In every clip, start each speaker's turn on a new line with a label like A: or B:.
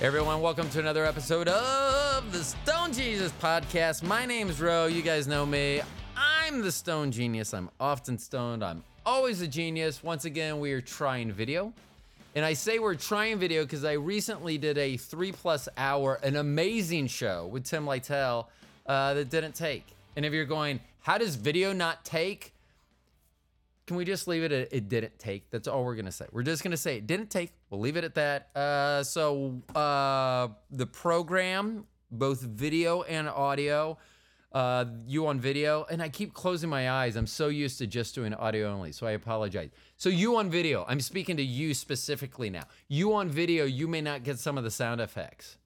A: Everyone, welcome to another episode of the Stone Genius Podcast. My name's Ro. You guys know me. I'm the Stone Genius. I'm often stoned. I'm always a genius. Once again, we are trying video. And I say we're trying video because I recently did a three plus hour, an amazing show with Tim Lytell uh, that didn't take. And if you're going, how does video not take? Can we just leave it at it didn't take? That's all we're gonna say. We're just gonna say it didn't take. We'll leave it at that. Uh, so uh, the program, both video and audio, uh, you on video, and I keep closing my eyes. I'm so used to just doing audio only, so I apologize. So you on video, I'm speaking to you specifically now. You on video, you may not get some of the sound effects.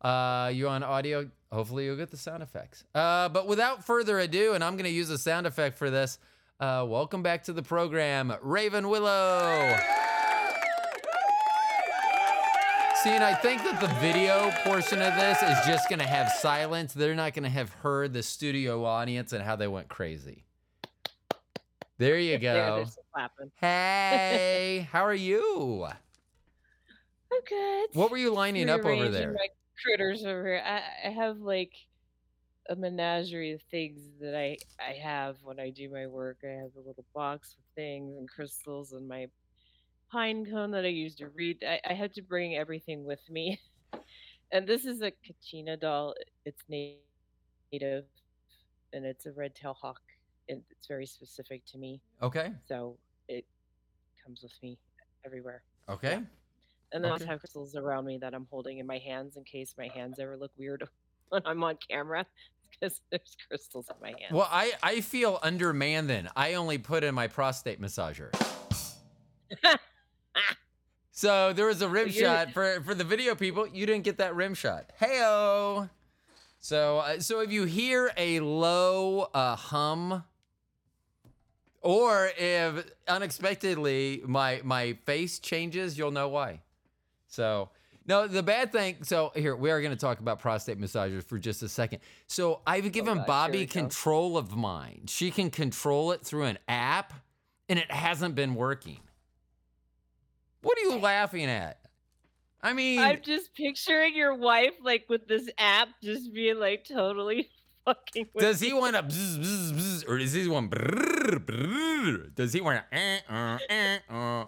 A: Uh, you on audio, hopefully you'll get the sound effects. Uh, but without further ado, and I'm gonna use a sound effect for this. Uh, welcome back to the program, Raven Willow. See, and I think that the video portion of this is just going to have silence. They're not going to have heard the studio audience and how they went crazy. There you go.
B: there's some clapping.
A: Hey, how are you?
B: I'm good.
A: What were you lining up over there?
B: Critters over here. I, I have like a menagerie of things that I I have when I do my work. I have a little box with things and crystals and my pine cone that I use to read. I, I had to bring everything with me. And this is a Kachina doll. It's native and it's a red tail hawk. And it's very specific to me.
A: Okay,
B: So it comes with me everywhere.
A: okay.
B: And then I
A: Okay.
B: also have crystals around me that I'm holding in my hands in case my hands ever look weird when I'm on camera because there's crystals in my hand.
A: Well, I, I feel undermanned then. I only put in my prostate massager. So there was a rim
B: you're-
A: shot for for the video people. You didn't get that rim shot. Heyo. So uh, so if you hear a low uh, hum, or if unexpectedly my my face changes, you'll know why. So no, the bad thing. So here we are going to talk about prostate massagers for just a second. So I've given
B: God,
A: Bobby control of mine. She can control it through an app, and it hasn't been working. What are you laughing at? I mean,
B: I'm just picturing your wife like with this app just being like totally fucking
A: does he want to bzz, bzz, bzz, or does he want brrr, brrr? does he want to eh, uh, eh, uh?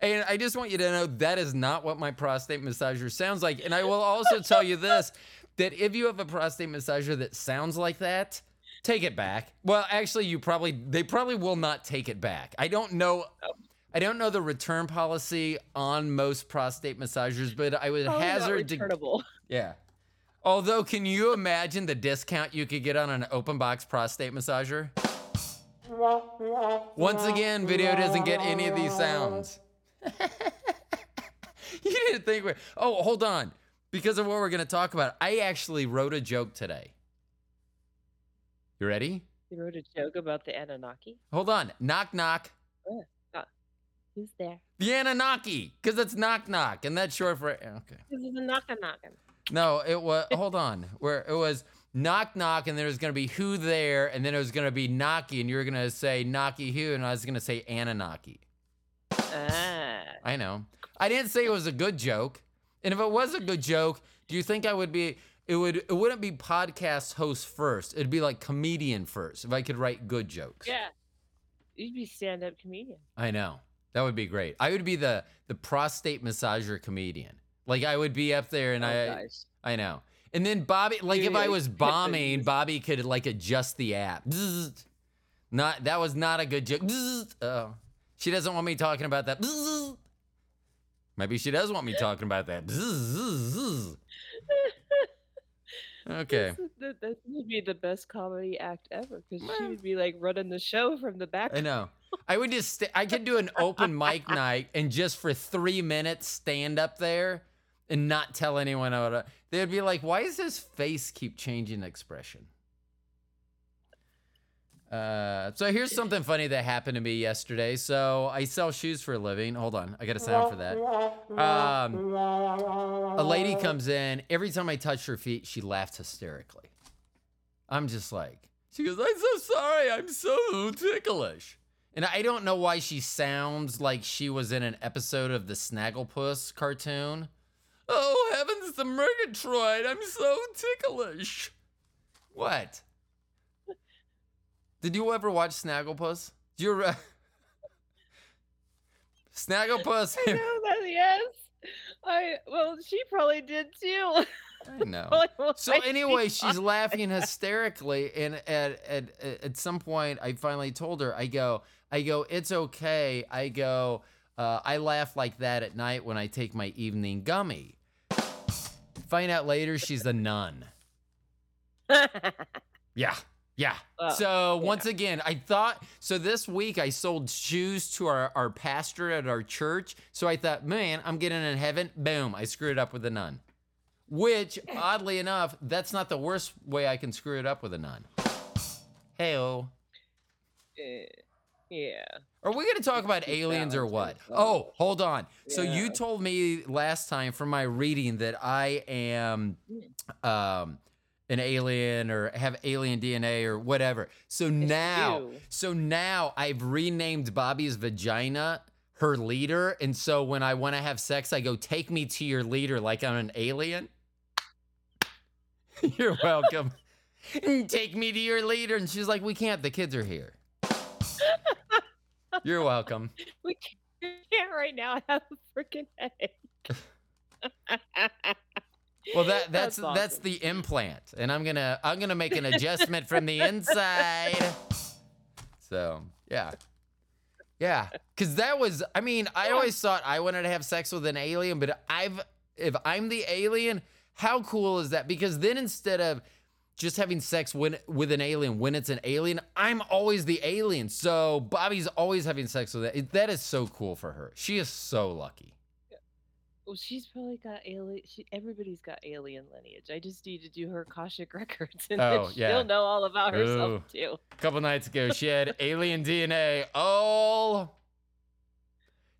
A: And I just want you to know that is not what my prostate massager sounds like. And I will also tell you this that if you have a prostate massager that sounds like that, take it back. Well, actually, you probably they probably will not take it back. I don't know. I don't know the return policy on most prostate massagers, but I would
B: Probably
A: hazard to
B: returnable.
A: yeah. Although, can you imagine the discount you could get on an open box prostate massager? Once again, video doesn't get any of these sounds. you didn't think we're. Oh, hold on. Because of what we're going to talk about, I actually wrote a joke today. You ready?
B: You wrote a joke about the Anunnaki.
A: Hold on. Knock, knock.
B: Who's there?
A: The Anunnaki. Because it's knock, knock. And that's short for. Okay.
B: This is a knockin' knockin'.
A: No, it was. hold on. Where it was knock knock, and there was gonna be who there, and then it was gonna be knocky, and you were gonna say knocky who, and I was gonna say Anunnaki.
B: Ah.
A: I know. I didn't say it was a good joke, and if it was a good joke, do you think I would be? It would. It wouldn't be podcast host first. It'd be like comedian first. If I could write good jokes.
B: Yeah. You'd be stand up comedian.
A: I know. That would be great. I would be the the prostate massager comedian. Like I would be up there, and
B: oh,
A: I.
B: gosh.
A: I know. And then Bobby, like if I was bombing, Bobby could like adjust the app. Not that was not a good joke. Oh, she doesn't want me talking about that. Bzzzt. Maybe she does want me talking about that. Okay.
B: That, that would be the best comedy act ever because she would be like running the show from the back.
A: I know. I would just, st- I could do an open mic night and just for three minutes stand up there and not tell anyone how to. They'd be like, why does his face keep changing expression? Uh, so here's something funny that happened to me yesterday. So I sell shoes for a living. Hold on, I got a sound for that. Um, a lady comes in. Every time I touch her feet, she laughs hysterically. I'm just like, she goes, I'm so sorry. I'm so ticklish. And I don't know why she sounds like she was in an episode of the Snagglepuss cartoon. Oh, heavens the Murgatroyd. I'm so ticklish. What? Did you ever watch Snagglepuss? Do you ever... Snagglepuss.
B: I know that. Yes. I well, she probably did too.
A: I know. So anyway, she's laughing hysterically, and at, at at some point, I finally told her, I go, I go, it's okay. I go, uh, I laugh like that at night when I take my evening gummy. Find out later she's a nun. Yeah. Yeah.
B: Well,
A: so
B: yeah.
A: once again, I thought so this week I sold shoes to our, our pastor at our church. So I thought, man, I'm getting in heaven. Boom, I screwed it up with a nun. Which, oddly enough, that's not the worst way I can screw it up with a nun. Heyo.
B: Eh, yeah.
A: Are we going to talk about aliens or what? Oh, hold on. So you told me last time from my reading that I am um an alien or have alien DNA or whatever. So now,
B: do.
A: so now I've renamed Bobby's vagina her leader and so when I want to have sex I go take me to your leader like I'm an alien. You're welcome. Mm, take me to your leader and she's like we can't the kids are here. You're welcome.
B: We can't right now. I have a freaking headache.
A: Well, that that's that's,
B: That's
A: the implant, and I'm gonna I'm gonna make an adjustment from the inside. So yeah, yeah, because that was I mean I always thought I wanted to have sex with an alien, but I've if I'm the alien, how cool is that? Because then instead of just having sex when with an alien when it's an alien, I'm always the alien. So Bobby's always having sex with it. That is so cool for her. She is so lucky.
B: Well, she's probably got alien. She, everybody's got alien lineage. I just need to do her Akashic records, and
A: Oh, yeah.
B: she'll know all about
A: Ooh.
B: herself too.
A: A couple nights ago, she had alien DNA. Oh,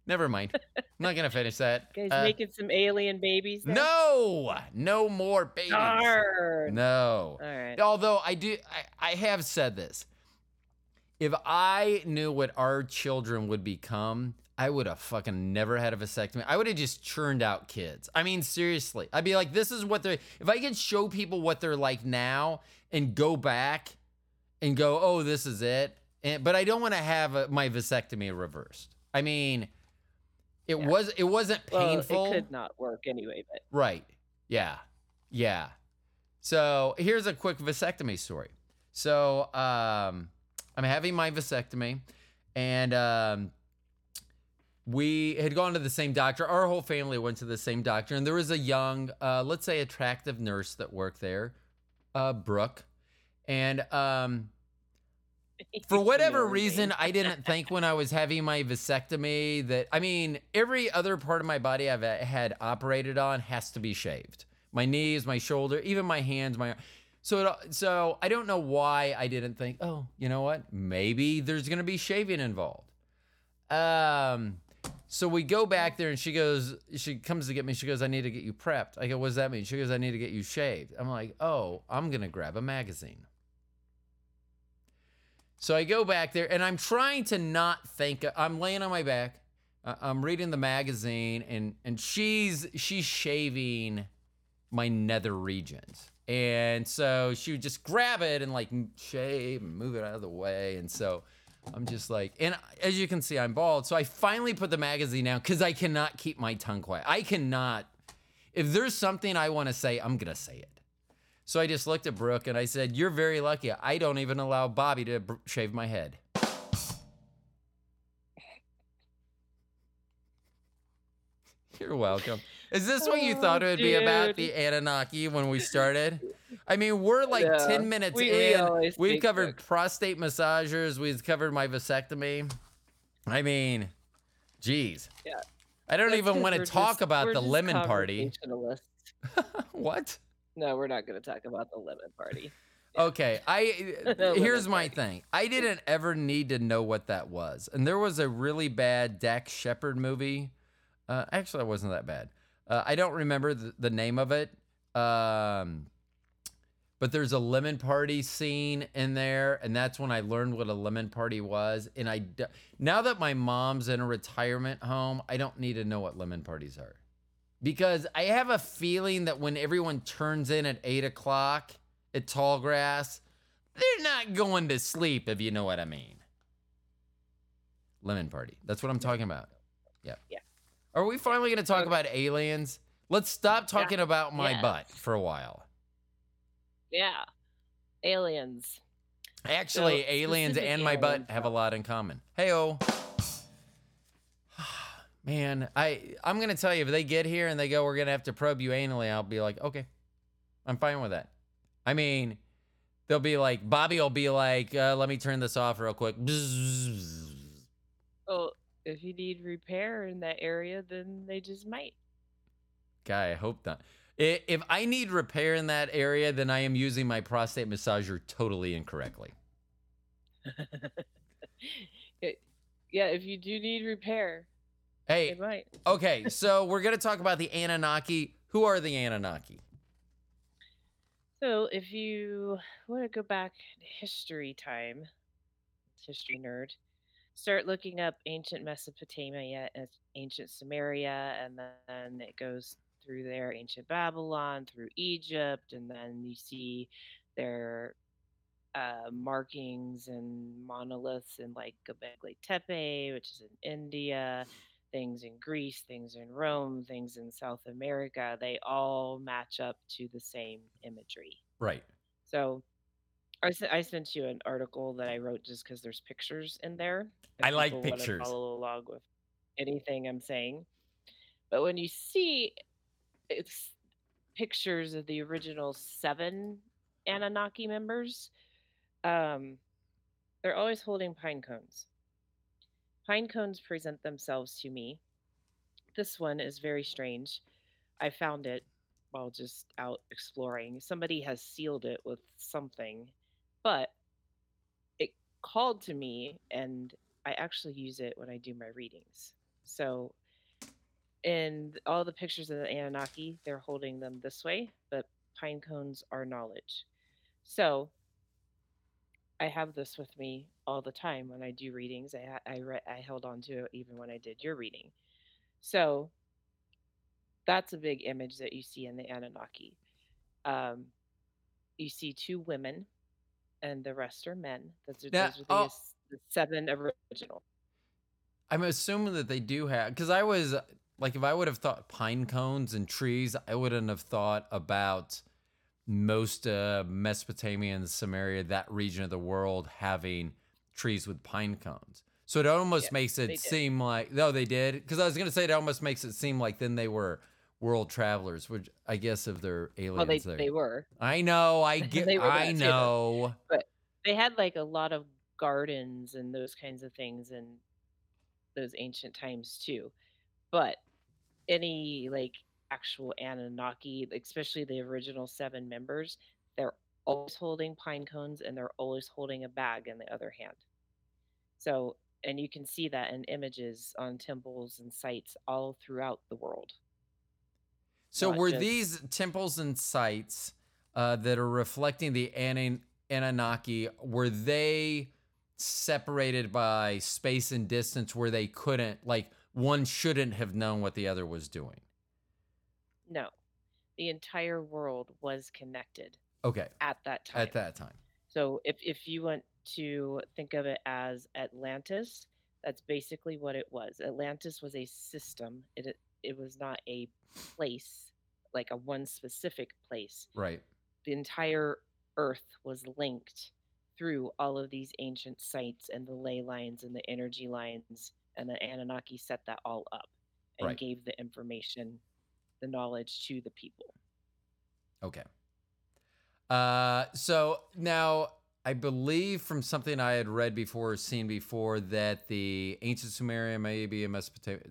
A: never mind. I'm not gonna finish that.
B: Guys
A: Uh,
B: making some alien babies. now?
A: no, no more babies.
B: Darn.
A: No.
B: All right.
A: Although I do, I, I have said this. If I knew what our children would become, I would have fucking never had a vasectomy. I would have just churned out kids. I mean, seriously. I'd be like, this is what they're. If I could show people what they're like now and go back and go, oh, this is it. And, but I don't want to have a, my vasectomy reversed. I mean, it
B: Yeah.
A: was it wasn't painful.
B: Well,
A: painful.
B: it could not work anyway, but
A: Right. Yeah. Yeah. So here's a quick vasectomy story. So um, I'm having my vasectomy, and um, we had gone to the same doctor. Our whole family went to the same doctor, and there was a young, uh, let's say, attractive nurse that worked there, uh, Brooke, and um, for whatever reason. I didn't think when I was having my vasectomy that I mean every other part of my body I've uh, had operated on has to be shaved. My knees, my shoulder, even my hands, my so it, so I don't know why I didn't think. Oh, you know what? Maybe there's gonna be shaving involved. Um. So we go back mm. there and she goes, she comes to get me. She goes, I need to get you prepped. I go, what does that mean? She goes, I need to get you shaved. I'm like, oh, I'm going to grab a magazine. So I go back there and I'm trying to not think. I'm laying on my back. I'm reading the magazine and and she's she's shaving my nether regions. And so she would just grab it and like shave and move it out of the way. And so I'm just like, and as you can see, I'm bald. So I finally put the magazine down because I cannot keep my tongue quiet. I cannot. If there's something I want to say, I'm gonna say it. So I just looked at Brooke and I said, "You're very lucky. I don't even allow Bobby to br- shave my head." You're welcome. Is this what you
B: Oh,
A: thought it would be about the Anunnaki when we started? I mean, we're like
B: Yeah.
A: 10 minutes
B: We- we
A: in.
B: always
A: We've covered
B: that.
A: prostate massagers. We've covered my vasectomy. I mean, geez.
B: Yeah.
A: I don't
B: That's
A: even want to talk
B: just-
A: about the lemon party. what?
B: No, we're not going to talk about the lemon party.
A: Okay, I here's my
B: party.
A: thing. I didn't ever need to know what that was, and there was a really bad Dax Shepard movie. Uh, actually, it wasn't that bad. Uh, I don't remember the, the name of it. Um, but there's a lemon party scene in there, and that's when I learned what a lemon party was. And I now that my mom's in a retirement home, I don't need to know what lemon parties are. because I have a feeling that when everyone turns in at eight o'clock at Tallgrass, they're not going to sleep, if you know what I mean. Lemon party. That's what I'm talking about. Yeah.
B: Yeah.
A: Are we finally going to talk about aliens? Let's stop talking about my
B: Yes.
A: butt for a while.
B: Yeah. Aliens.
A: Actually,
B: So,
A: aliens and my butt have a lot in common. Hey, oh. Man, I I'm gonna tell you if they get here and they go, we're gonna have to probe you anally. I'll be like, okay, I'm fine with that. I mean, they'll be like, Bobby will be like, uh, let me turn this off real quick.
B: Oh, if you need repair in that area, then they just might.
A: Guy, I hope not. If I need repair in that area, then I am using my prostate massager totally incorrectly.
B: It- yeah, if you do need repair,
A: Hey,
B: it might.
A: okay, so we're gonna talk about the Anunnaki. Who are the Anunnaki?
B: So if you want to go back history time, history nerd, start looking up ancient Mesopotamia and ancient Sumeria, and then it goes through there, ancient Babylon, through Egypt, and then you see their uh, markings and monoliths in like Göbekli Tepe, which is in India, things in Greece, things in Rome, things in South America. They all match up to the same imagery.
A: Right.
B: So I, s- I sent you an article that I wrote just because there's pictures in there.
A: I like pictures.
B: Follow along with anything I'm saying. But when you see it's pictures of the original seven Anunnaki members, um, they're always holding pine cones. Pine cones present themselves to me. This one is very strange. I found it while just out exploring. Somebody has sealed it with something, called to me, and I actually use it when I do my readings. So, in all the pictures of the Anunnaki, they're holding them this way, but pine cones are knowledge. So, I have this with me all the time when I do readings. I I re- I held on to it even when I did your reading. So that's a big image that you see in the Anunnaki. Um, you see two women, and the rest are men. Those are,
A: Now-
B: those are the,
A: oh.
B: the seven original.
A: I'm assuming that they do have because I was like, if I would have thought pine cones and trees, I wouldn't have thought about most uh, Mesopotamia and Sumeria, that region of the world, having trees with pine cones. So it almost
B: Yes,
A: makes it seem like no, they did because I was gonna say it almost makes it seem like then they were world travelers, which I guess if they're aliens,
B: Well, they
A: they're-
B: they were.
A: I know, I get, I know.
B: They had like a lot of gardens and those kinds of things in those ancient times too. But any like actual Anunnaki, especially the original seven members, they're always holding pine cones and they're always holding a bag in the other hand. So, and you can see that in images on temples and sites all throughout the world.
A: So were
B: just-
A: these temples and sites uh, that are reflecting the Anan- Anunnaki, were they separated by space and distance where they couldn't, like, one shouldn't have known what the other was doing?
B: No, the entire world was connected
A: Okay,
B: at that time.
A: at that time.
B: So if if you want to think of it as Atlantis, that's basically what it was. Atlantis was a system. It it- was not a place, like a one specific place.
A: Right.
B: The entire earth was linked through all of these ancient sites and the ley lines and the energy lines and the Anunnaki set that all up and
A: Right.
B: gave the information, the knowledge to the people.
A: Okay. Uh, so now I believe from something I had read before or seen before that the ancient Sumeria, maybe Mesopotamia,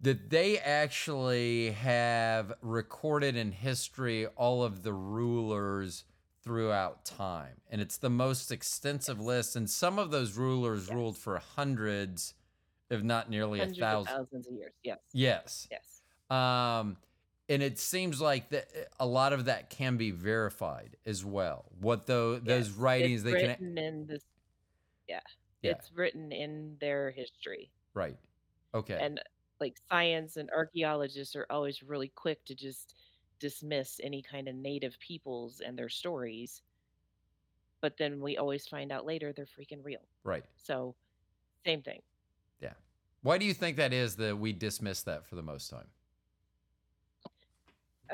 A: that they actually have recorded in history all of the rulers throughout time. And it's the most extensive list. And some of those rulers
B: Yes.
A: ruled for hundreds, if not nearly
B: Hundreds
A: a thousand.
B: thousands of years. Yes.
A: Yes.
B: Yes.
A: Um, and it seems like that a lot of that can be verified as well. What though those
B: Yes,
A: writings
B: it's
A: they can
B: written in this yeah,
A: Yeah.
B: it's written in their history
A: right. Okay.
B: and like science and archaeologists are always really quick to just dismiss any kind of native peoples and their stories, but then we always find out later they're freaking real.
A: Right.
B: So, same thing.
A: Yeah. Why do you think that is that we dismiss that for the most time?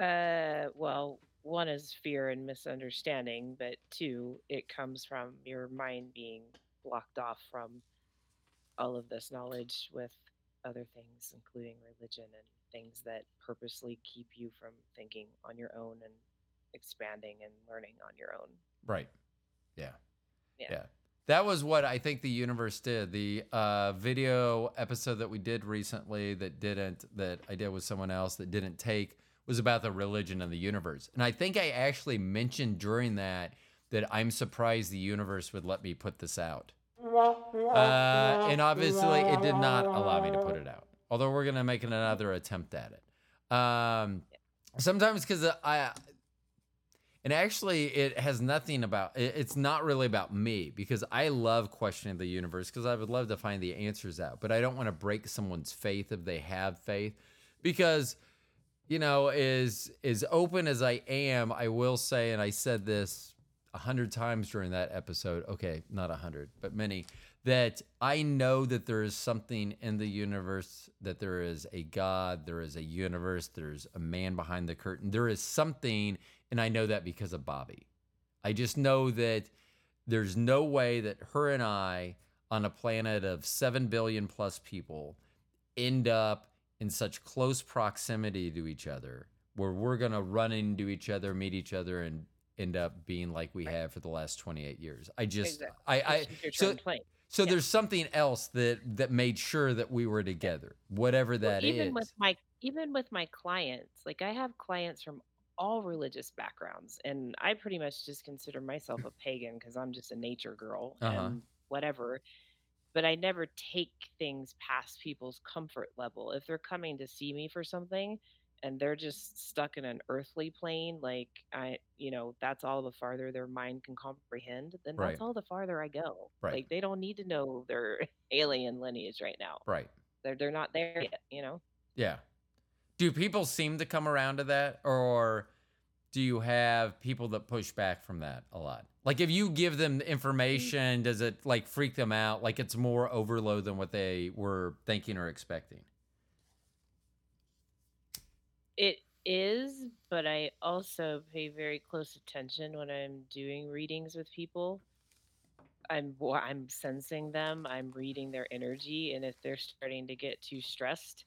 B: Uh, well, one is fear and misunderstanding, but two, it comes from your mind being blocked off from all of this knowledge with other things, including religion and things that purposely keep you from thinking on your own and expanding and learning on your own.
A: Right. Yeah.
B: Yeah.
A: Yeah. That was what I think the universe did. The uh, video episode that we did recently that didn't, that I did with someone else that didn't take, was about the religion of the universe. And I think I actually mentioned during that that I'm surprised the universe would let me put this out. Uh, and obviously, it did not allow me to put it out. Although we're gonna make another attempt at it. Um, sometimes because I, and actually, it has nothing about. It's not really about me because I love questioning the universe because I would love to find the answers out. But I don't want to break someone's faith if they have faith, because you know, as as open as I am, I will say, and I said this a hundred times during that episode. Okay, not a hundred, but many. That I know that there is something in the universe, that there is a God, there is a universe, there's a man behind the curtain. There is something, and I know that because of Bobby. I just know that there's no way that her and I, on a planet of 7 billion plus people, end up in such close proximity to each other where we're going to run into each other, meet each other, and end up being like we have for the last 28 years. I just,
B: Exactly.
A: I, I,
B: It's just your
A: so, so
B: Yeah.
A: there's something else that that made sure that we were together, whatever
B: Well,
A: that is.
B: even with my even with my clients, like I have clients from all religious backgrounds, and I pretty much just consider myself a pagan because I'm just a nature girl
A: Uh-huh.
B: and whatever. But I never take things past people's comfort level. If they're coming to see me for something and they're just stuck in an earthly plane, like I, you know, that's all the farther their mind can comprehend, then
A: Right.
B: that's all the farther I go.
A: Right.
B: Like they don't need to know their alien lineage right now.
A: right.
B: They're they're not there yet, you know.
A: Yeah. Do people seem to come around to that or do you have people that push back from that a lot? Like if you give them the information, does it like freak them out? Like it's more overload than what they were thinking or expecting?
B: It is, but I also pay very close attention when I'm doing readings with people. I'm I'm sensing them, I'm reading their energy, and if they're starting to get too stressed,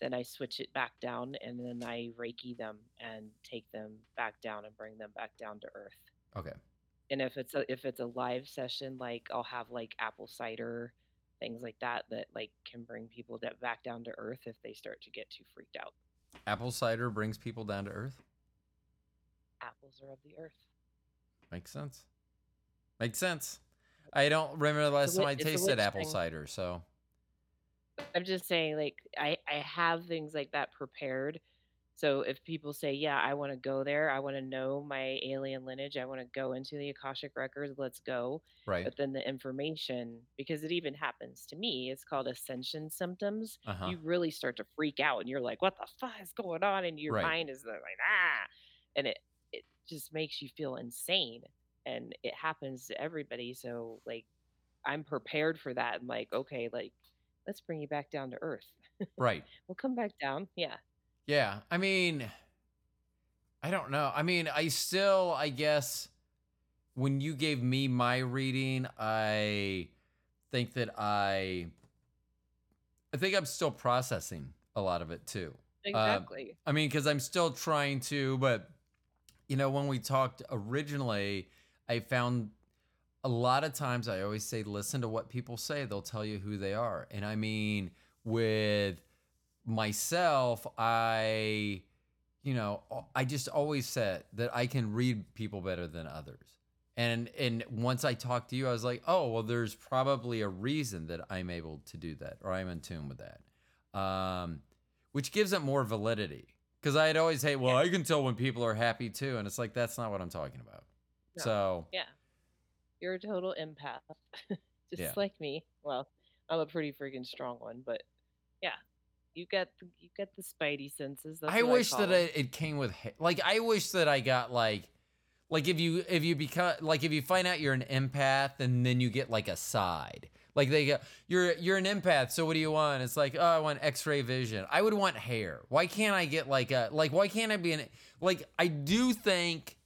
B: then I switch it back down and then I reiki them and take them back down and bring them back down to earth.
A: Okay.
B: And if it's a if it's a live session, like I'll have like apple cider, things like that that like can bring people that back down to earth if they start to get too freaked out.
A: Apple cider brings people down to earth?
B: Apples are of the earth.
A: Makes sense. Makes sense. I don't remember the last time I tasted apple
B: thing.
A: cider, so
B: I'm just saying, like, I I have things like that prepared. So if people say, "Yeah, I want to go there. I want to know my alien lineage. I want to go into the Akashic records. Let's go."
A: right.
B: But then the information, because it even happens to me, it's called ascension symptoms.
A: Uh-huh.
B: You really start to freak out, and you're like, "What the fuck is going on?" And your
A: Right.
B: mind is like, "Ah," and it it just makes you feel insane. And it happens to everybody. So like, I'm prepared for that. I'm like, okay, like, let's bring you back down to earth.
A: Right.
B: We'll come back down. Yeah.
A: Yeah, I mean, I don't know. I mean, I still, I guess, when you gave me my reading, I think that I, I think I'm still processing a lot of it too.
B: Um, exactly.
A: I mean, because I'm still trying to, but you know, when we talked originally, I found a lot of times I always say, listen to what people say. They'll tell you who they are. And I mean, with myself, I, you know, I just always said that I can read people better than others. And and once I talked to you, I was like, oh, well, there's probably a reason that I'm able to do that, or I'm in tune with that, um, which gives it more validity. Because I'd always say, well, I can tell when people are happy too, and it's like that's not what I'm talking about.
B: No.
A: So
B: yeah. You're a total empath. just
A: Yeah.
B: like me. Well, I'm a pretty freaking strong one, but yeah. You got the you got the spidey senses. That's
A: I wish
B: call
A: that it, it came with ha- like I wish that I got like like if you if you become like if you find out you're an empath and then you get like a side. Like they go, you're you're an empath, so what do you want? It's like, oh, I want X-ray vision. I would want hair. Why can't I get like a like? Why can't I be an like? I do think.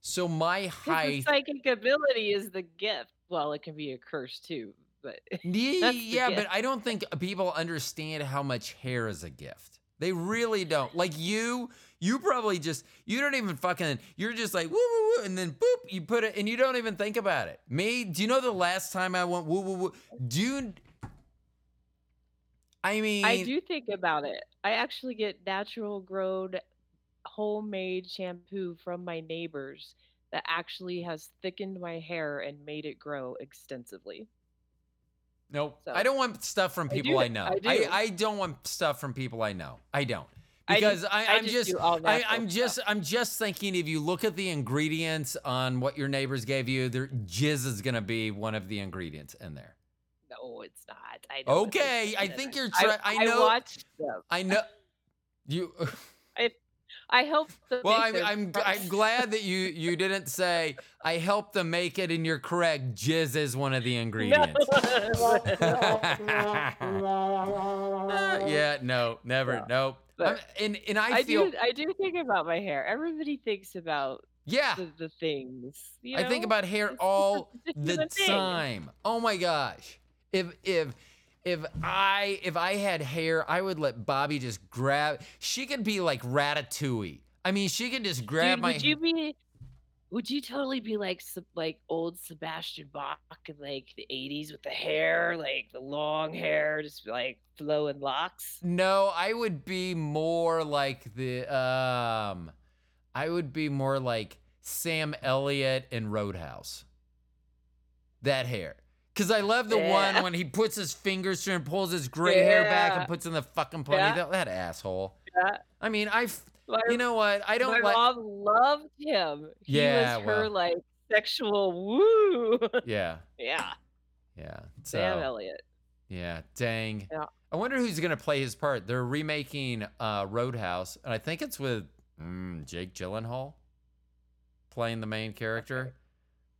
A: So my height,
B: psychic ability is the gift. Well, it can be a curse too, but
A: yeah, yeah, but. I don't think people understand how much hair is a gift. They really don't. Like you, you probably just you don't even fucking you're just like woo woo woo, and then boop, you put it, and you don't even think about it. Me, do you know the last time I went woo woo woo? Dude, I mean,
B: I do think about it. I actually get natural grown homemade shampoo from my neighbors that actually has thickened my hair and made it grow extensively.
A: Nope.
B: So,
A: I don't want stuff from
B: I do
A: people I, know.
B: I
A: I,
B: do.
A: I, don't want stuff from people I know. I don't. Because I,
B: I
A: am
B: just
A: I, I'm just. I'm just thinking if you look at the ingredients on what your neighbors gave you, their jizz is gonna be one of the ingredients in there.
B: No, it's not. I
A: Okay, I think you're
B: I,
A: try- I know-
B: watched them.
A: I know you
B: I helped them.
A: well I'm I'm I'm glad that you you didn't say I helped them make it and you're correct. Jizz is one of the ingredients. Uh, yeah, no, never,
B: No.
A: nope. And and I,
B: I
A: feel
B: do. I do think about my hair. Everybody thinks about
A: yeah.
B: the, the things. You
A: I think about hair
B: It's just a-
A: all
B: it's
A: the time. Oh my gosh. If if if I if I had hair, I would let Bobby just grab. She could be like Ratatouille. I mean, she could just grab
B: Dude,
A: my.
B: would you be? Would you totally be like like old Sebastian Bach in like the '80s with the hair, like the long hair, just like flowing locks?
A: no, I would be more like the um, I would be more like Sam Elliott in Roadhouse. That hair. Cause I love the
B: Yeah.
A: one when he puts his fingers through and pulls his gray hair back and puts in the fucking
B: Yeah.
A: ponytail. That asshole.
B: Yeah.
A: I mean, I.
B: My,
A: you know what? I don't like.
B: mom loved him. He
A: Yeah,
B: was her
A: well.
B: like sexual woo.
A: Yeah,
B: yeah,
A: yeah.
B: Sam
A: So,
B: Elliott.
A: yeah, dang.
B: Yeah.
A: I wonder who's gonna play his part. They're remaking uh, Roadhouse, and I think it's with mm, Jake Gyllenhaal playing the main character.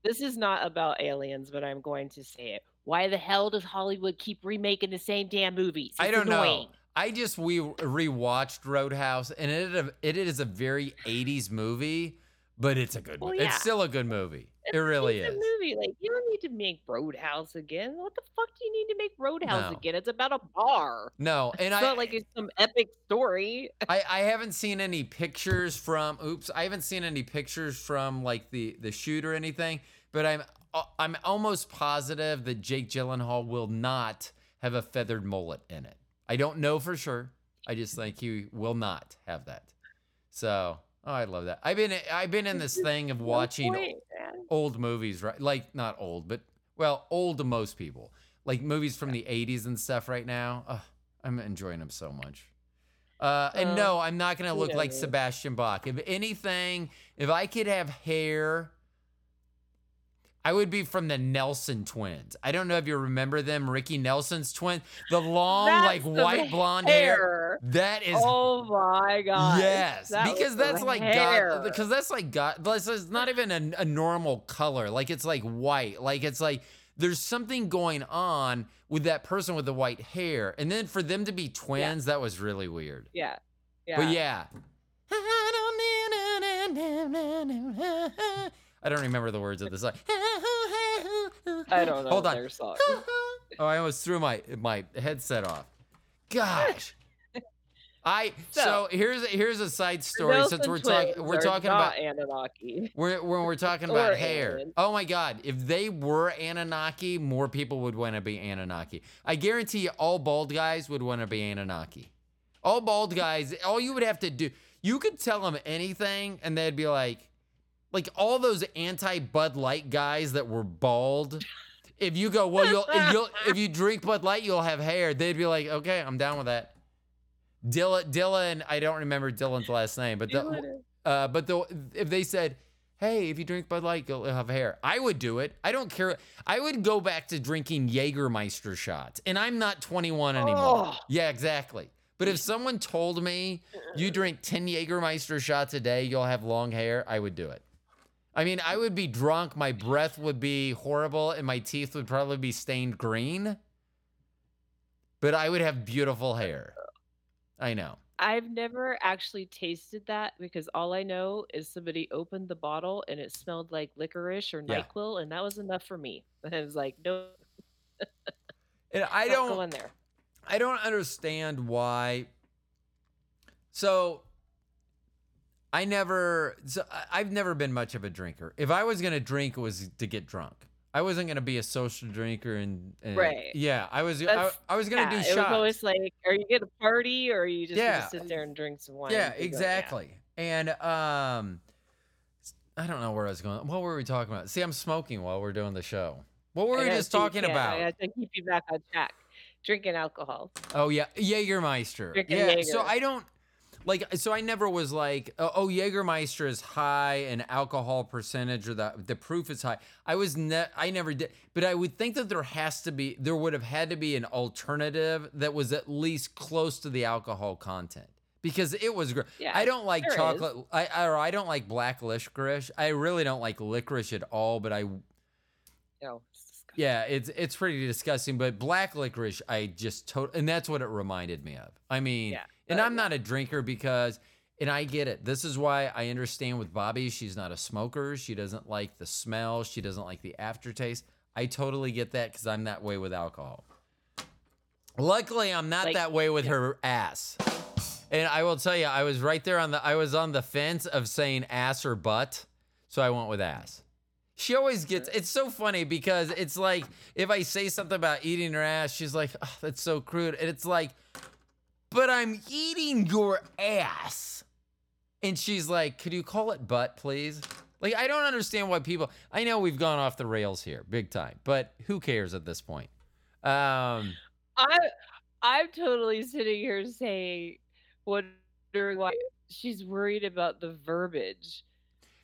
B: This is not about aliens, but I'm going to say it. Why the hell does Hollywood keep remaking the same damn movies?
A: I don't
B: annoying.
A: know. I just we rewatched Roadhouse, and it it is a very '80s movie, but it's a good.
B: Well,
A: movie.
B: yeah.
A: It's still a good movie.
B: It's
A: It really is.
B: movie. Like you don't need to make Roadhouse again. What the fuck do you need to make Roadhouse
A: No.
B: again? It's about a bar.
A: No, and
B: it's
A: I
B: not like it's some epic story.
A: I, I haven't seen any pictures from oops i haven't seen any pictures from like the the shoot or anything but i'm uh, i'm almost positive that jake gyllenhaal will not have a feathered mullet in it i don't know for sure i just think he will not have that so oh i love that. I've been i've been in this thing of watching
B: point,
A: old movies right? Like not old but well old to most people. Like movies from the 80s and stuff right now. Ugh, i'm enjoying them so much. Uh, and
B: Um,
A: no i'm not gonna look like sebastian bach. If anything if i could have hair I would be from the Nelson twins. I don't know if you remember them, Ricky Nelson's twin, the long,
B: That's
A: like
B: some
A: white blonde hair.
B: hair.
A: That is
B: Oh my god.
A: Yes,
B: That
A: because that's like
B: hair.
A: God. Because that's like God. Is not even a, a normal color. Like it's like white. Like it's like there's something going on with that person with the white hair, and then for them to be twins, that was really weird.
B: Yeah. Yeah.
A: But yeah. I don't remember the words of the song.
B: I don't know
A: Hold on.
B: their song.
A: Oh, I almost threw my my headset off. Gosh. I so,
B: So-
A: here's here's a side story
B: Nelson
A: since we're talking we're talking about
B: Anunnaki.
A: we're, when we're talking about hair. Oh my God! If they were Anunnaki, more people would want to be Anunnaki. I guarantee you, all bald guys would want to be Anunnaki. All bald guys, all you would have to do, you could tell them anything, and they'd be like, like all those anti Bud Light guys that were bald. If you go, well, you'll if, you'll if you drink Bud Light, you'll have hair. They'd be like, okay, I'm down with that. Dylan, Dylan, I don't remember Dylan's last name, but the, uh, but the if they said, Hey, if you drink Bud Light, you'll have hair. I would do it. I don't care. I would go back to drinking Jägermeister shots, and I'm not 21 anymore.
B: Oh.
A: Yeah, exactly. But if someone told me you drink 10 Jägermeister shots a day, you'll have long hair, I would do it. I mean, I would be drunk, my breath would be horrible, and my teeth would probably be stained green. But I would have beautiful hair. I know.
B: I've never actually tasted that because all I know is somebody opened the bottle and it smelled like licorice or
A: Yeah.
B: NyQuil, and that was enough for me. And I was like, no,
A: And I don't
B: going there.
A: I don't understand why. So I never so I've never been much of a drinker. If I was gonna drink, it was to get drunk. I wasn't gonna be a social drinker and, and
B: Right.
A: Yeah, I was. I, I was gonna
B: Yeah,
A: do
B: it
A: shots.
B: was always like, are you gonna party or are you just
A: Yeah.
B: gonna sit there and drink some wine?
A: yeah,
B: and be going,
A: exactly. And um, I don't know where I was going. What were we talking about? See, I'm smoking while we're doing the show. What were
B: I
A: we just talking
B: yeah,
A: about?
B: I to keep you back on track. Drinking alcohol.
A: Oh yeah, Jägermeister.
B: Drinking
A: yeah. So I don't like. So I never was like, oh, oh, Jägermeister is high in alcohol percentage or the the proof is high. I was ne- I never did, but I would think that there has to be, there would have had to be an alternative that was at least close to the alcohol content because it was great.
B: Yeah,
A: I don't like chocolate. I or I don't like black licorice. I really don't like licorice at all. But I
B: No, it's
A: yeah, it's it's pretty disgusting. But black licorice, I just tot and that's what it reminded me of. I mean,
B: Yeah,
A: and
B: uh,
A: I'm not a drinker because, and I get it. This is why I understand with Bobby. She's not a smoker. She doesn't like the smell. She doesn't like the aftertaste. I totally get that because I'm that way with alcohol. Luckily, I'm not
B: Like-
A: that way with her ass. And I will tell you, I was right there on the. I was on the fence of saying ass or butt, so I went with ass. She always gets. It's so funny because it's like if I say something about eating her ass, she's like, oh, "That's so crude," and it's like, "But I'm eating your ass," and she's like, "Could you call it butt, please?" Like I don't understand why people. I know we've gone off the rails here, big time, but who cares at this point? Um,
B: I I'm totally sitting here saying, wondering why she's worried about the verbiage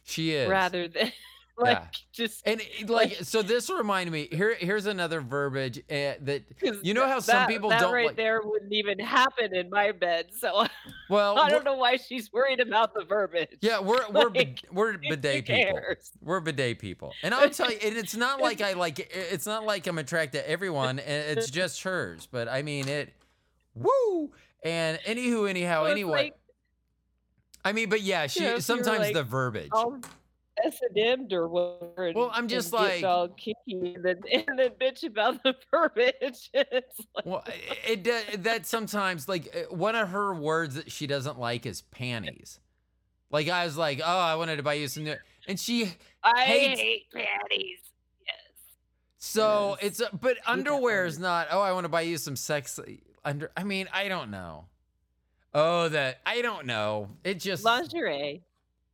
A: she is
B: rather than like
A: Yeah.
B: just
A: And it- like, so this reminded me. Here, here's another verbiage uh, that you know how some
B: that-
A: people
B: that
A: don't
B: right
A: like.
B: there wouldn't even happen in my bed. So
A: Well,
B: I don't know why she's worried about the verbiage.
A: yeah, we're we're
B: Like,
A: we're bidet people. We're bidet people, and I'll tell you, and it's not like I like. It's not like I'm attracted to everyone, and it's just hers. But I mean it. Woo! And anywho, anyhow, anyway.
B: like
A: I mean, but yeah, she
B: you were,
A: sometimes
B: like,
A: the verbiage.
B: all S and M or whatever. and-
A: Well, I'm just
B: and get
A: like-
B: all kinky and then and then bitch about the verbiage. it's like,
A: Well, it, it that sometimes like uh, one of her words that she doesn't like is panties. Like I was like, oh, I wanted to buy you some new, and she
B: I
A: hates-
B: hate panties. Yes.
A: so
B: Yes.
A: it's a, but
B: that
A: underwear is not. Oh, I want to buy you some sexy under. I mean, I don't know. Oh, that I don't know. It just
B: Lingerie.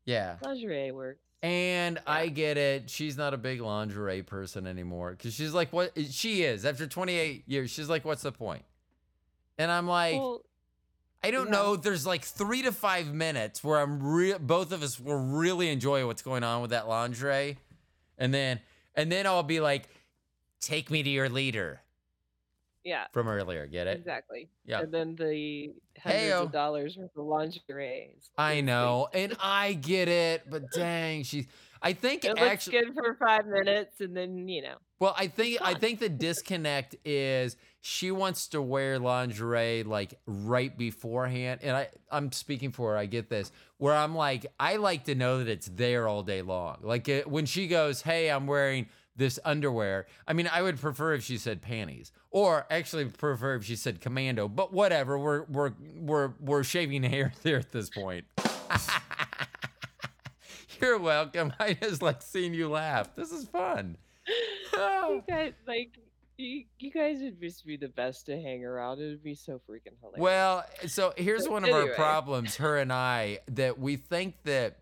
A: yeah.
B: Lingerie works.
A: And I get it. She's not a big lingerie person anymore because she's like, what? Eh, she is after 28 years. She's like, what's the point? And I'm like,
B: well,
A: I don't
B: Yeah.
A: know. There's like three to five minutes where I'm real. Both of us will really enjoy what's going on with that lingerie, and then and then I'll be like, "Take me to your leader"
B: yeah,
A: from earlier. Get it?
B: exactly.
A: Yeah.
B: And then the hundreds
A: Heyo.
B: of dollars worth of lingerie.
A: I know, and I get it, but dang, she's. I think
B: It looks
A: actually,
B: good for five minutes, and then you know.
A: well, I think I think the disconnect is she wants to wear lingerie like right beforehand, and I I'm speaking for her. I get this. Where I'm like, I like to know that it's there all day long. Like it, when she goes, "Hey, I'm wearing." This underwear. I mean, I would prefer if she said panties, or actually prefer if she said commando. But whatever, we're we're we're we're shaving hair there at this point. You're welcome. I just like seeing you laugh. This is fun.
B: You oh. guys, like, you, you guys would just be the best to hang around. It would be so freaking hilarious.
A: Well, so here's one of our problems, her and I, that we think that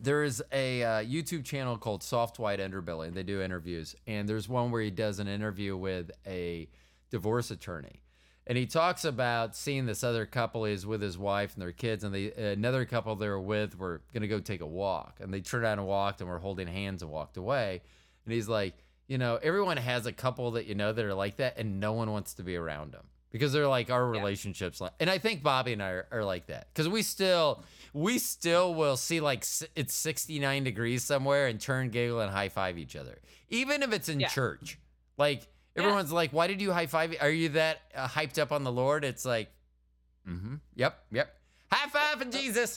A: there is a uh, YouTube channel called Soft White Underbelly, and they do interviews. And there's one where he does an interview with a divorce attorney. and he talks about seeing this other couple is with his wife and their kids, and they another couple they were with were gonna go take a walk, and they turned out and walked and were holding hands and walked away, and he's like, you know, everyone has a couple that you know that are like that, and no one wants to be around them because they're like our
B: Yeah.
A: relationships, like, and I think Bobby and I are, are like that because we still we still will see like it's 69 degrees somewhere and turn, giggle, and high five each other, even if it's in
B: Yeah.
A: church, like. Everyone's like, "Why did you high five? Are you that uh, hyped up on the Lord?" It's like, mm-hmm. Yep, yep. High five and Jesus.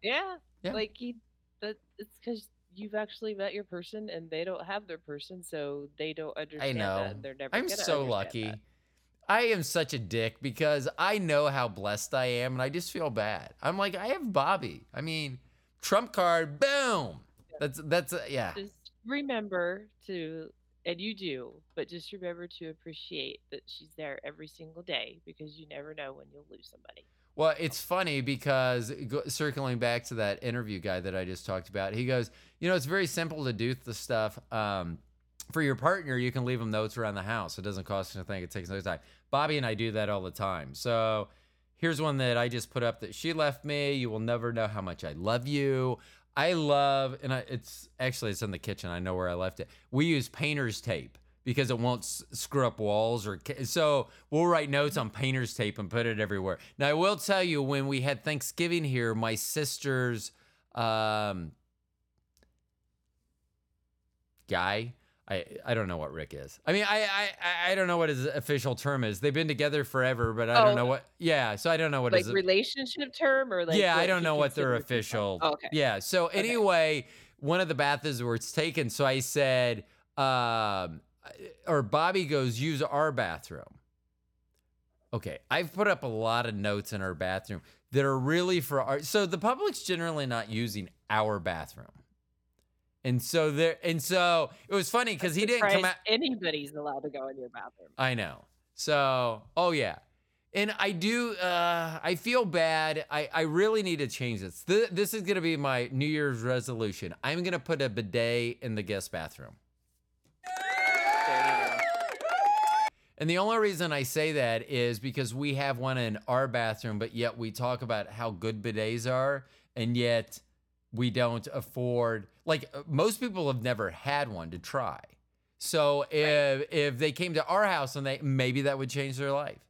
B: Yeah.
A: Yeah.
B: Like you that it's because you've actually met your person and they don't have their person, so they don't understand I
A: know.
B: that. They're never
A: I'm so lucky.
B: that.
A: I am such a dick because I know how blessed I am, and I just feel bad. I'm like, I have Bobby. I mean, trump card, boom. That's that's uh, yeah.
B: Just remember to and you do, but just remember to appreciate that she's there every single day because you never know when you'll lose somebody.
A: Well, it's funny because go, circling back to that interview guy that I just talked about, he goes, you know, it's very simple to do the stuff. Um, for your partner, you can leave them notes around the house. It doesn't cost anything. It takes no time. Bobby and I do that all the time. So here's one that I just put up that she left me. You will never know how much I love you. I love, and I, it's actually it's in the kitchen. I know where I left it. We use painter's tape because it won't s- screw up walls or so we'll write notes on painter's tape and put it everywhere. Now I will tell you when we had Thanksgiving here, my sister's um, guy. I, I don't know what Rick is. I mean, I, I I- don't know what his official term is. They've been together forever, but I don't
B: Oh.
A: know what. Yeah, so I don't know what
B: like
A: his
B: relationship term or like
A: yeah, I don't know what their official.
B: Oh, okay.
A: Yeah. So
B: Okay.
A: anyway, one of the bathrooms where it's taken. So I said, um, or Bobby goes, use our bathroom. Okay, I've put up a lot of notes in our bathroom that are really for our. So the public's generally not using our bathroom, and so there, and so it was funny because he didn't come out.
B: anybody's allowed to go in your bathroom.
A: I know. So, oh yeah. And I do uh I feel bad. I I really need to change this. Th- this is going to be my New Year's resolution. I'm going to put a bidet in the guest bathroom.
B: There you go.
A: And the only reason I say that is because we have one in our bathroom, but yet we talk about how good bidets are, and yet we don't afford. Like uh, most people have never had one to try. So if if they came to our house and they maybe that would change their life.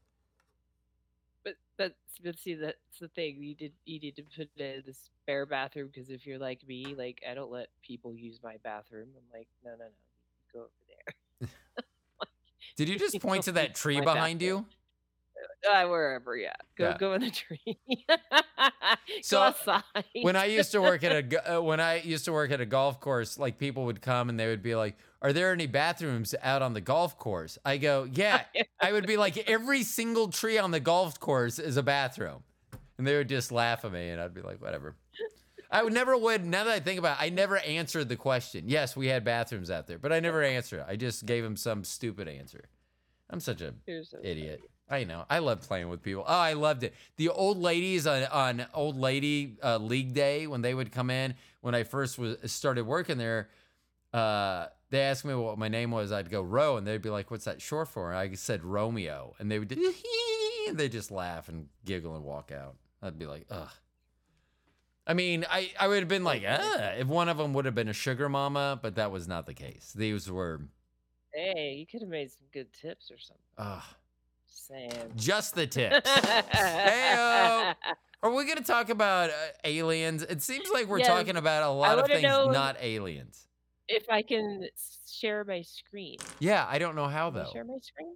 B: But that's but see that's the thing. You did you need to put in the spare bathroom because if you're like me, like I don't let people use my bathroom. I'm like, no, no, no, go over there.
A: Did you just point to that tree behind
B: bathroom.
A: you?
B: Uh, wherever, yeah. Go
A: Yeah.
B: go in the tree.
A: So,
B: go outside.
A: When I used to work at a uh, when I used to work at a golf course, like people would come and they would be like, "Are there any bathrooms out on the golf course?" I go, "Yeah." I would be like, "Every single tree on the golf course is a bathroom," and they would just laugh at me, and I'd be like, "Whatever." I would never would. Now that I think about it, I never answered the question. Yes, we had bathrooms out there, but I never answered. it. I just gave him some stupid answer. I'm such a idiot.
B: funny.
A: I know. I love playing with people. Oh, I loved it. The old ladies on, on old lady uh, league day when they would come in when I first was started working there. Uh, they asked me what my name was. I'd go Ro, and they'd be like, "What's that short for?" And I said Romeo, and they would they just laugh and giggle and walk out. I'd be like, ugh. I mean, I, I would have been like, ah, if one of them would have been a sugar mama, but that was not the case. These were,
B: Hey, you could have made some good tips or something.
A: ugh,
B: Just
A: just the tips. Heyo. Are we going to talk about uh, aliens? It seems like we're
B: Yes.
A: talking about a lot of things not aliens.
B: if I can share my screen.
A: Yeah, I don't know how though.
B: share my screen?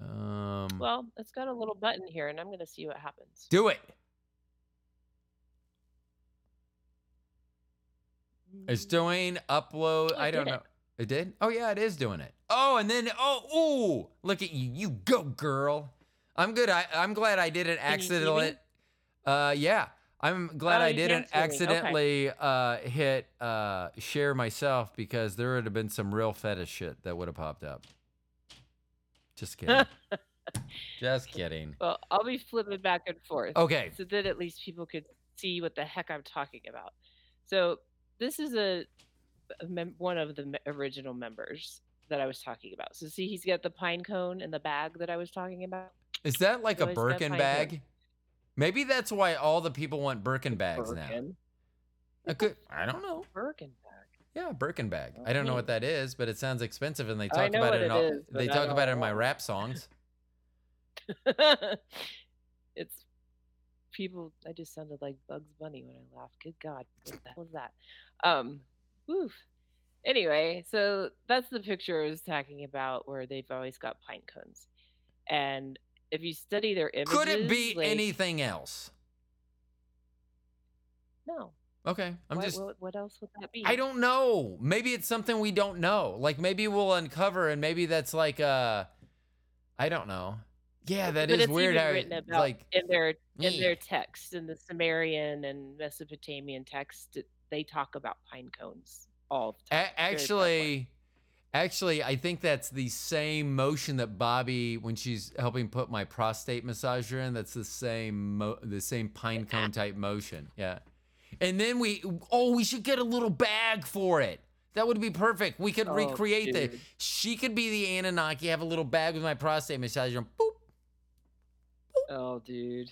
A: Um,
B: Well, it's got a little button here, and I'm going to see what happens.
A: do it. It's
B: Mm,
A: doing upload.
B: Oh,
A: I don't know.
B: it.
A: It did? Oh yeah, it is doing it. Oh, and then oh, ooh, look at you. You go, girl. I'm good. I, I'm glad I didn't
B: Can you see me?
A: accidentally. Uh, yeah. I'm glad
B: Oh,
A: I didn't
B: me. Okay.
A: accidentally uh, hit uh, share myself because there would have been some real fetish shit that would have popped up. Just kidding. Just kidding.
B: Well, I'll be flipping back and forth.
A: Okay.
B: So that at least people could see what the heck I'm talking about. So this is a mem- one of the me- original members that I was talking about. So see, he's got the pine cone and the bag that I was talking about.
A: Is that like a
B: So it's
A: Birkin bag?
B: cones.
A: Maybe that's why all the people want Birkin bags now.
B: Birkin.
A: I could, I don't know.
B: Birkin bag.
A: Yeah, Birkin bag.
B: Well,
A: I don't know what that is, but it sounds expensive, and they talk about
B: what
A: it. In
B: it
A: all,
B: is,
A: they talk about it in my rap songs.
B: it's people. I just sounded like Bugs Bunny when I laughed. Good God, what the hell was that? Um, oof. Anyway, so that's the picture I was talking about, where they've always got pine cones, and if you study their images,
A: Could it be
B: like-
A: anything else?
B: No.
A: Okay, I'm
B: What-
A: just.
B: What, what else would that be?
A: I don't know. Maybe it's something we don't know. Like maybe we'll uncover, and maybe that's like uh, I don't know. Yeah, that
B: but
A: is weird.
B: even
A: How
B: written about
A: like
B: in their in
A: Yeah.
B: their text in the Sumerian and Mesopotamian text, it- they talk about pine cones all the time.
A: A- actually, actually, I think that's the same motion that Bobby, when she's helping put my prostate massager in, that's the same mo- the same pine cone type motion. Yeah. And then we, oh, we should get a little bag for it. That would be perfect. We could
B: Oh,
A: recreate
B: dude.
A: She could be the Anunnaki, have a little bag with my prostate massager, and boop.
B: Oh, dude.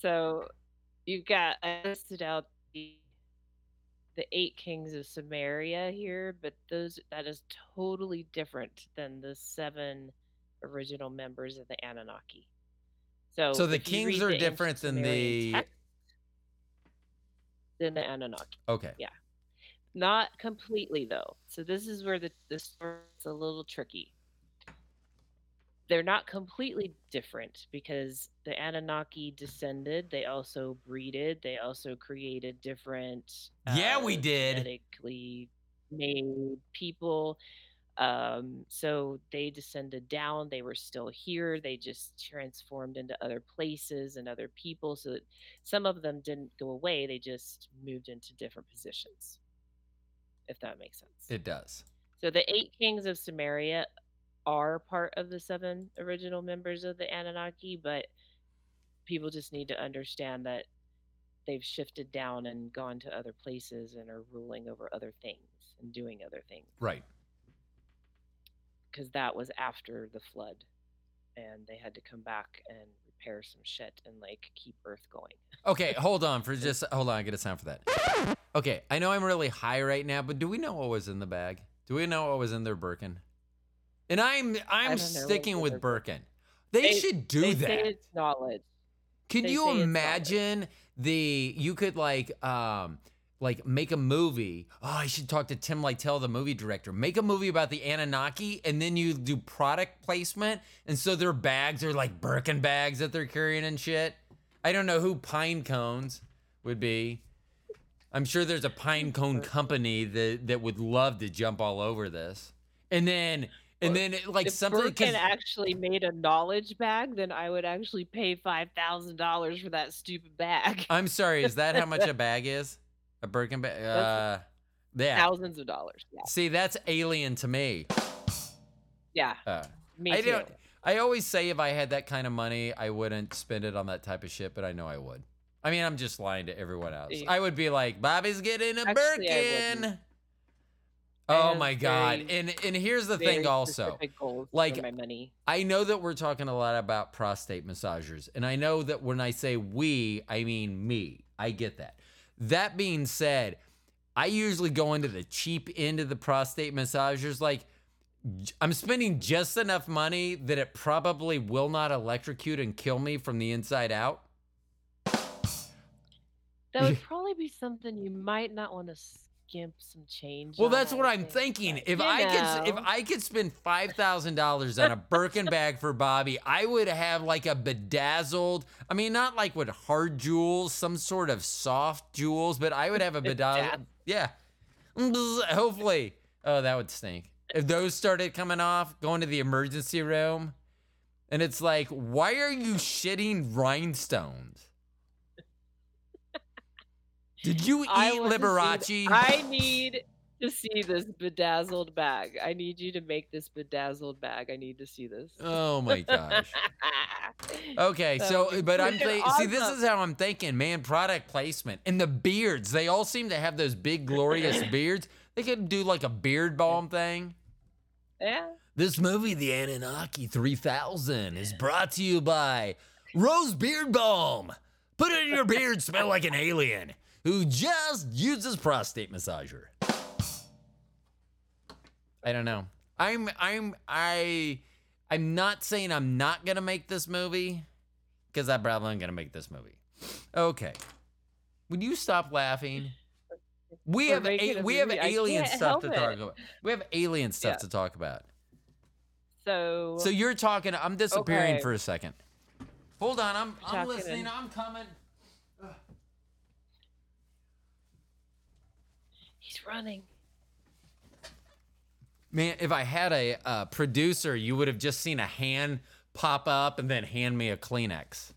B: So you've got I listed out the the eight kings of Sumeria here, but those that is totally different than the seven original members of the Anunnaki. So,
A: So the kings are
B: the
A: different than
B: Sumerian
A: the-
B: text, than the Anunnaki.
A: Okay. Yeah.
B: Not completely though. So this is where the the story's a little tricky. They're not completely different because the Anunnaki descended. They also breeded. They also created different.
A: Yeah, we
B: uh,
A: did.
B: Genetically made people. Um, so they descended down. They were still here. They just transformed into other places and other people. So that some of them didn't go away. They just moved into different positions if that makes sense.
A: It does.
B: so the eight kings of Sumeria are part of the seven original members of the Anunnaki, but people just need to understand that they've shifted down and gone to other places and are ruling over other things and doing other things
A: Right.
B: because that was after the flood and they had to come back and repair some shit and like keep earth going.
A: Okay, hold on for just hold on. I get a sound for that. Okay, I know I'm really high right now, but do we know what was in the bag? Do we know what was in their Birkin? And I'm I'm
B: don't know what
A: sticking with Birkin. They,
B: They-
A: should do
B: they
A: that.
B: it's knowledge.
A: Can
B: they
A: you
B: say it's knowledge.
A: imagine the you could like um like make a movie. Oh, I should talk to Tim Lytell, the movie director. Make a movie about the Anunnaki, and then you do product placement, and so their bags are like Birkin bags that they're carrying and shit. I don't know who Pine Cones would be. I'm sure there's a pine cone company that that would love to jump all over this. And then and then it- like
B: if
A: something 'cause-
B: Birkin actually made a knowledge bag, then I would actually pay five thousand dollars for that stupid bag.
A: I'm sorry, is that how much a bag is? A Birkin bag? Uh, yeah.
B: Thousands of dollars. Yeah.
A: See, that's alien to me.
B: Yeah.
A: Uh,
B: Me
A: I
B: too.
A: don't. I always say if I had that kind of money, I wouldn't spend it on that type of shit, but I know I would. I mean, I'm just lying to everyone else.
B: Yeah.
A: I would be like, Bobby's getting a
B: Actually,
A: Birkin. Oh my god! And and here's the thing also.
B: specific goals for
A: like,
B: my money.
A: I know that we're talking a lot about prostate massagers, and I know that when I say we, I mean me. I get that. That being said, I usually go into the cheap end of the prostate massagers. Like, I'm spending just enough money that it probably will not electrocute and kill me from the inside out.
B: That would probably be something you might not want to skimp some change.
A: Well, that's what I'm thinking. If
B: you
A: I could, if. I could spend five thousand dollars on a Birkin bag for Bobby, I would have like a bedazzled. I mean, not like with hard jewels, some sort of soft jewels, but I would have a bedazzled. Yeah, hopefully. Oh, that would stink if those started coming off. Going to the emergency room, and it's like, why are you shitting rhinestones? Did you eat
B: I want see
A: Liberace?
B: I need to see this bedazzled bag. I need you to make this bedazzled bag. I need to see this.
A: Oh my gosh. Okay,
B: That
A: so but I'm
B: freaking
A: thinking. See, this is how I'm thinking, man. Product placement and the beards. They all seem to have those big, glorious beards. They could do like a beard balm thing.
B: yeah.
A: This movie, The Anunnaki 3000, is brought to you by Rose Beard Balm. Put it in your beard, smell like an alien who just uses prostate massager. I don't know. I'm I'm I I'm not saying I'm not gonna make this movie because I probably am gonna make this movie. Okay. Would you stop laughing? We
B: We're
A: have a, we have alien stuff to
B: help
A: talk about. We have alien stuff
B: Yeah.
A: to talk about.
B: So,
A: So you're talking. I'm disappearing
B: Okay.
A: for a second. Hold on. I'm I'm listening. I'm coming.
B: He's running.
A: Man, if I had a uh, producer, you would have just seen a hand pop up and then hand me a Kleenex.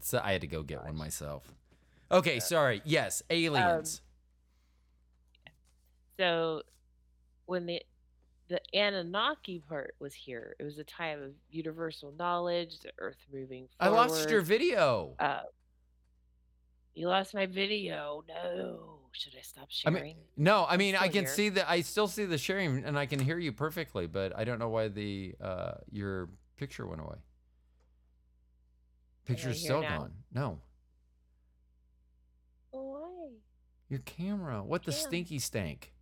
A: So I had to go get one myself. Okay, sorry. Yes, aliens.
B: So, when the the Anunnaki part was here, it was a time of universal knowledge, the Earth moving
A: I lost your video.
B: Uh, you lost my video. No. Should I stop sharing?
A: I
B: sharing?
A: mean, no, I mean I can
B: here.
A: see that. I still see the sharing, and I can hear you perfectly. But I don't know why the uh, your picture went away. Picture's still
B: now?
A: gone. No,
B: oh, why?
A: your camera. What the stinky stank?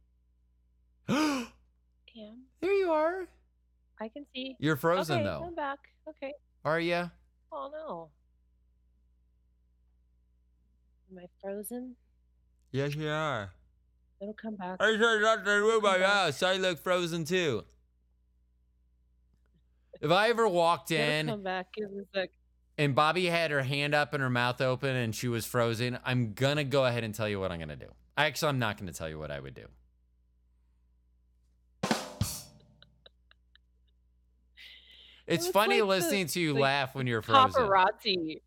B: Cam.
A: there you are.
B: I can see.
A: You're frozen
B: okay,
A: though.
B: I'm back. Okay.
A: Are you?
B: Oh no. Am I frozen?
A: Yes, you are.
B: It'll come back.
A: I said not to move my
B: Okay.
A: mouse. I look frozen too. If I ever walked in
B: come back. Give me a sec.
A: and Bobby had her hand up and her mouth open and she was frozen, I'm gonna go ahead and tell you what I'm gonna do. Actually, I'm not gonna tell you what I would do. It's
B: looks
A: funny
B: like the-
A: listening to you laugh when you're frozen.
B: Paparazzi.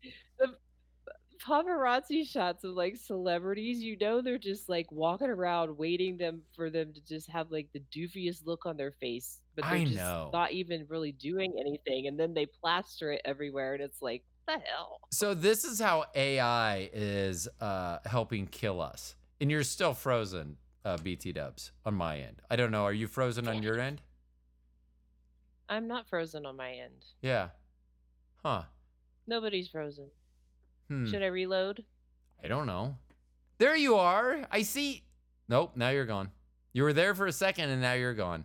B: Paparazzi shots of like celebrities, you know, they're just like walking around waiting them for them to just have like the doofiest look on their face, but they're
A: I
B: just
A: know.
B: not even really doing anything, and then they plaster it everywhere, and it's like, the hell.
A: So this is how AI is uh, helping kill us, and you're still frozen, uh, BT Dubs, on my end. I don't know. Are you frozen on your end?
B: I'm not frozen on my end.
A: Yeah. Huh.
B: Nobody's frozen.
A: Hmm.
B: Should I reload?
A: I don't know. There you are. I see. Nope. Now you're gone. You were there for a second, and now you're gone.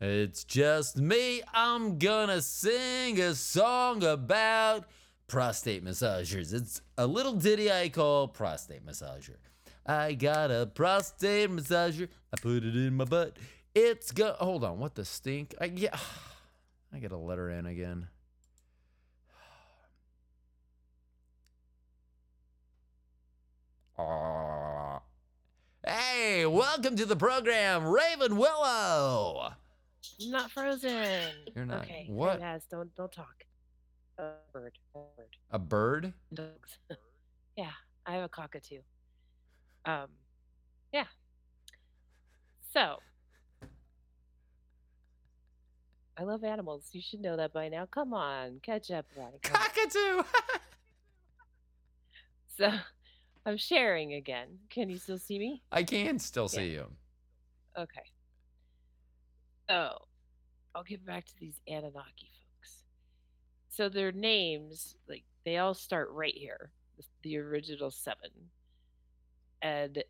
A: It's just me. I'm gonna sing a song about prostate massagers. It's a little ditty I call prostate massager. I got a prostate massager. I put it in my butt. It's go. Hold on. What the stink? I yeah. I gotta let her in again. Hey, welcome to the program, Raven Willow.
B: I'm not frozen.
A: You're not-
B: Okay.
A: what?
B: Don't don't talk. A bird. A bird.
A: A bird?
B: Dogs. yeah, I have a cockatoo. Um, yeah. So, I love animals. You should know that by now. Come on, catch up, Ronnie.
A: Cockatoo.
B: So, I'm sharing again. Can you still see me?
A: I can still see you.
B: Okay. So, I'll get back to these Anunnaki folks. So their names, like they all start right here, the, the original seven, and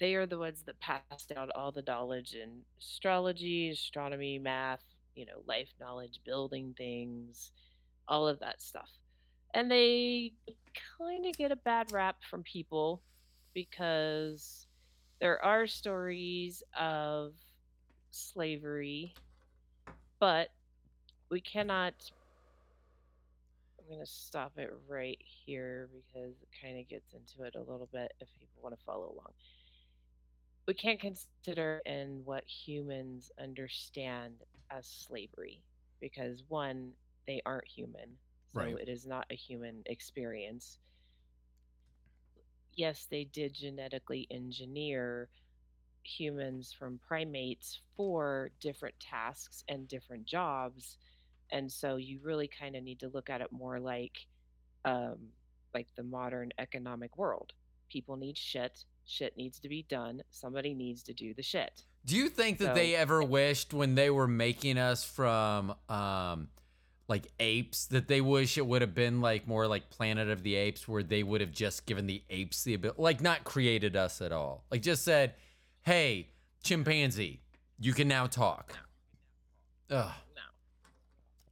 B: they are the ones that passed down all the knowledge in astrology, astronomy, math, you know, life knowledge, building things, all of that stuff. And they kind of get a bad rap from people because there are stories of slavery, but we cannot. I'm going to stop it right here because it kind of gets into it a little bit if people want to follow along. We can't consider in what humans understand as slavery because, one, they aren't human. So
A: Right.
B: it is not a human experience. Yes, they did genetically engineer humans from primates for different tasks and different jobs and so you really kind of need to look at it more like um like the modern economic world people need shit shit needs to be done somebody needs to do the shit
A: Do you think that
B: So-
A: they ever wished when they were making us from um like apes that they wish it would have been like more like Planet of the Apes where they would have just given the apes the ability like not created us at all. Like just said, "Hey, chimpanzee, you can now talk." Ugh.
B: No.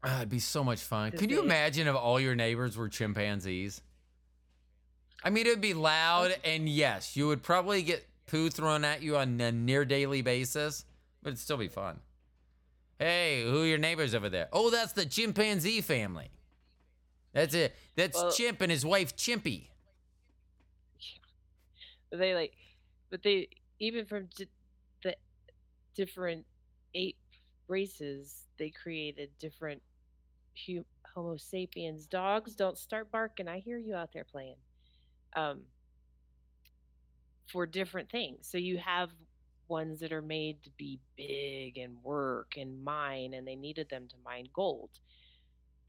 A: Ah, it'd be so much fun. Could you imagine if all your neighbors were chimpanzees? I mean, it'd be loud, and yes, you would probably get poo thrown at you on a near daily basis, but it'd still be fun. Hey, who are your neighbors over there? Oh, that's the chimpanzee family. That's it. That's
B: Well-
A: Chimp and his wife Chimpy.
B: But they like, but they even from di- the different ape races, they created different hu- Homo sapiens. Dogs don't start barking. I hear you out there playing. Um, for different things. So you have ones that are made to be big and work and mine, and they needed them to mine gold.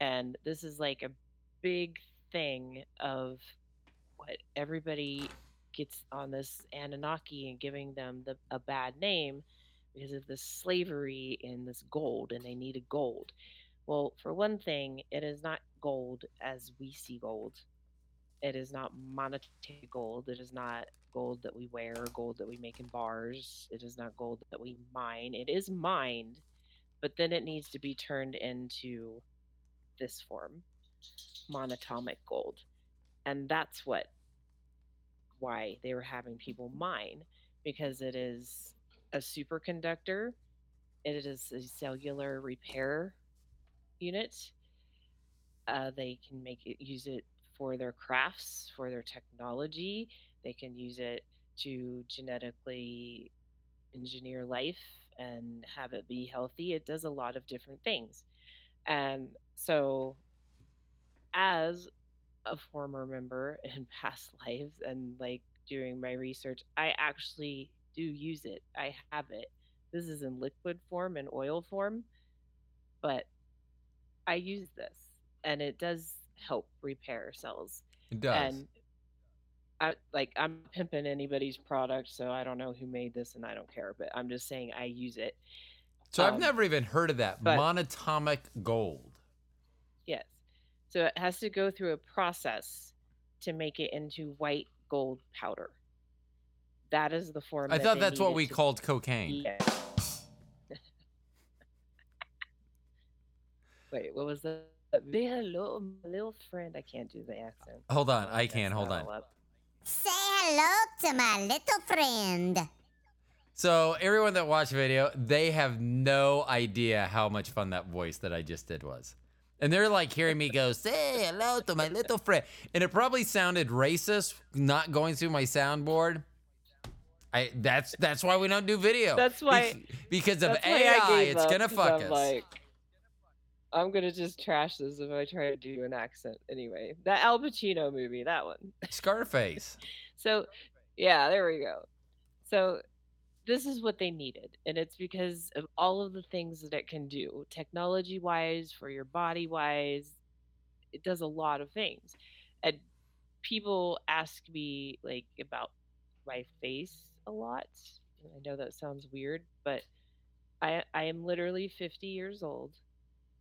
B: And this is like a big thing of what everybody gets on this Anunnaki and giving them the, a bad name because of this slavery in this gold, and they needed gold. Well, for one thing, it is not gold as we see gold. It is not monetary gold. It is not gold that we wear, gold that we make in bars. It is not gold that we mine. It is mined, but then it needs to be turned into this form monatomic gold. And that's what why they were having people mine because it is a superconductor, it is a cellular repair unit. Uh, they can make it use it for their crafts, for their technology. They can use it to genetically engineer life and have it be healthy. It does a lot of different things. And so, as a former member in past lives and like doing my research, I actually do use it. I have it. This is in liquid form and oil form, but I use this and it does help repair cells.
A: It does.
B: And I like I'm pimping anybody's product, so I don't know who made this and I don't care, but I'm just saying I use it.
A: so I've
B: um,
A: never even heard of that
B: but-
A: monatomic gold.
B: Yes. So it has to go through a process to make it into white gold powder. That is the form.
A: I
B: that
A: thought that's what we
B: to
A: called cocaine.
B: Yeah. Wait, what was the? Hello, my little friend. I can't do the accent.
A: Hold on, I
B: Mess
A: can. Hold on.
B: up.
C: Say hello to my little friend.
A: So everyone that watched the video, they have no idea how much fun that voice that I just did was. And they're like hearing me go, say hello to my little friend. And it probably sounded racist not going through my soundboard. I that's that's why we don't do video.
B: That's why-
A: Bec- because of AI, it's gonna fuck
B: I'm
A: us.
B: Like, I'm gonna just trash this if I try to do an accent. Anyway, that Al Pacino movie, that one.
A: Scarface.
B: So, yeah, there we go. So, this is what they needed, and it's because of all of the things that it can do, technology wise, for your body wise. It does a lot of things, and people ask me like about my face a lot. I know that sounds weird, but I I am literally 50 years old.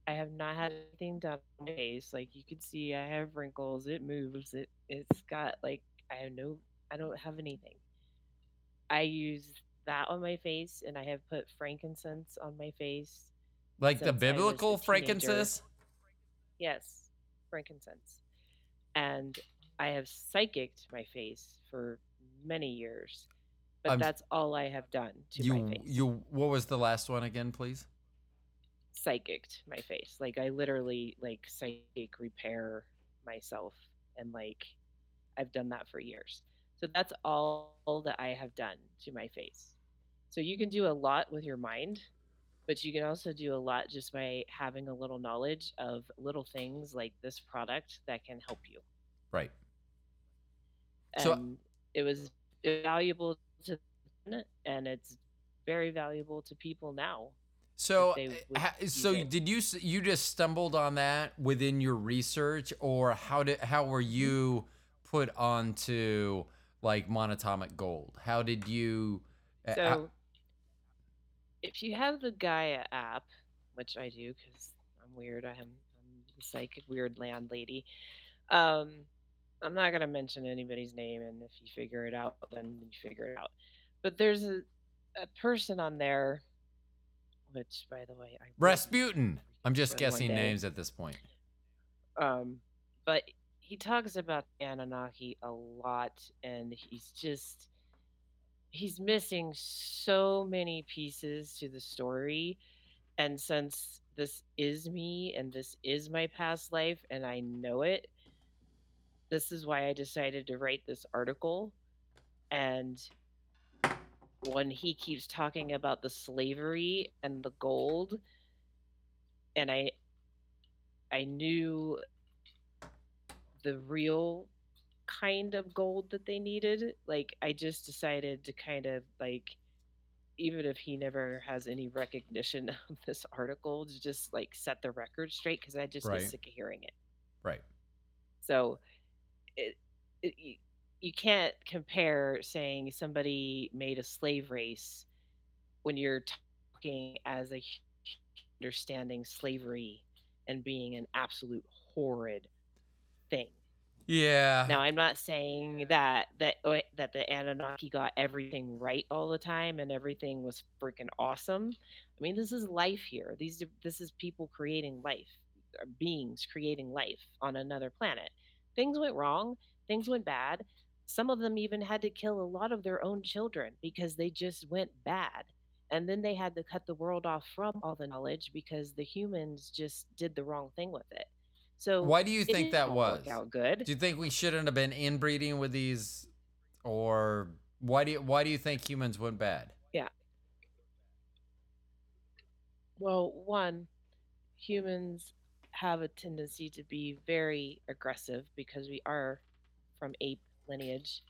B: I have not had anything done on my face. Like you can see, I have wrinkles. It moves. It it's got like I have no. I don't have anything. I use that on my face, and I have put frankincense on my face.
A: Like the
B: Since I was a
A: biblical frankincense?
B: Yes, frankincense. And I have psychicked my face for many years, but
A: I'm-
B: that's all I have done to
A: You
B: my face.
A: you what was the last one again, please?
B: Psychicked my face. Like I literally like psychic repair myself and like I've done that for years. So that's all that I have done to my face. So you can do a lot with your mind, but you can also do a lot just by having a little knowledge of little things like this product that can help you.
A: Right.
B: And
A: So-
B: it was valuable to and it's very valuable to people now.
A: So,
B: would
A: ha- so
B: it.
A: did you you just stumbled on that within your research, or how did how were you put onto like monatomic gold? How did you? how-
B: So if you have the Gaia app, which I do because I'm weird, I am I'm the psychic weird landlady. Um, I'm not gonna mention anybody's name, and if you figure it out, then you figure it out. But there's a, a person on there, which by the way, I really
A: Rasputin. I'm just guessing names at this point.
B: um but he talks about the anunnaki a lot and he's just he's missing so many pieces to the story and since this is me and this is my past life and i know it this is why i decided to write this article and when he keeps talking about the slavery and the gold and i i knew the real kind of gold that they needed like i just decided to kind of like even if he never has any recognition of this article to just like set the record straight because i just
A: Right.
B: get sick of hearing it
A: Right.
B: so it, it you, can't compare saying somebody made a slave race when you're talking as a understanding slavery and being an absolute horrid thing.
A: Yeah.
B: Now, I'm not saying that that that the Anunnaki got everything right all the time and everything was freaking awesome. I mean, this is life here. These this is people creating life, uh, beings creating life on another planet. Things went wrong. Things went bad. Some of them even had to kill a lot of their own children because they just went bad. And then they had to cut the world off from all the knowledge because the humans just did the wrong thing with it. So
A: Why do you think that was?
B: out good?
A: Do you think we shouldn't have been inbreeding with these, or why do you, why do you think humans went bad? Yeah.
B: Well, one, humans have a tendency to be very aggressive because we are from ape lineage.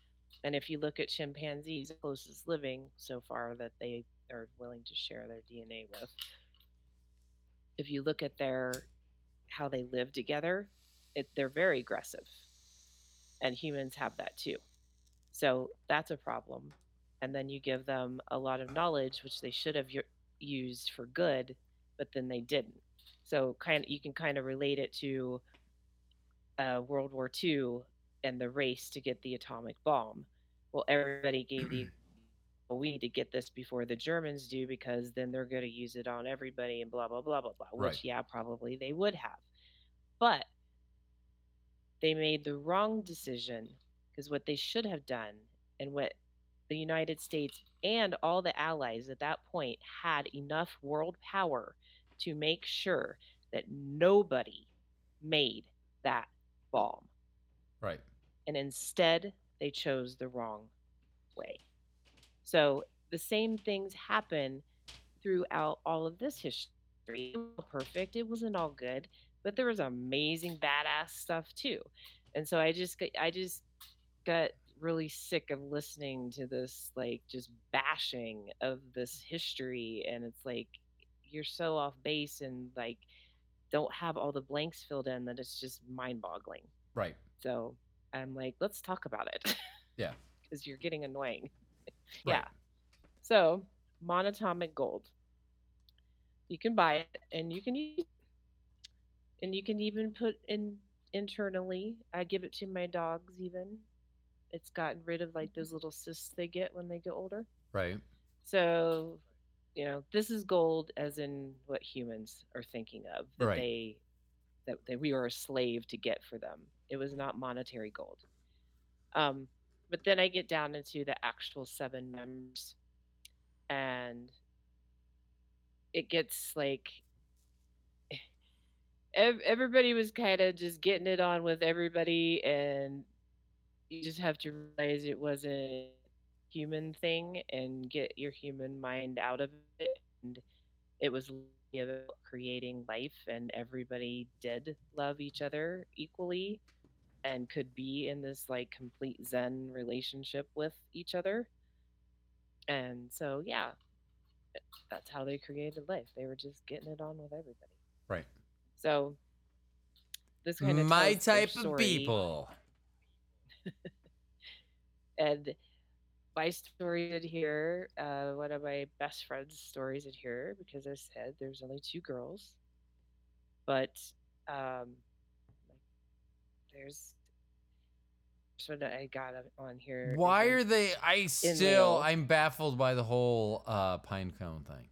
B: And if you look at chimpanzees, closest living so far that they are willing to share their DNA with, if you look at their how they live together, it, they're very aggressive. And humans have that too. So that's a problem. And then you give them a lot of knowledge, which they should have used for good, but then they didn't. So kind of you can kind of relate it to uh, World War II and the race to get the atomic bomb. Well, everybody gave the well, we need to get this before the Germans do because then they're going to use it on everybody and blah blah blah blah blah. Which yeah, probably they would have, but they made the wrong decision because what they should have done and what the United States and all the allies at that point had enough world power to make sure that nobody made that bomb.
A: Right.
B: And instead, they chose the wrong way. So the same things happen throughout all of this history. Perfect, it wasn't all good, but there was amazing badass stuff too. And so I just got, I just got really sick of listening to this like just bashing of this history and it's like you're so off base and like don't have all the blanks filled in that it's just mind-boggling.
A: Right.
B: So I'm like, let's talk about it.
A: Yeah.
B: Because you're getting annoying.
A: Right.
B: Yeah. So monatomic gold. You can buy it and you can use and you can even put in internally. I give it to my dogs even. It's gotten rid of like those little cysts they get when they get older.
A: Right.
B: So, you know, this is gold as in what humans are thinking of. That
A: Right.
B: they that, that we were a slave to get for them. It was not monetary gold. Um, but then I get down into the actual seven members and it gets like everybody was kind of just getting it on with everybody and you just have to realize it wasn't a human thing and get your human mind out of it and it was about creating life and everybody did love each other equally and could be in this like complete zen relationship with each other and so yeah that's how they created life they were just getting it on with everybody
A: Right.
B: so this kind of
A: My type of people.
B: and my stories adhere. Uh, one of my best friend's stories in here, because I said there's only two girls, but um, there's so I got on here.
A: Why are they? I still,
B: Wales.
A: I'm baffled by the whole uh, pine cone thing.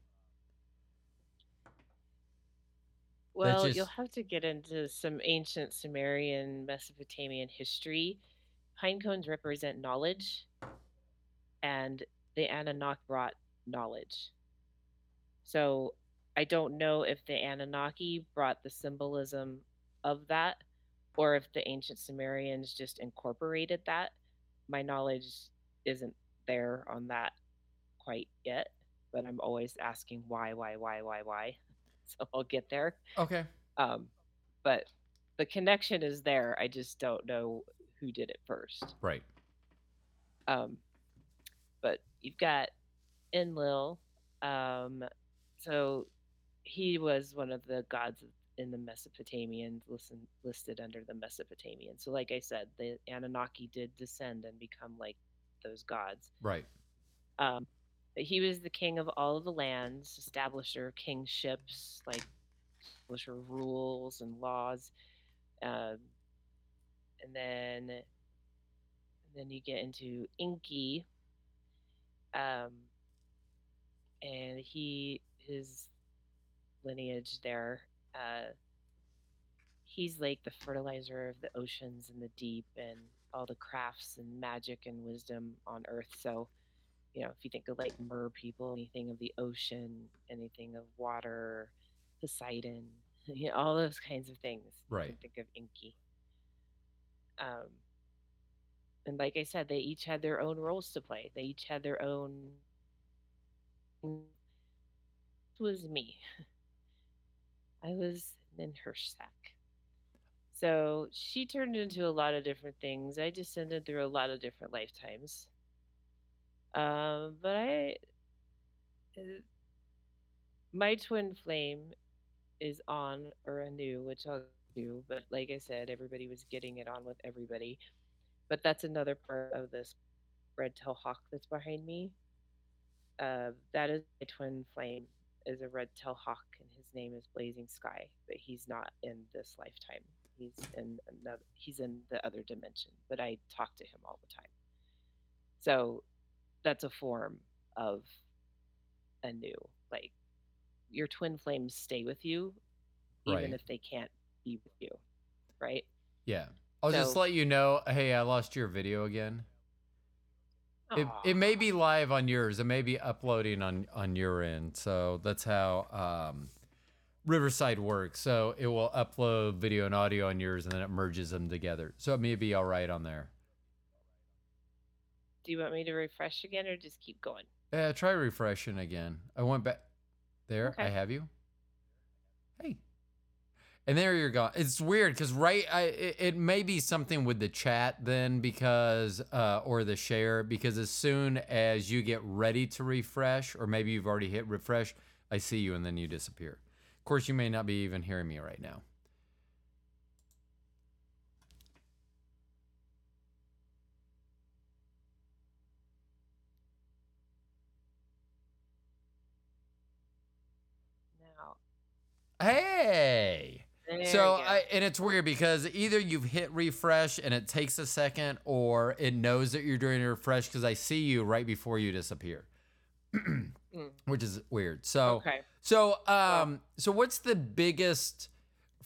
B: Well,
A: just-
B: you'll have to get into some ancient Sumerian Mesopotamian history. Pine cones represent knowledge, and the Anunnaki brought knowledge. So I don't know if the Anunnaki brought the symbolism of that, or if the ancient Sumerians just incorporated that. My knowledge isn't there on that quite yet, but I'm always asking why, why, why, why, why. So I'll get there.
A: Okay.
B: Um, but the connection is there. I just don't know who did it first.
A: Right.
B: Um, but you've got Enlil. Um, so he was one of the gods in the Mesopotamians, listen, listed under the Mesopotamian. So, like I said, the Anunnaki did descend and become like those gods.
A: Right.
B: Um, but he was the king of all of the lands, establisher kingships, like establisher rules and laws. Um, and then, and then you get into Enki, um, and he his lineage there. Uh, he's like the fertilizer of the oceans and the deep, and all the crafts and magic and wisdom on Earth. So you know, if you think of like mer people, anything of the ocean, anything of water, Poseidon, you know, all those kinds of things. you can
A: Right.
B: think of Enki. Um, and like I said, they each had their own roles to play. They each had their own. It was me. I was in her. So she turned into a lot of different things. I descended through a lot of different lifetimes. Um, but I, uh, my twin flame is on or anew, which I'll do. But like I said, everybody was getting it on with everybody. But that's another part of this red tail hawk that's behind me. Uh, that is my twin flame is a red tail hawk, and his name is Blazing Sky. But he's not in this lifetime. He's in another. He's in the other dimension. But I talk to him all the time. So that's a form of a new like your twin flames stay with you even
A: Right.
B: if they can't be with you right
A: Yeah. I'll just let you know. Hey, I lost your video again. It, it may be live on yours. It may be uploading on on your end. So that's how um, Riverside works. So it will upload video and audio on yours, and then it merges them together. So it may be all right on there.
B: do you want me to refresh again or just keep going
A: Yeah, try refreshing again. I went back. There, I have you. Hey. And there you're gone. It's weird because right, I it, it may be something with the chat then because uh, or the share because as soon as you get ready to refresh or maybe you've already hit refresh, I see you and then you disappear. Of course, you may not be even hearing me right now.
B: now
A: Hey.
B: There
A: So. I, and it's weird because either you've hit refresh and it takes a second, or it knows that you're doing a refresh because I see you right before you disappear, which is weird. So
B: okay
A: so um so what's the biggest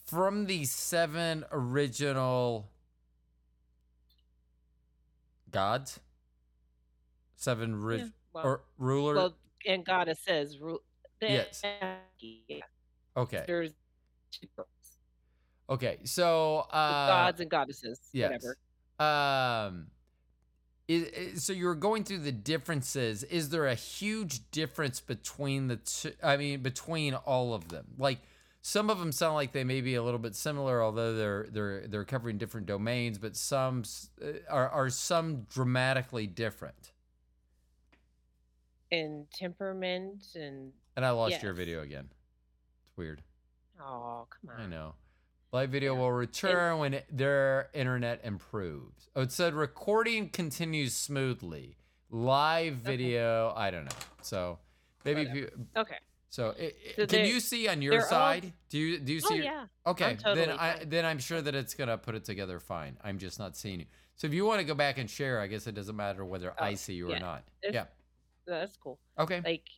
A: from the seven original gods? Seven ri-
B: Yeah, well,
A: or ruler?
B: well and goddesses rule the-
A: Yes.
B: yeah,
A: okay.
B: there's
A: Okay. So uh
B: gods and goddesses
A: Yes.
B: whatever
A: Um, is, is- so you were going through the differences. Is there a huge difference between the two? I mean, between all of them. Like some of them sound like they may be a little bit similar, although they're they're they're covering different domains. But some uh, are are some dramatically different.
B: in temperament and
A: And I lost your video again. It's weird.
B: oh come on
A: I know. Live video
B: Yeah.
A: will return when it- their internet improves. Oh, it said recording continues smoothly. live video. I don't know. So maybe if you.
B: Okay.
A: So, i- i-
B: So
A: can
B: they-
A: you see on your
B: they're all-
A: side? do you do you oh, see?
B: Oh
A: your-
B: yeah.
A: Okay,
B: totally
A: then I then I'm sure that it's gonna put it together fine. I'm just not seeing you. So if you want to go back and share, I guess it doesn't matter whether oh, I
B: Oh,
A: see you or not.
B: It's-
A: Yeah.
B: That's cool.
A: Okay.
B: Like,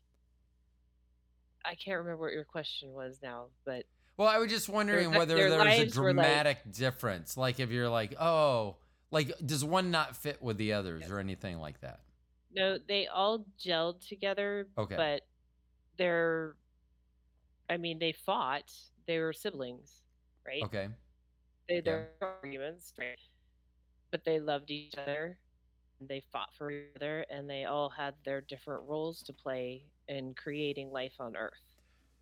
B: I can't remember what your question was now, but
A: Well, I was just wondering
B: li-
A: whether
B: their
A: there was a
B: were like-
A: dramatic difference. Like if you're like, oh, like does one not fit with the others or anything like that?
B: no, they all gelled together.
A: Okay.
B: But they're, I mean, they fought. They were siblings, right?
A: Okay.
B: They their arguments, right? But they loved each other. and They fought for each other, and they all had their different roles to play in creating life on Earth.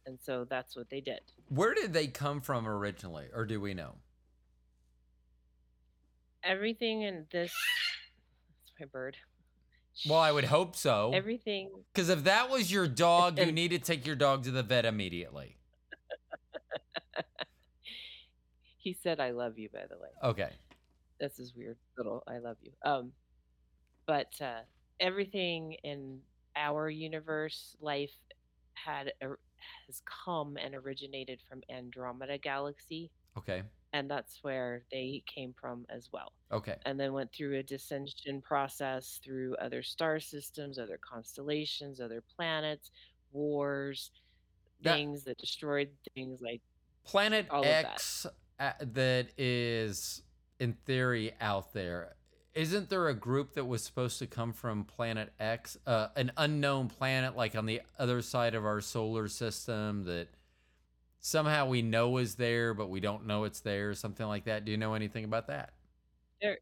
B: And so that's what they did.
A: Where did they come from originally, or do we know?
B: Everything in this. That's my bird.
A: Well, I would hope so.
B: Everything.
A: Because if that was your dog, you need to take your dog to the vet immediately.
B: He said, "I love you." By the way,
A: Okay.
B: this is weird little "I love you." Um, but uh, everything in our universe, life had or- has come and originated from Andromeda Galaxy,
A: Okay.
B: and that's where they came from as well.
A: Okay.
B: and then went through a dissension process through other star systems, other constellations, other planets, wars,
A: That-
B: things that destroyed things like
A: Planet
B: All of that.
A: X uh, that is, in theory, out there. Isn't there a group that was supposed to come from Planet X, uh, an unknown planet like on the other side of our solar system that somehow we know is there, but we don't know it's there, or something like that? Do you know anything about that?
B: There,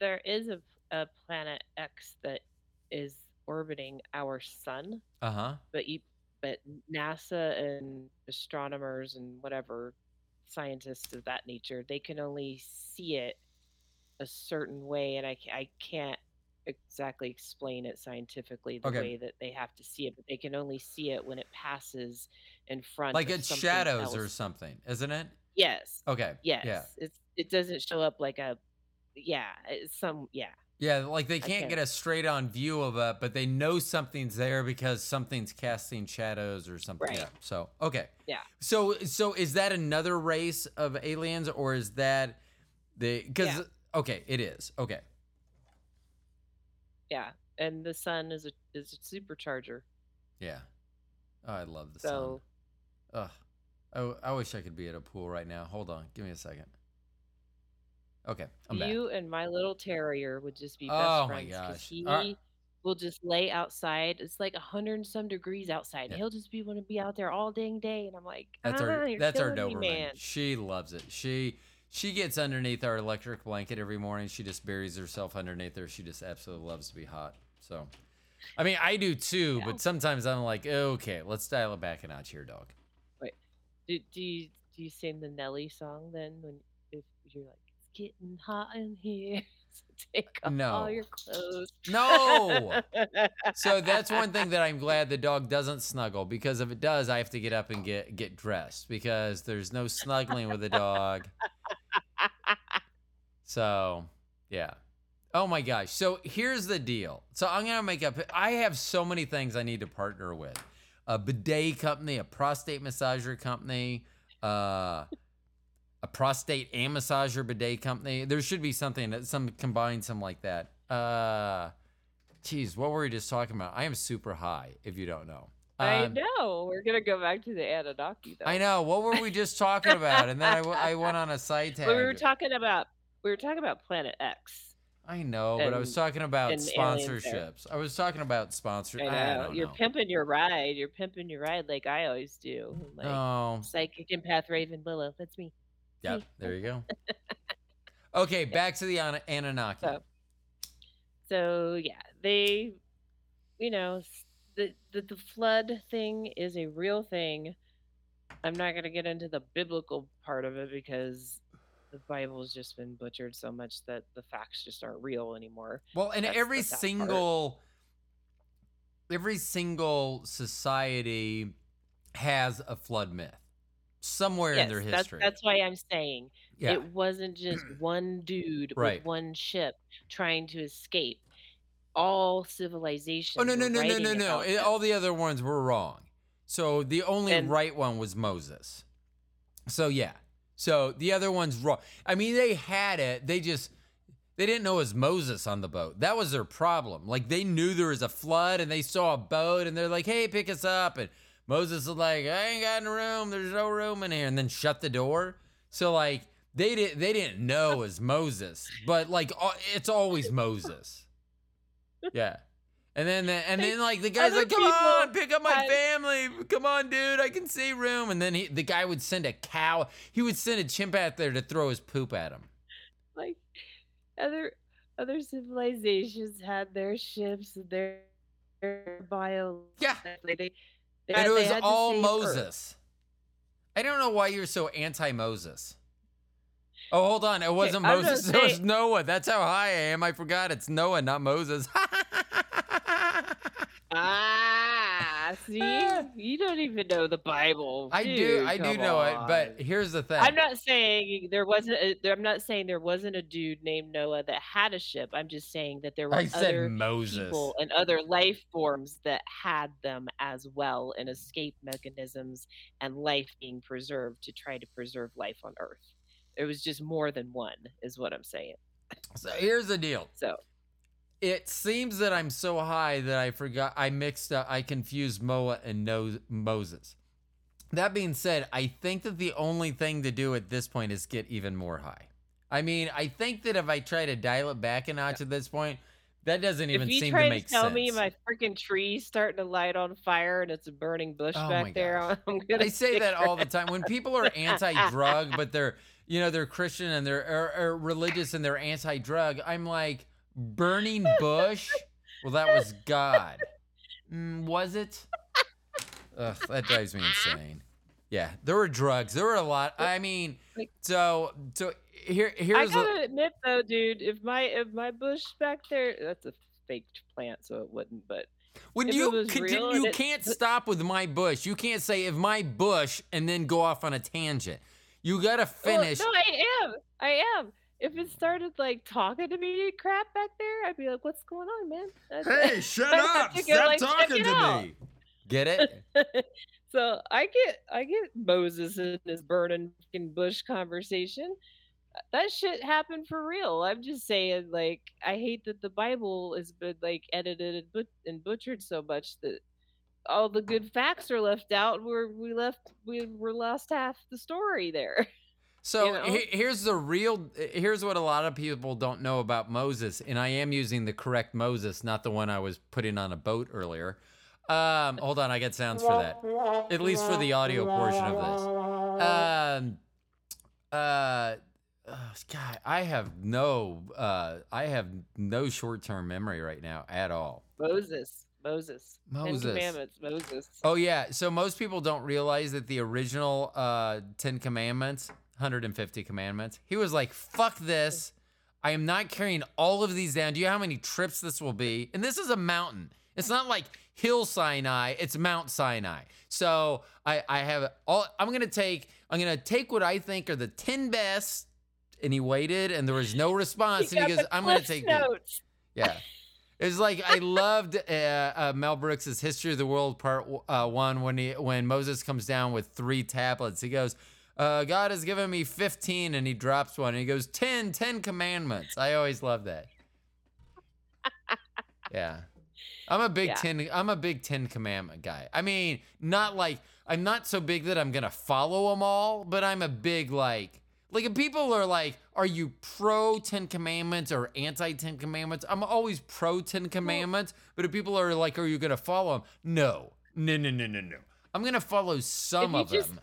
B: there is a, a planet X that is orbiting our sun,
A: Uh huh.
B: but you, but NASA and astronomers and whatever scientists of that nature, they can only see it a certain way, and I, I can't exactly explain it scientifically the
A: Okay.
B: way that they have to see it, but they can only see it when it passes in front.
A: Like
B: something
A: shadows or something, isn't it?
B: Yes.
A: Okay.
B: Yes.
A: Yeah.
B: It's it doesn't show up like a yeah, some yeah.
A: Yeah, like they can't
B: can't-
A: get a straight on view of it, but they know something's there because something's casting shadows or something.
B: Right.
A: Yeah. So okay.
B: Yeah.
A: So so is that another race of aliens or is that the because
B: Yeah.
A: Okay it is okay
B: Yeah. And the sun is a is a supercharger.
A: yeah. Oh, I love the
B: So
A: sun. Ugh. Oh, I wish I could be at a pool right now. Hold on, give me a second. Okay, I'm back.
B: you and my little terrier would just be best
A: Oh my
B: friends because he
A: Alright.
B: will just lay outside. It's like a hundred and some degrees outside.
A: Yeah.
B: He'll just be want to be out there all dang day, and I'm like,
A: That's
B: ah,
A: our that's our Doberman.
B: man.
A: She loves it. She she gets underneath our electric blanket every morning. She just buries herself underneath there. She just absolutely loves to be hot. So, I mean, I do too.
B: Yeah.
A: But sometimes I'm like, okay, let's dial it back a notch here, dog.
B: Do, do you do you sing the Nelly song then when if you're like it's getting hot in here, so take off
A: No.
B: all your clothes.
A: No. so that's one thing that I'm glad the dog doesn't snuggle because if it does, I have to get up and get get dressed because there's no snuggling with a dog. So, yeah. Oh my gosh. So here's the deal. So I'm going to make up I have so many things I need to partner with. A bidet company, a prostate massager company, uh a prostate and massager bidet company. There should be something that some combine some like that. Uh Geez, what were we just talking about? I am super high, if you don't know.
B: I
A: Um,
B: know. We're gonna go back to the Anunnaki though.
A: I know. What were we just talking about? And then I, w- I went on a side
B: But we were
A: tangent.
B: talking about we were talking about Planet X.
A: I know, but I was talking about
B: and
A: sponsorships. I was talking about sponsor.
B: I
A: I,
B: know.
A: don't
B: You're
A: know.
B: pimping your ride. You're pimping your ride like I always do. Like
A: oh,
B: Psychic Empath Raven Willow. That's me.
A: yeah.
B: me.
A: There you go. Okay, back to the An- Anunnaki.
B: So, so yeah, they, you know, the, the the flood thing is a real thing. I'm not gonna get into the biblical part of it because the Bible's just been butchered so much that the facts just aren't real anymore.
A: Well, and
B: That's
A: every
B: sad part.
A: single every single society has a flood myth somewhere in
B: yes,
A: their
B: that's,
A: history.
B: that's why I'm saying
A: yeah.
B: it wasn't just one dude
A: Right.
B: with one ship trying to escape. All civilizations.
A: Oh no no no no no no! It- all the other ones were wrong. So the only
B: And-
A: right one was Moses. So yeah. So the other one's wrong. I mean, they had it. They just they didn't know it was Moses on the boat. That was their problem. Like they knew there was a flood and they saw a boat and they're like, "Hey, pick us up." And Moses was like, "I ain't got no room. There's no room in here." And then shut the door. So like they didn't they didn't know it was Moses, but like it's always Moses. Yeah. And then and then like the guy's
B: Other
A: like, "Come
B: people
A: on, pick up my
B: had-
A: family. Come on, dude. I can see room." And then he, the guy would send a cow. He would send a chimp out there to throw his poop at him.
B: like other other civilizations had their ships and their, their bio.
A: Yeah.
B: Like they, they
A: And
B: had-
A: it was all
B: save Earth.
A: Moses. I don't know why you're so anti-Moses. Oh, hold on. It wasn't
B: I'm
A: Moses. It was Noah. That's how high I am. I forgot. It's Noah, not Moses.
B: Ah, see, you don't even know the Bible.
A: I do. I do know it. But here's the thing.
B: I'm not saying there wasn't. A, I'm not saying there wasn't a dude named Noah that had a ship. I'm just saying that there were
A: I
B: other
A: Moses.
B: people and other life forms that had them as well, and escape mechanisms and life being preserved to try to preserve life on Earth. It was just more than one, is what I'm saying.
A: So here's the deal.
B: So
A: It seems that I'm so high that I forgot. I mixed up. I confused Moa and no- Moses. That being said, I think that the only thing to do at this point is get even more high. I mean, I think that if I try to dial it back a notch at this point, that doesn't even
B: if you
A: seem
B: try
A: to
B: to, tell
A: sense.
B: me my freaking tree's starting to light on fire and it's a burning bush
A: Oh
B: back there. I'm gonna
A: I say that all the time. When people are anti-drug, but they're you know they're Christian and they're or, or religious and they're anti-drug, I'm like burning bush. Well, that was God. Mm, was it? Ugh, that drives me insane. Yeah, there were drugs. There were a lot. I mean, so so here
B: I
A: here's a,
B: gotta admit though, dude, if my if my bush back there, that's a faked plant, so it wouldn't. But
A: when you continue, you
B: it-
A: can't stop with my bush. You can't say if my bush and then go off on a tangent. You gotta
B: Well,
A: finish.
B: no, I am. I am. If it started like talking to me crap back there, I'd be like, "What's going on, man?"
A: Hey, shut up!
B: go,
A: Stop
B: like,
A: talking to
B: out.
A: me. Get it?
B: so I get I get Moses in this burning bush conversation. Uh, That shit happened for real. I'm just saying, like, I hate that the Bible has been like edited and, but- and butchered so much that all the good facts are left out. Where we left, we were lost half the story there.
A: So
B: You know?
A: he- here's the real. Here's what a lot of people don't know about Moses, and I am using the correct Moses, not the one I was putting on a boat earlier. Um, hold on, I get sounds for that. At least for the audio portion of this. Um, uh, oh, God, I have no. Uh, I have no short-term memory right now at all.
B: Moses, Moses,
A: Moses.
B: Ten Commandments, Moses.
A: Oh yeah, so most people don't realize that the original uh 10 commandments, 150 commandments. He was like, "Fuck this. I am not carrying all of these down. Do you know how many trips this will be?" And this is a mountain. It's not like Hill Sinai, it's Mount Sinai. So, I I have all I'm going to take I'm to take what I think are the 10 best and he waited and there was no response
B: He
A: and he goes, "I'm going to
B: Cliff's
A: take these."
B: notes.
A: Yeah. It was like I loved uh, uh, Mel Brooks's History of the World Part uh, One when he when Moses comes down with three tablets. He goes, uh, "God has given me 15," and he drops one and he goes, 10, 10 commandments. I always love that. Yeah, I'm a big
B: Yeah.
A: ten. I'm a big Ten Commandment guy. I mean, not like I'm not so big that I'm gonna follow them all, but I'm a big like. Like if people are like, "Are you pro Ten Commandments or anti Ten Commandments?" I'm always pro Ten Commandments. But if people are like, "Are you gonna follow them?" No, no, no, no, no, no. I'm gonna follow some of
B: just-
A: them.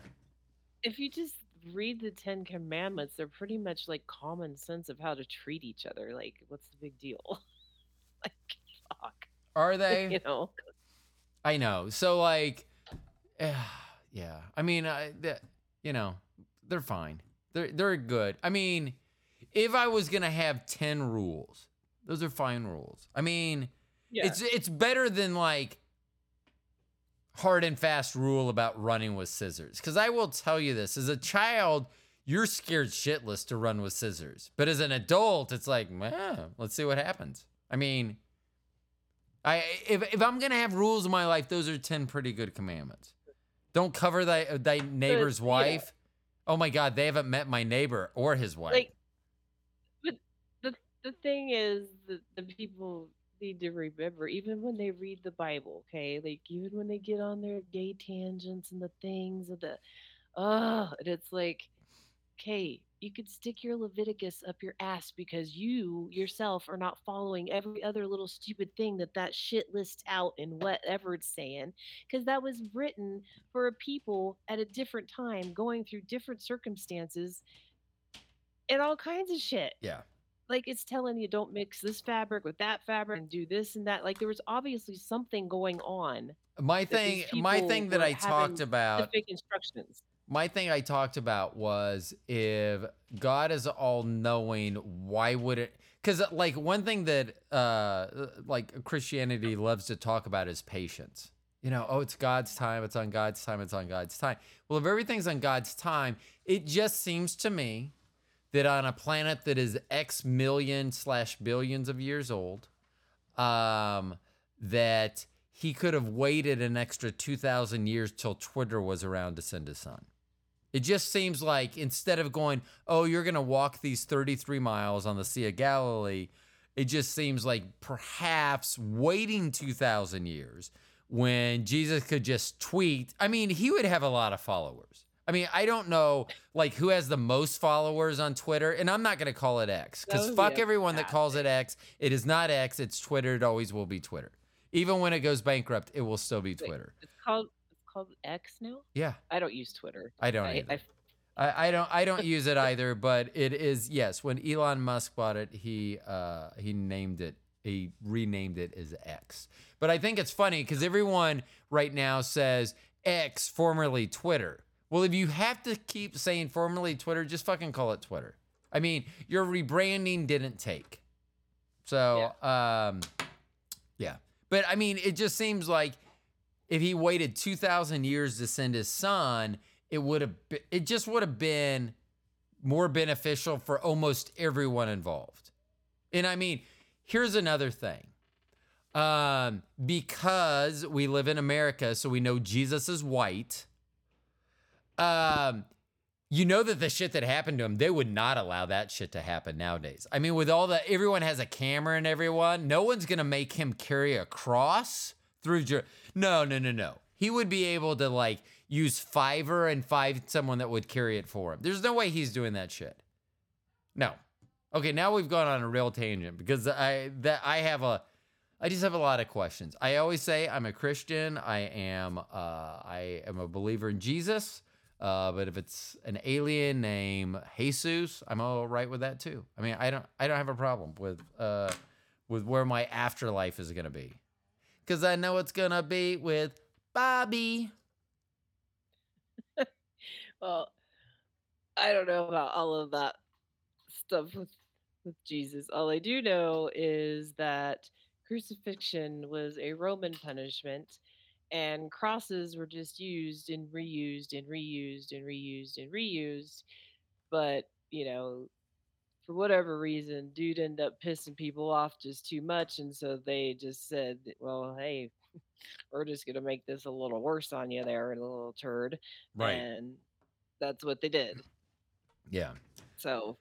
B: If you just read the Ten Commandments, they're pretty much like common sense of how to treat each other. Like, what's the big deal? like, fuck,
A: Are they?
B: you know?
A: I know. So like, eh, yeah. I mean, I, the- you know, they're fine. They're they're good. I mean, if I was gonna have ten rules, those are fine rules. I mean,
B: Yeah.
A: it's it's better than like hard and fast rule about running with scissors. Because I will tell you this: as a child, you're scared shitless to run with scissors, but as an adult, it's like, eh, let's see what happens. I mean, I if if I'm gonna have rules in my life, those are ten pretty good commandments. Don't cover thy thy neighbor's
B: yeah.
A: wife. Oh my God, they haven't met my neighbor or his wife.
B: Like, but the the thing is that the people need to remember, even when they read the Bible, okay, like even when they get on their gay tangents and the things of the, oh, and it's like, okay, you could stick your Leviticus up your ass because you yourself are not following every other little stupid thing that that shit lists out and whatever it's saying, because that was written for a people at a different time, going through different circumstances, and all kinds of shit
A: yeah.
B: Like it's telling you don't mix this fabric with that fabric and do this and that. Like there was obviously something going on.
A: My thing my thing that I talked about
B: instructions.
A: my thing I talked about was if God is all knowing, why would it? Because like one thing that uh like Christianity loves to talk about is patience. You know, oh, it's God's time. It's on God's time. It's on God's time. Well, if everything's on God's time, it just seems to me that on a planet that is X million slash billions of years old, um, that he could have waited an extra 2,000 years till Twitter was around to send his son. It just seems like instead of going, oh, you're going to walk these 33 miles on the Sea of Galilee, it just seems like perhaps waiting 2,000 years when Jesus could just tweet. I mean, he would have a lot of followers. I mean, I don't know like who has the most followers on Twitter, and I'm not going to call it X because fuck
B: be
A: everyone that calls it X. It is not X. It's Twitter. It always will be Twitter. Even when it goes bankrupt, it will still be
B: Wait,
A: Twitter.
B: It's called it's called X now.
A: Yeah,
B: I don't use Twitter.
A: I don't
B: I. I,
A: I, I don't I don't use it either, but it is yes. When Elon Musk bought it, he uh, he named it he renamed it as X. But I think it's funny because everyone right now says X, formerly Twitter. Well, if you have to keep saying formerly Twitter, just fucking call it Twitter. I mean, your rebranding didn't take. So, um, yeah. But I mean, it just seems like if he waited 2,000 years to send his son, it would have, it just would have been more beneficial for almost everyone involved. And I mean, here's another thing. Um, because we live in America, so we know Jesus is white. Um, you know that the shit that happened to him, they would not allow that shit to happen nowadays. I mean, with all the everyone has a camera and everyone, no one's gonna make him carry a cross through. Jer- no, no, no, no. He would be able to like use Fiverr and find someone that would carry it for him. There's no way he's doing that shit. No. Okay, now we've gone on a real tangent because I that I have a I just have a lot of questions. I always say I'm a Christian. I am uh, I am a believer in Jesus. Uh, but if it's an alien named Jesus, I'm all right with that too. I mean, I don't I don't have a problem with uh, with where my afterlife is gonna be, because I know it's gonna be with Bobby.
B: well, I don't know about all of that stuff with with Jesus. All I do know is that crucifixion was a Roman punishment and crosses were just used and reused and reused and reused and reused. But, you know, for whatever reason, dude ended up pissing people off just too much. And so they just said, well, hey, we're just going to make this a little worse on you there, and a little turd. right And that's what they did.
A: Yeah.
B: So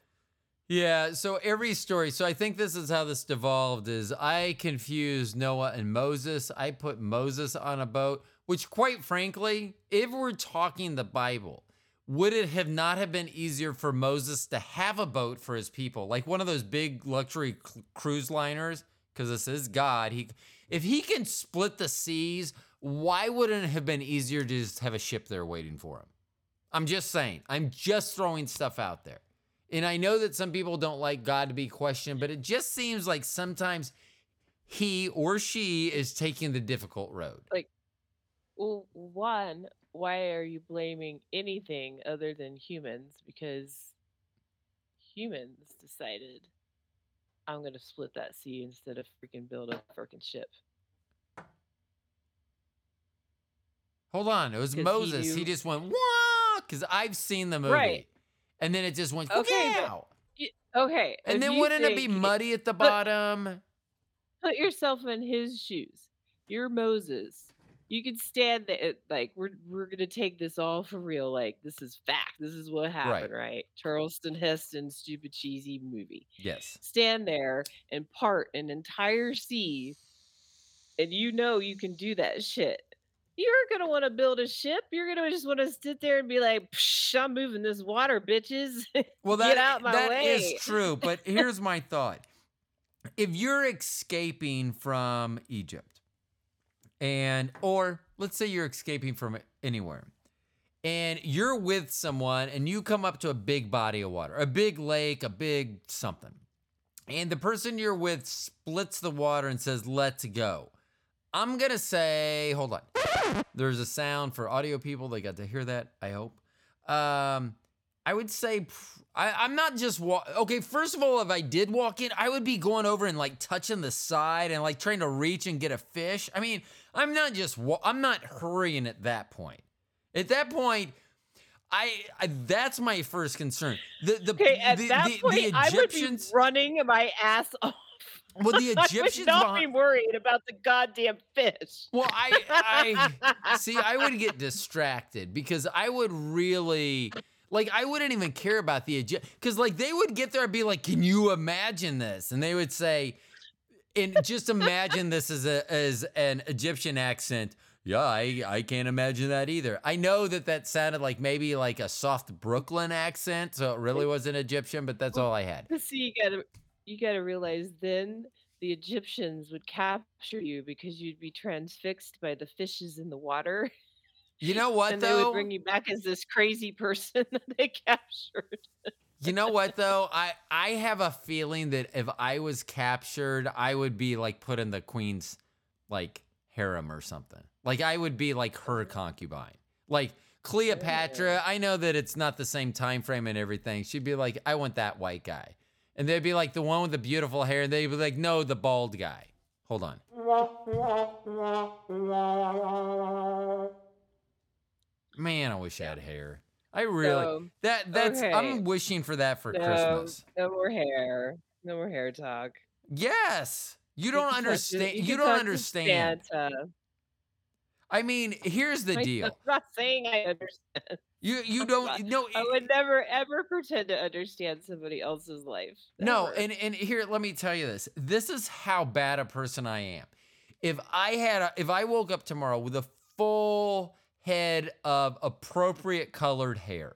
A: Yeah, so every story. So I think this is how this devolved is I confused Noah and Moses. I put Moses on a boat, which quite frankly, if we're talking the Bible, would it have not have been easier for Moses to have a boat for his people, like one of those big luxury c- cruise liners? Because this is God. He, if he can split the seas, why wouldn't it have been easier to just have a ship there waiting for him? I'm just saying. I'm just throwing stuff out there. And I know that some people don't like God to be questioned, but it just seems like sometimes he or she is taking the difficult road.
B: Like, well, one, why are you blaming anything other than humans? Because humans decided I'm gonna split that sea instead of freaking build a freaking ship.
A: Hold on, it was Moses. He,
B: knew-
A: just went wah because I've seen the movie,
B: Right.
A: And then it just went
B: Okay,
A: "Wow."
B: Okay,
A: and then wouldn't it be muddy at the bottom?
B: put yourself in his shoes. You're Moses. You could stand there like we're we're gonna take this all for real. Like this is fact. This is what happened, right? Charleston Heston stupid cheesy movie.
A: Yes.
B: Stand there and part an entire sea, and you know you can do that shit. You're gonna want to build a ship. You're gonna just want to sit there and be like, "Psh, "I'm moving this water, bitches."
A: Well,
B: Get out my
A: that is
B: way.
A: true. But here's my thought: if you're escaping from Egypt, and or let's say you're escaping from anywhere, and you're with someone, and you come up to a big body of water, a big lake, a big something, and the person you're with splits the water and says, "Let's go." I'm gonna say, hold on. There's a sound for audio people. They got to hear that. I hope. Um, I would say I, I'm not just wa- okay. First of all, if I did walk in, I would be going over and like touching the side and like trying to reach and get a fish. I mean, I'm not just wa- I'm not hurrying at that point. At that point, I, I that's my first concern. The the
B: Okay, at
A: the,
B: that
A: the,
B: point,
A: the
B: I would be running my ass off.
A: Well, the
B: I would not be worried about the goddamn fish.
A: Well, I, I see. I would get distracted because I would really like. I wouldn't even care about the Egypt because like they would get there and be like, "Can you imagine this?" And they would say, "And just imagine this as a as an Egyptian accent." Yeah, I I can't imagine that either. I know that that sounded like maybe like a soft Brooklyn accent, so it really wasn't Egyptian, but that's all I had.
B: So you gotta you gotta realize then the Egyptians would capture you because you'd be transfixed by the fishes in the water.
A: You know what
B: and they would bring you back as this crazy person that they captured.
A: You know what though? I I have a feeling that if I was captured, I would be like put in the queen's like harem or something. Like I would be like her concubine. Like Cleopatra, I know that it's not the same time frame and everything. She'd be like, I want that white guy. And they'd be like the one with the beautiful hair, and they'd be like, no, the bald guy. Hold on. Man, I wish I had hair. I really
B: So,
A: that that's
B: okay.
A: I'm wishing for that for
B: no,
A: Christmas.
B: no more hair. No more hair talk.
A: Yes. You don't
B: can talk to-
A: understand. You,
B: can
A: don't understand. I mean, here's the deal.
B: I'm not saying I understand.
A: You you
B: oh
A: don't
B: not-
A: no
B: I eh would never ever pretend to understand somebody else's life.
A: no,
B: ever.
A: and and here let me tell you this. This is how bad a person I am. If I had a, if I woke up tomorrow with a full head of appropriate colored hair.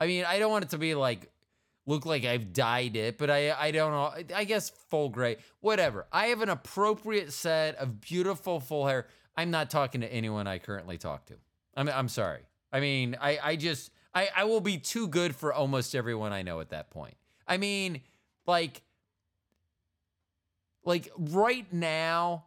A: I mean, I don't want it to be like look like I've dyed it, but I I don't know. I guess full gray, whatever. I have an appropriate set of beautiful full hair. I'm not talking to anyone I currently talk to. I'm I'm sorry. I mean, I I just I I will be too good for almost everyone I know at that point. I mean, like like right now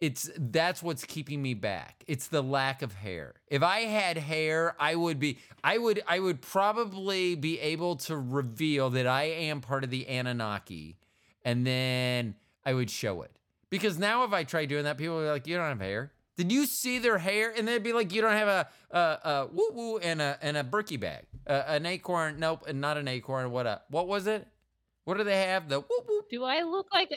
A: it's that's what's keeping me back. It's the lack of hair. If I had hair, I would be I would I would probably be able to reveal that I am part of the Anunnaki and then I would show it. Because now if I try doing that, people are like, "You don't have hair." Did you see their hair? And they'd be like, "You don't have a a, a woo woo and a and a Berkey bag, uh, an acorn." Nope, and not an acorn. What a what was it? What do they have? The woo woo.
B: do I look like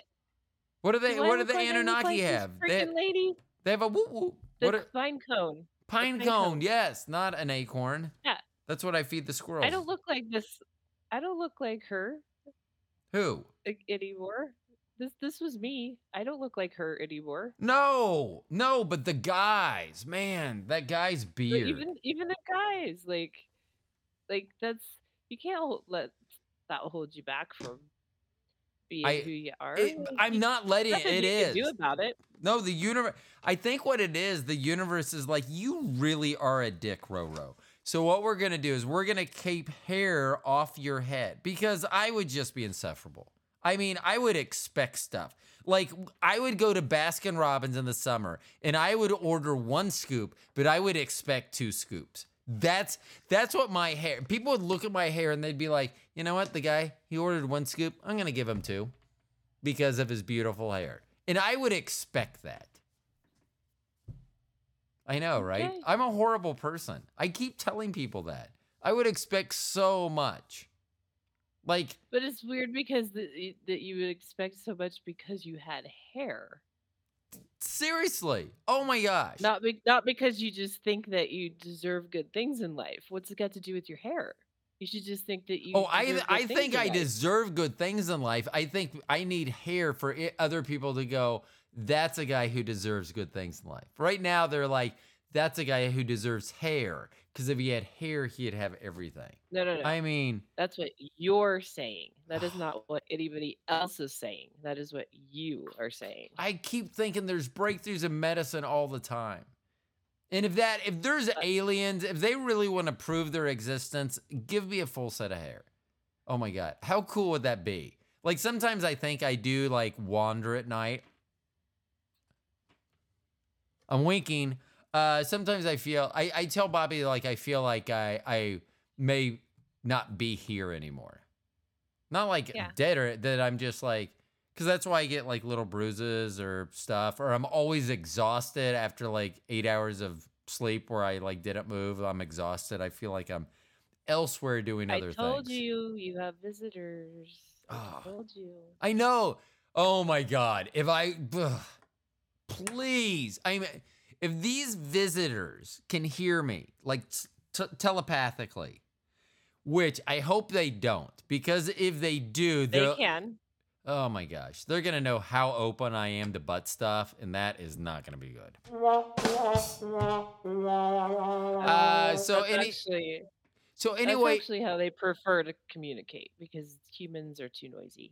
A: What do they?
B: do
A: What do the
B: like
A: Anunnaki
B: like
A: have? They,
B: lady,
A: they have a woo woo.
B: the
A: What? A,
B: pine cone.
A: pine
B: pine
A: cone.
B: cone.
A: Yes, not an acorn.
B: Yeah.
A: That's what I feed the squirrels.
B: I don't look like this. I don't look like her
A: Who?
B: anymore. This this was me. I don't look like her anymore.
A: No, no, but the guys, man, that guy's
B: But
A: beard.
B: even even the guys, like, like that's you can't hold, let that hold you back from being
A: I-
B: who you are.
A: It- I'm not letting
B: nothing
A: it is.
B: do about it.
A: No, the universe. I think what it is, the universe is like, you really are a dick, Roro. So what we're gonna do is we're gonna keep hair off your head because I would just be insufferable. I mean, I would expect stuff. Like I would go to Baskin Robbins in the summer and I would order one scoop, but I would expect two scoops. That's that's what my hair. People would look at my hair and they'd be like, you know what, the guy he ordered one scoop. I'm gonna give him two because of his beautiful hair. And I would expect that. I know, right?
B: Okay.
A: I'm a horrible person. I keep telling people that. I would expect so much. Like,
B: But it's weird because that that you would expect so much because you had hair,
A: seriously. Oh my gosh.
B: not be- not because you just think that you deserve good things in life. What's it got to do with your hair? You should just think that oh, you.
A: Oh, I I think I
B: life.
A: deserve good things in life. I think I need hair for i other people to go. That's a guy who deserves good things in life. Right now, they're like, that's a guy who deserves hair because if he had hair, he'd have everything.
B: No, no, no.
A: I mean,
B: That's what you're saying. That is not what anybody else is saying. That is what you are saying.
A: I keep thinking there's breakthroughs in medicine all the time. And if that if there's uh aliens, if they really want to prove their existence, give me a full set of hair. Oh my god. How cool would that be? Like sometimes I think I do like wander at night. I'm winking. Uh sometimes I feel I, I tell Bobby like I feel like I I may not be here anymore. Not like
B: Yeah.
A: dead or that I'm just like because that's why I get like little bruises or stuff, or I'm always exhausted after like eight hours of sleep where I like didn't move. I'm exhausted. I feel like I'm elsewhere doing other things.
B: I told
A: things.
B: you you have visitors.
A: Ah.
B: I told you.
A: I know. Oh my god! If I, ugh, please, I mean, if these visitors can hear me like t- telepathically, which I hope they don't, because if they do,
B: They can.
A: Oh my gosh, they're gonna know how open I am to butt stuff, and that is not gonna be good. Uh, so
B: that's
A: any
B: actually,
A: so
B: that's
A: anyway,
B: actually how they prefer to communicate because humans are too noisy.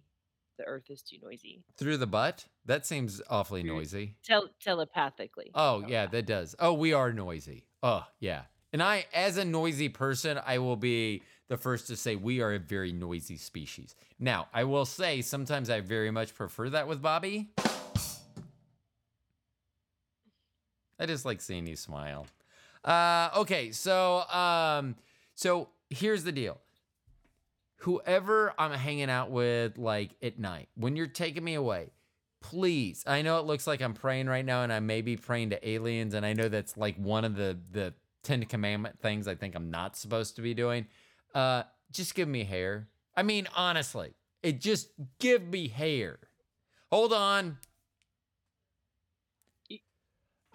B: The Earth is too noisy.
A: through the butt, that seems awfully noisy.
B: Tel- telepathically.
A: Oh yeah, that does. Oh, we are noisy. Oh yeah, and I, as a noisy person, I will be the first to say we are a very noisy species. Now, I will say sometimes I very much prefer that with Bobby. I just like seeing you smile. Uh, okay, so um, so here's the deal. Whoever I'm hanging out with, like at night, when you're taking me away, please. I know it looks like I'm praying right now, and I may be praying to aliens, and I know that's like one of the the Ten Commandment things I think I'm not supposed to be doing. Uh, just give me hair. I mean, honestly, it just give me hair. Hold on.
B: You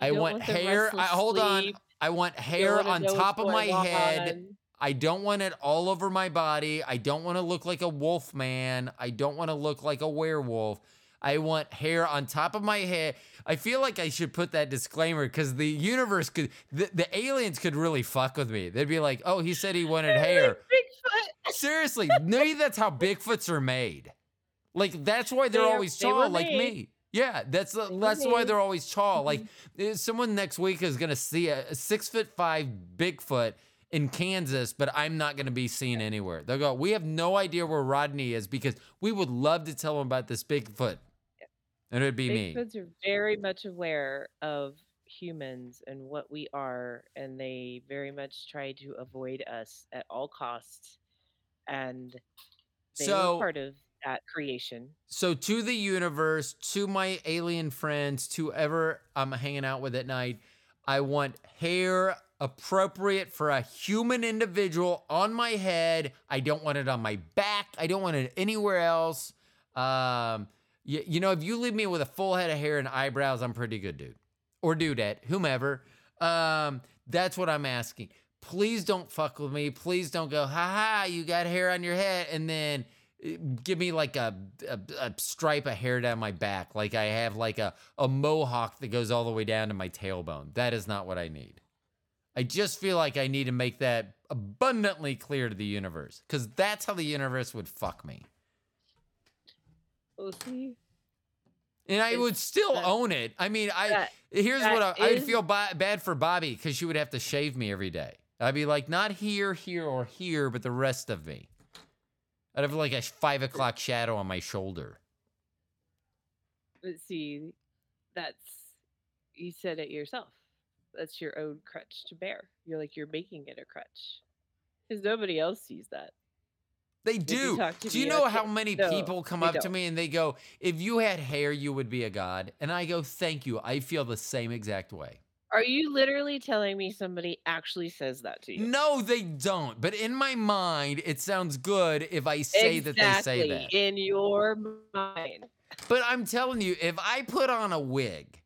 A: I want hair. I, hold on. I want hair on top of my head.
B: on.
A: I don't want it all over my body. I don't want to look like a wolf man. I don't want to look like a werewolf. I want hair on top of my head. I feel like I should put that disclaimer because the universe could, the, the aliens could really fuck with me. They'd be like, oh, he said he wanted hair.
B: Bigfoot.
A: Seriously, maybe that's how Bigfoots are made. Like that's why they're
B: They are-
A: always
B: they
A: tall, like
B: made.
A: me. Yeah, that's
B: uh,
A: that's why they're always tall. Like mm-hmm. eh, someone next week is gonna see a, a six foot five Bigfoot in Kansas, but I'm not gonna be seen anywhere. They'll go. We have no idea where Rodney is because we would love to tell him about this Bigfoot, and it'd be me.
B: Bigfoots are very much aware of humans and what we are, and they very much try to avoid us at all costs. And they
A: So
B: were part of that creation.
A: So to the universe, to my alien friends, to ever I'm hanging out with at night, I want hair appropriate for a human individual on my head. I don't want it on my back. I don't want it anywhere else. Um, you, you know, if you leave me with a full head of hair and eyebrows, I'm pretty good, dude. Or dudette, whomever. Um, that's what I'm asking. Please don't fuck with me. Please don't go, ha ha, you got hair on your head, and then uh, give me like a, a, a stripe of hair down my back, like I have like a, a mohawk that goes all the way down to my tailbone. That is not what I need. I just feel like I need to make that abundantly clear to the universe because that's how the universe would fuck me.
B: We'll see.
A: And I would still
B: that-
A: own it. I mean, I
B: that-
A: here's
B: that
A: what I, I'd feel ba- bad for Bobby because she would have to shave me every day. I'd be like, not here, here, or here, but the rest of me. I'd have like a five o'clock shadow on my shoulder.
B: Let's see, that's you said it yourself. That's your own crutch to bear. You're like you're making it a crutch because nobody else sees that.
A: They do. Do you know how many
B: no,
A: people come up to
B: don't.
A: me and they go, "If you had hair, you would be a god," and I go, "Thank you. I feel the same exact way."
B: Are you literally telling me somebody actually says that to you?
A: No, they don't. But in my mind, it sounds good if I say that they say that.
B: in your mind.
A: But I'm telling you, if I put on a wig,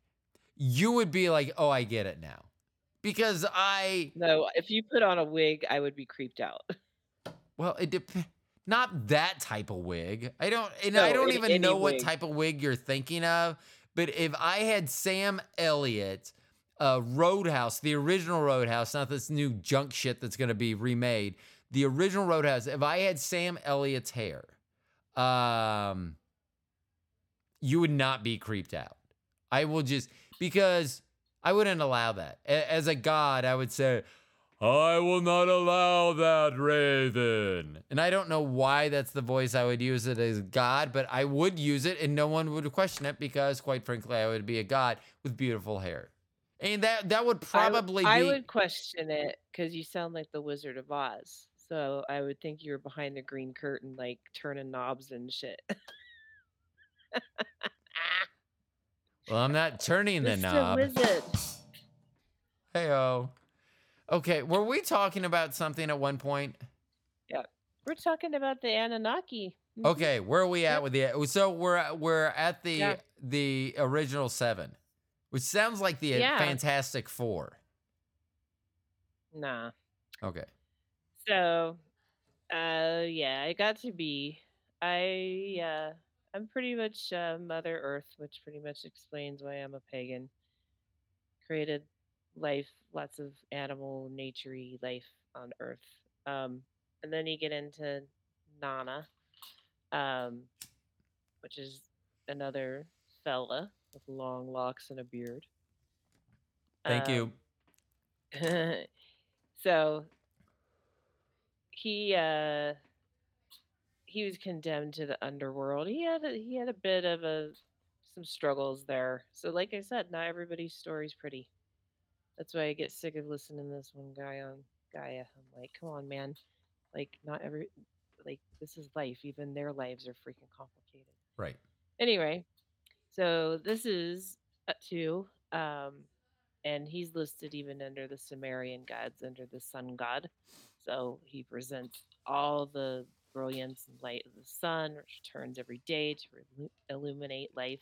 A: you would be like, "Oh, I get it now," because I
B: No, if you put on a wig, I would be creeped out.
A: well, it dep- not that type of wig. I don't, and I don't even know what type of wig you're thinking of. But if I had Sam Elliott, uh, Roadhouse, the original Roadhouse, not this new junk shit that's going to be remade, the original Roadhouse. If I had Sam Elliott's hair, um, you would not be creeped out. I will just because I wouldn't allow that. As a god, I would say, I will not allow that, Raven. And I don't know why that's the voice I would use it as God, but I would use it and no one would question it because, quite frankly, I would be a god with beautiful hair. And that that would
B: I
A: probably
B: I
A: be
B: would question it because you sound like the Wizard of Oz. So I would think you were behind the green curtain, like turning knobs and shit.
A: well, I'm not turning the
B: Mr.
A: knob.
B: Wizard.
A: Heyo. Okay, were we talking about something at one point?
B: Yeah, we're talking about the Anunnaki. Mhm.
A: Okay, where are we at with the? So we're at- we're at the
B: Yeah.
A: the original seven, which sounds like the uh,
B: Yeah.
A: Fantastic Four.
B: Nah.
A: Okay,
B: So, uh, yeah, I got to be. I, uh, I'm pretty much uh, Mother Earth, which pretty much explains why I'm a pagan. Created life, lots of animal, naturey life on Earth. Um, and then you get into Nana, um, which is another fella with long locks and a beard.
A: thank you.
B: Um, so he uh he was condemned to the underworld. He had a, he had a bit of a some struggles there. So like I said, not everybody's story's pretty. That's why I get sick of listening to this one guy on Gaia. I'm like, come on, man. Like not every like this is life. Even their lives are freaking complicated.
A: Right.
B: Anyway, so this is a two, um, and he's listed even under the Sumerian gods, under the sun god. So he presents all the brilliance and light of the sun, which turns every day to relu- illuminate life.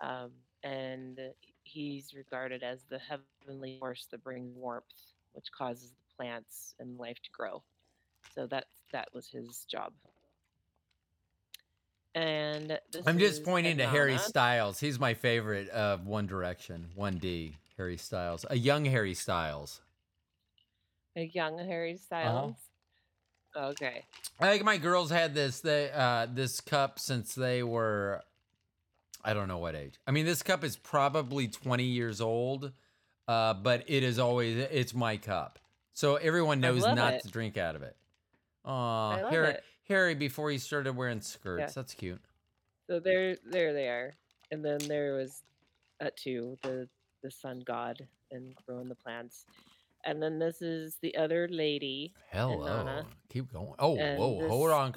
B: Um, and he's regarded as the heavenly force that brings warmth, which causes the plants and life to grow. So that that was his job. And this
A: I'm just pointing to Harry Styles. He's my favorite of One Direction, One D. Harry Styles, a young Harry Styles.
B: A young Harry Styles. Okay.
A: I think my girls had this they uh this cup since they were I don't know what age. I mean this cup is probably 20 years old. Uh but it is always it's my cup. So everyone knows not
B: it.
A: to drink out of it. Aw, Harry
B: it.
A: Harry before he started wearing skirts.
B: Yeah.
A: That's cute.
B: So there there they are. And then there was Utu, the the sun god and growing the plants. And then this is the other lady.
A: Hello.
B: Nana.
A: Keep going. Oh,
B: And
A: whoa, hold on.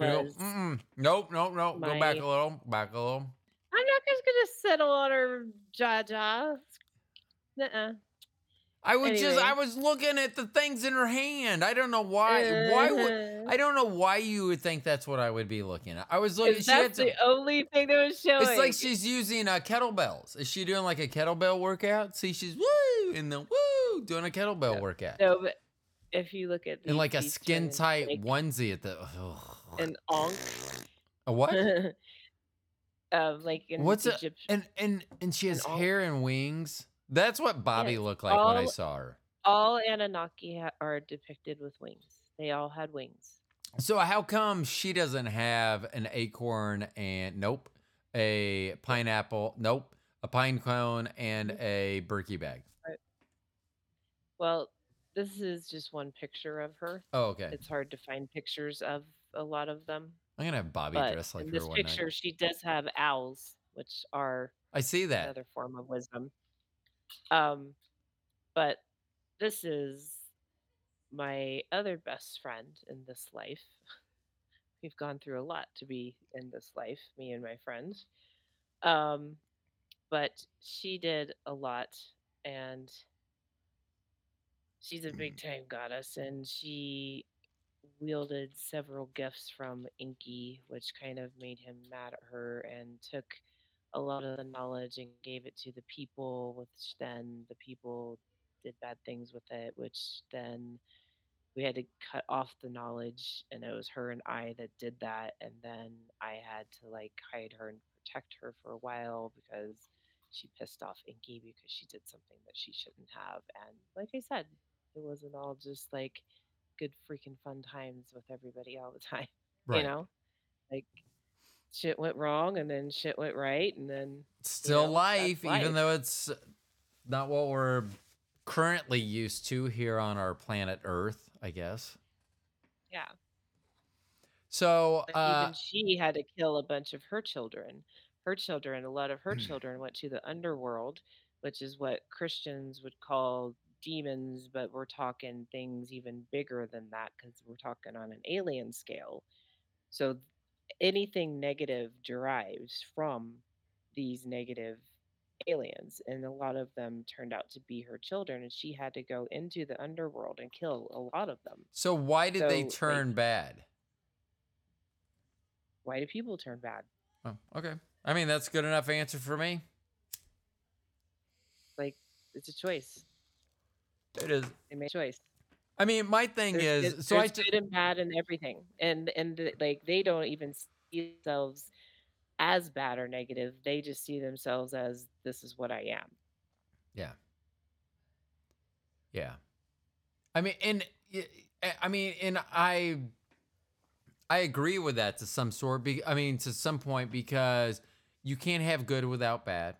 A: Nope, nope, nope. Go back a little. Back a little.
B: I'm not just gonna settle on her jaja. Nuh-uh.
A: I was just I was looking at the things in her hand. I don't know why. Why would
B: Uh,
A: I don't know why you would think that's what I would be looking at. I was looking.
B: That's
A: some,
B: the only thing that was showing.
A: it's like she's using uh, kettlebells. Is she doing like a kettlebell workout? See, she's woo and then woo doing a kettlebell
B: No.
A: workout
B: no, but if you look at
A: in like a skin tight
B: like
A: onesie at the. ugh.
B: an ankh,
A: a what?
B: um, like in
A: What's a and and and she has
B: An ankh.
A: hair and wings. That's what Bobby
B: Yes,
A: looked like when I saw her.
B: all Anunnaki ha- are depicted with wings. They all had wings.
A: So how come she doesn't have an acorn and nope, a pineapple, nope, a pine cone and
B: Mm-hmm.
A: a Berkey bag?
B: Well, this is just one picture of her.
A: Oh, okay.
B: It's hard to find pictures of a lot of them.
A: I'm gonna have Bobby
B: But
A: dress like
B: in
A: her
B: this
A: one
B: picture,
A: night.
B: she does have owls, which are
A: I see that.
B: another form of wisdom. Um, but this is my other best friend in this life. We've gone through a lot to be in this life, me and my friends. Um, but she did a lot, and she's a big mm-hmm. time goddess, and she wielded several gifts from Enki, which kind of made him mad at her and took a lot of the knowledge and gave it to the people, which then the people did bad things with it, which then we had to cut off the knowledge and it was her and I that did that and then I had to like hide her and protect her for a while because she pissed off Enki because she did something that she shouldn't have and like I said it wasn't all just like good freaking fun times with everybody all the time you know like shit went wrong and then shit went right and then
A: Still
B: know, that's
A: life, even though it's not what we're currently used to here on our planet Earth, I guess.
B: yeah
A: So,
B: Like
A: uh,
B: even she had to kill a bunch of her children. Her children, a lot of her
A: Mm.
B: children went to the underworld, which is what Christians would call demons, but we're talking things even bigger than that because we're talking on an alien scale. So anything negative derives from these negative aliens, and a lot of them turned out to be her children, and she had to go into the underworld and kill a lot of them.
A: so why did they
B: so, like-
A: turn bad?
B: Why do people turn bad?
A: Oh, okay. I mean, that's good enough answer for me.
B: Like it's a choice.
A: It is.
B: They made a choice.
A: I mean, my thing
B: There's,
A: is,
B: good,
A: so I
B: there's
A: ju-
B: good and bad and everything, and and like they don't even see themselves as bad or negative. They just see themselves as this is what I am.
A: Yeah. Yeah. I mean, and eh, I mean, and I, I agree with that to some sort. Be, I mean, to some point because you can't have good without bad.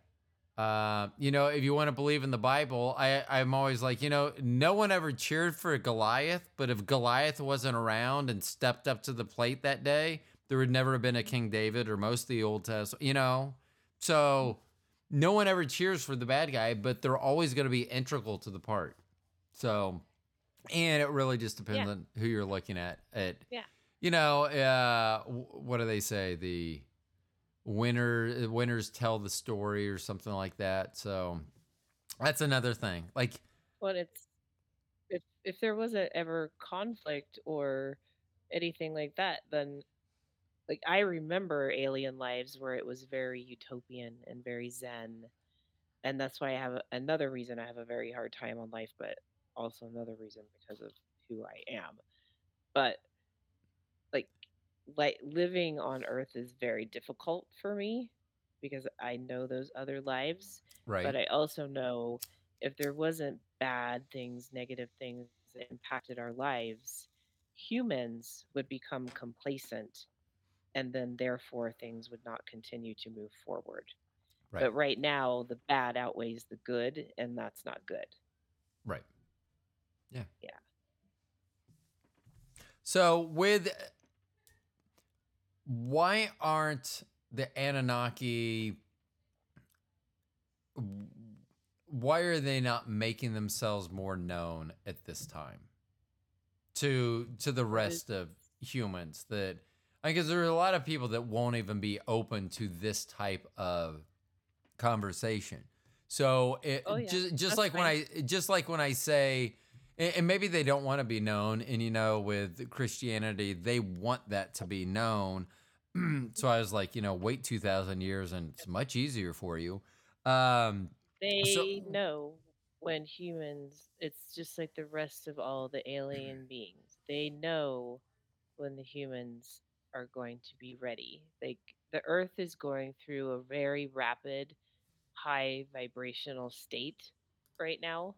A: Uh, you know, if you want to believe in the Bible, I, I'm always like, you know, no one ever cheered for Goliath, but if Goliath wasn't around and stepped up to the plate that day, there would never have been a King David or most of the Old Testament, you know? So no one ever cheers for the bad guy, but they're always going to be integral to the part. So, and it really just depends
B: Yeah.
A: on who you're looking at. At
B: Yeah.
A: you know, uh, what do they say? The winner winners tell the story or something like that. So that's another thing. Like,
B: But it's if if there wasn't ever conflict or anything like that, then like I remember alien lives where it was very utopian and very zen, and that's why I have another reason I have a very hard time on life, but also another reason because of who I am. But like living on earth is very difficult for me because I know those other lives
A: right?
B: but I also know if there wasn't bad things, negative things that impacted our lives, humans would become complacent and then therefore things would not continue to move forward.
A: Right.
B: But right now, the bad outweighs the good, and that's not good.
A: Right. Yeah.
B: Yeah.
A: So with uh, why aren't the Anunnaki why are they not making themselves more known at this time to to the rest of humans that because there are a lot of people that won't even be open to this type of conversation so it
B: Oh, yeah.
A: just just
B: That's
A: like when i just like when i say and maybe they don't want to be known and you know with christianity they want that to be known so i was like you know wait 2000 years and it's much easier for you um
B: They know when humans, it's just like the rest of all the alien beings. They know when the humans are going to be ready. Like the earth is going through a very rapid, high vibrational state right now.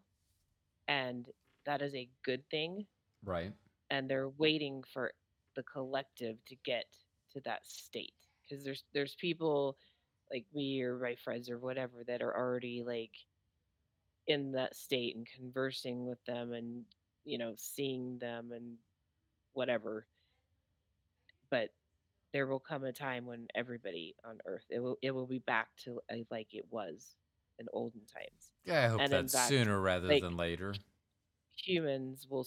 B: And that is a good thing.
A: right
B: And they're waiting for the collective to get to that state. Because there's there's people like me or my friends or whatever that are already like in that state and conversing with them and you know seeing them and whatever but there will come a time when everybody on earth it will it will be back to uh, like it was in olden times
A: yeah i hope
B: And fact,
A: sooner rather
B: like-
A: than later
B: humans will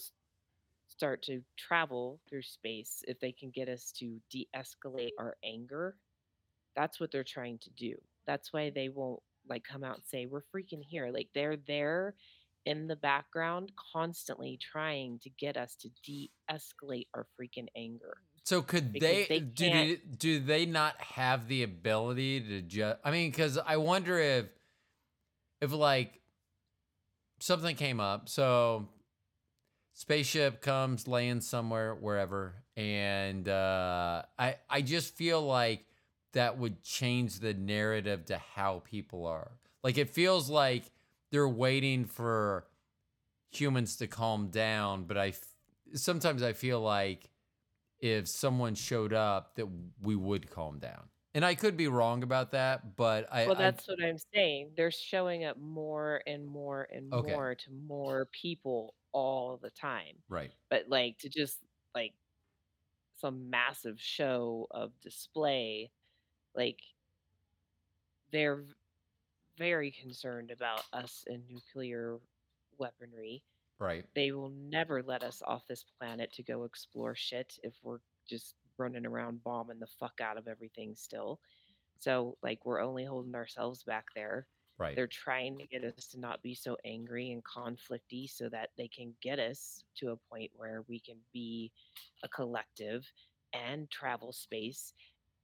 B: start to travel through space if they can get us to de-escalate our anger that's what they're trying to do that's why they won't like come out and say we're freaking here. Like they're there in the background constantly trying to get us to de-escalate our freaking anger.
A: So could they,
B: they
A: do, do they not have the ability to just I mean cuz I wonder if if like something came up so spaceship comes laying somewhere wherever and uh I I just feel like that would change the narrative to how people are. Like it feels like they're waiting for humans to calm down, but I f- sometimes I feel like if someone showed up that we would calm down. And I could be wrong about that, but I
B: Well,
A: I-
B: that's what I'm saying. They're showing up more and more and
A: Okay.
B: more to more people all the time.
A: right.
B: But like to just like some massive show of display, like they're very concerned about us and nuclear weaponry.
A: Right.
B: They will never let us off this planet to go explore shit if we're just running around bombing the fuck out of everything still. So like we're only holding ourselves back there.
A: Right.
B: They're trying to get us to not be so angry and conflicty so that they can get us to a point where we can be a collective and travel space.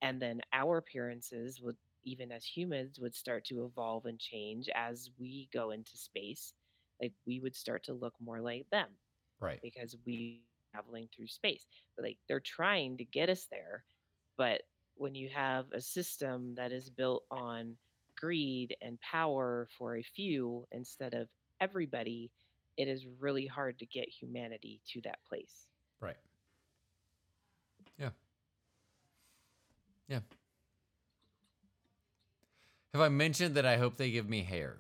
B: And then our appearances would, even as humans, would start to evolve and change as we go into space. Like we would start to look more like them
A: right.
B: because we traveling through space. But like they're trying to get us there. But when you have a system that is built on greed and power for a few instead of everybody, it is really hard to get humanity to that place.
A: Right. Yeah. Yeah. Have I mentioned that I hope they give me hair?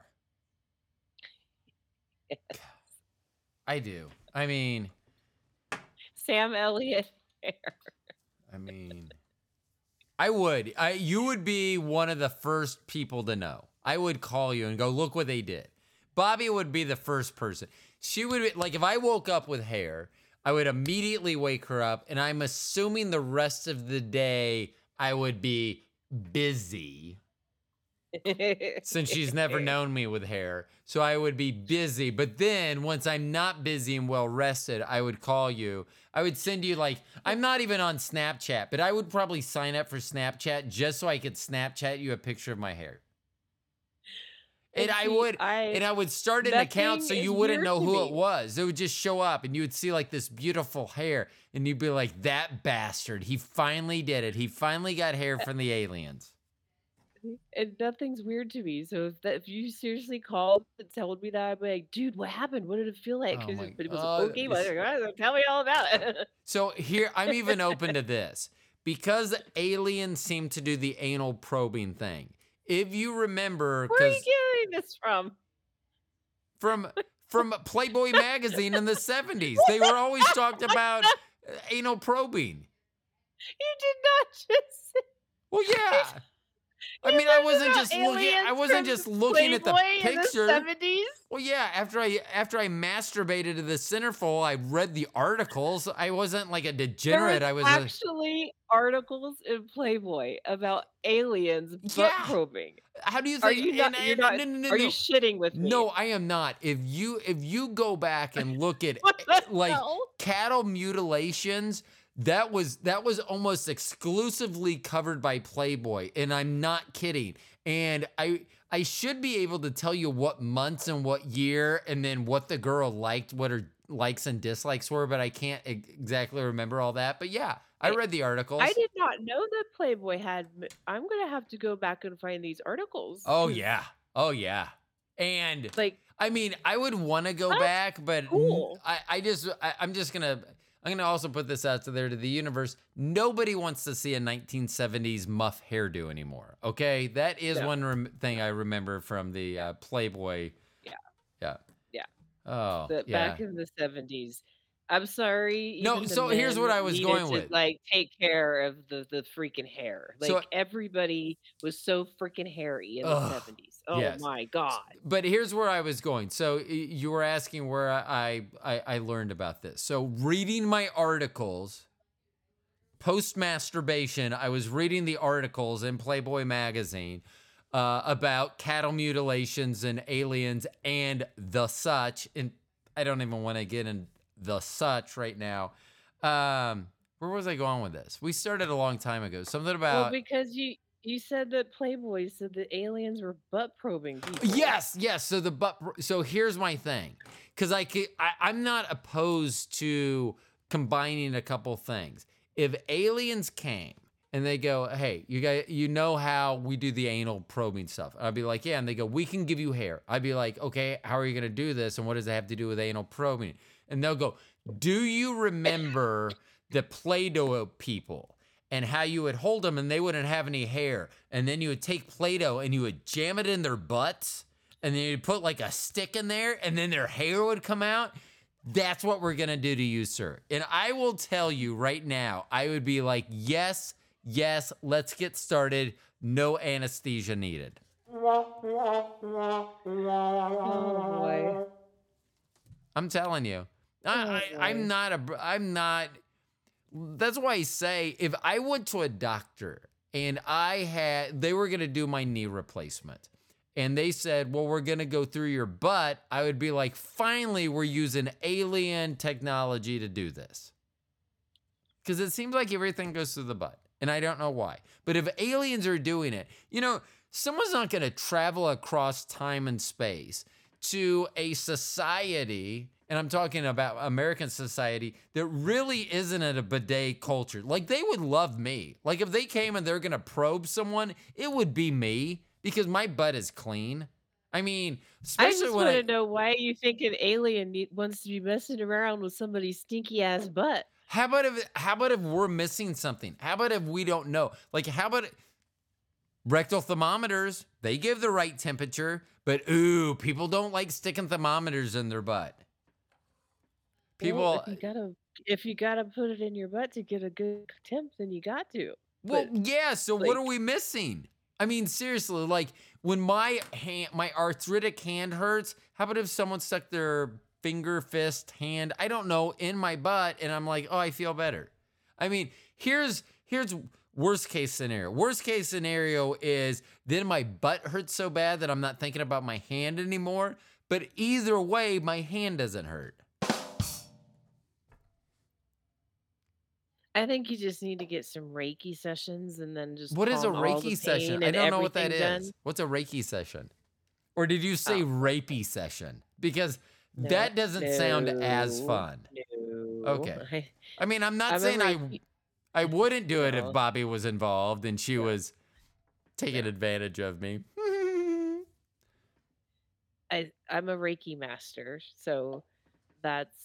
A: I do. I mean,
B: Sam Elliott. Hair.
A: I mean, I would. I you would be one of the first people to know. I would call you and go, "Look what they did." Bobby would be the first person. She would be, like if I woke up with hair, I would immediately wake her up, and I'm assuming the rest of the day I would be busy since she's never known me with hair. So I would be busy. But then once I'm not busy and well rested, I would call you. I would send you like I'm not even on Snapchat, but I would probably sign up for Snapchat just so I could Snapchat you a picture of my hair. And,
B: And
A: I would
B: I-
A: and I would start an account so you wouldn't know who it was. It would just show up and you would see like this beautiful hair and you'd be like, that bastard, he finally did it. He finally got hair from the aliens.
B: And nothing's weird to me. So if that, if you seriously called and told me that, I'd be like, dude, what happened? What did it feel like?
A: Oh my
B: it- but it was
A: God,
B: a okay.
A: this-
B: Tell me all about it.
A: So here, I'm even open to this because aliens seem to do the anal probing thing. If you remember,
B: Where are you getting this from?
A: from from Playboy magazine in the 70s, they were always talked about uh, anal probing.
B: You did not just say
A: Well, yeah. I mean, I wasn't just looking. I wasn't just looking at the picture.
B: the 70s.
A: Well, yeah. After I after I masturbated to the centerfold, I read the articles. I wasn't like a degenerate. I was. A,
B: actually articles in Playboy about aliens butt
A: Yeah.
B: probing.
A: how do you
B: Are
A: think?
B: you not?
A: and-
B: You're not
A: no, no, no,
B: are you shitting with me?
A: No, I am not. If you if you go back and look at
B: What eh,
A: like
B: hell?
A: cattle mutilations, that was that was almost exclusively covered by Playboy, and I'm not kidding. And I I should be able to tell you what months and what year, and then what the girl liked, what her likes and dislikes were, but I can't exactly remember all that. But yeah, I read the articles.
B: I did not know that Playboy had. I'm gonna have to go back and find these articles.
A: Oh yeah, oh yeah, and
B: like
A: I mean, I would want to go back, but
B: cool.
A: I, I just, I, I'm just gonna, I'm gonna also put this out to there to the universe. Nobody wants to see a 1970s muff hairdo anymore. Okay, that is
B: No.
A: one rem- thing I remember from the uh, Playboy.
B: Yeah.
A: yeah,
B: Yeah.
A: Oh,
B: the,
A: yeah.
B: back in the 70s. I'm sorry.
A: No, so here's what I was going
B: to,
A: with.
B: Like take care of the the freaking hair. Like
A: So-
B: everybody was so freaking hairy in the 70s. Oh
A: yes.
B: my god.
A: but here's where I was going. So you were asking where I, I I learned about this. So reading my articles post masturbation, I was reading the articles in Playboy magazine uh, about cattle mutilations and aliens and the such. And I don't even want to get in the such right now. Um, where was I going with this? We started a long time ago. Something about
B: well, because you you said that Playboy said that aliens were butt probing people.
A: Yes, yes. So the but so here's my thing, because I, I I'm not opposed to combining a couple things. If aliens came and they go, hey, you guys, you know how we do the anal probing stuff? I'd be like, yeah, and they go, we can give you hair. I'd be like, okay, how are you gonna do this, and what does it have to do with anal probing? And they'll go, do you remember the Play-Doh people? and how you would hold them and they wouldn't have any hair. And then you would take Play Doh and you would jam it in their butts and then you'd put like a stick in there and then their hair would come out. That's what we're going to do to you, sir. And I will tell you right now, I would be like, yes, yes, let's get started. No anesthesia needed.
B: Oh boy.
A: I'm telling you. I, I,
B: Oh,
A: I'm not a. I'm not. That's why I say if I went to a doctor and I had, they were going to do my knee replacement, and they said, "Well, we're going to go through your butt," I would be like, "Finally, we're using alien technology to do this," because it seems like everything goes through the butt, and I don't know why. But if aliens are doing it, you know, someone's not going to travel across time and space to a society, and I'm talking about American society, that really isn't at a bidet culture. Like they would love me. Like if they came and they're gonna probe someone, it would be me because my butt is clean. I mean,
B: I just
A: when
B: want to know why you think an alien wants to be messing around with somebody's stinky ass butt.
A: how about if how about if we're missing something? How about if we don't know? Like how about rectal thermometers? They give the right temperature, but ooh, people don't like sticking thermometers in their butt. People
B: Well, if you gotta if you gotta put it in your butt to get a good temp, then you got to.
A: Well,
B: But,
A: yeah. So what are we missing? I mean, seriously, like when my hand, my arthritic hand hurts. How about if someone stuck their finger, fist, hand, I don't know, in my butt, and I'm like, oh, I feel better. I mean, here's here's worst case scenario. Worst case scenario is then my butt hurts so bad that I'm not thinking about my hand anymore. But either way, my hand doesn't hurt.
B: I think you just need to get some Reiki sessions and then just
A: What is a
B: calm all the
A: Reiki session? I don't know what that is.
B: done.
A: What's a Reiki session? Or did you say
B: Oh.
A: rapey session? Because
B: No,
A: that doesn't sound as fun.
B: No.
A: Okay.
B: I,
A: mean, I'm not
B: I'm
A: saying I I wouldn't do it if Bobby was involved and she
B: Yeah.
A: was taking advantage of me.
B: I I'm a Reiki master, so that's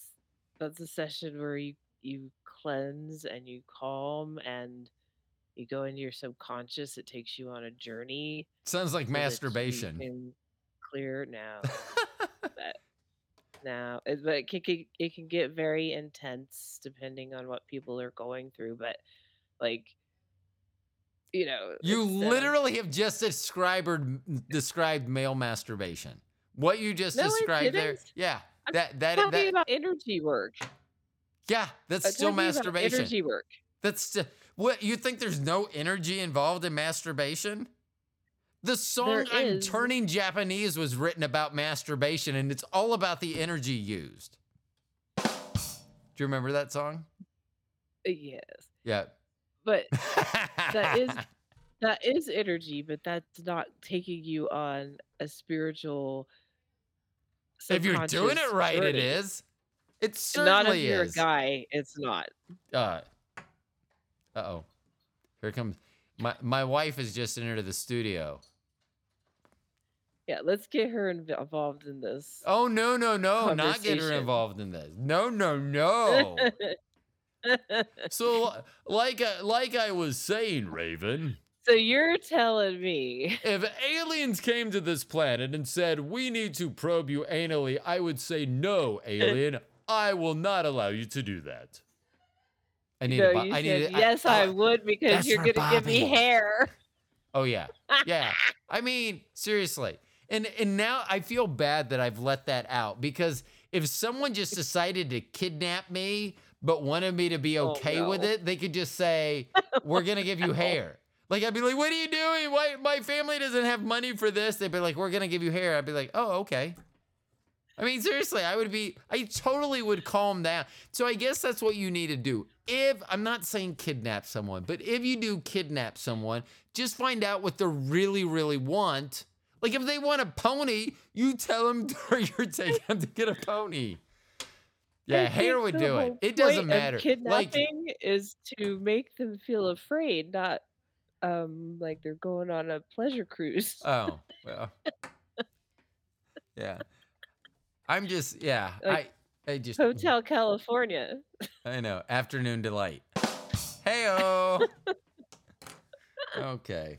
B: that's a session where you you cleanse and you calm and you go into your subconscious. It takes you on a journey.
A: Sounds like
B: so
A: masturbation.
B: clear now. that now, it, but it can, get- it can get very intense depending on what people are going through. But like, you know,
A: you
B: uh,
A: literally have just described described male masturbation. What you just
B: No,
A: described there, yeah,
B: I'm
A: that that
B: about energy work.
A: Yeah, that's
B: I'm
A: still masturbation.
B: Energy work.
A: That's st- what you think there's no energy involved in masturbation? The song
B: There
A: I'm
B: is.
A: turning Japanese was written about masturbation and it's all about the energy used. Do you remember that song?
B: Uh, Yes,
A: Yeah.
B: but That is- that is energy, but that's not taking you on a spiritual.
A: if you're doing it right, it
B: journey.
A: is. It
B: Not if
A: certainly
B: you're
A: is.
B: a guy. It's not.
A: Uh oh. Here comes my my wife has just entered the studio.
B: Yeah, let's get her involved in this.
A: Oh no no no! Not get her involved in this. No no no. So, like, I- like I was saying, Raven,
B: so you're telling me
A: if aliens came to this planet and said we need to probe you anally, I would say no, alien. I will not allow you to do that. I need.
B: no,
A: a bo- I
B: said
A: a-
B: yes, I,
A: oh,
B: would because you're gonna give me hair.
A: Oh yeah, yeah. I mean, seriously. And and now I feel bad that I've let that out because if someone just decided to kidnap me but wanted me to be
B: Oh,
A: okay with it, they could just say, "We're gonna give you hair." Like I'd be like, "What are you doing? Why my family doesn't have money for this?" They'd be like, "We're gonna give you hair." I'd be like, "Oh, okay." I mean, seriously, I would be, I totally would calm down. So I guess that's what you need to do. If I'm not saying kidnap someone, but if you do kidnap someone, just find out what they really, really want. Like if they want a pony, you tell them you're taking them to get a pony. Yeah, hair would do it. It doesn't matter. Like,
B: Kidnapping is to make them feel afraid, not um like they're going on a pleasure cruise.
A: oh, well. Yeah. I'm just, yeah.
B: Like,
A: I, I just,
B: Hotel California.
A: I know. Afternoon delight. Heyo. okay.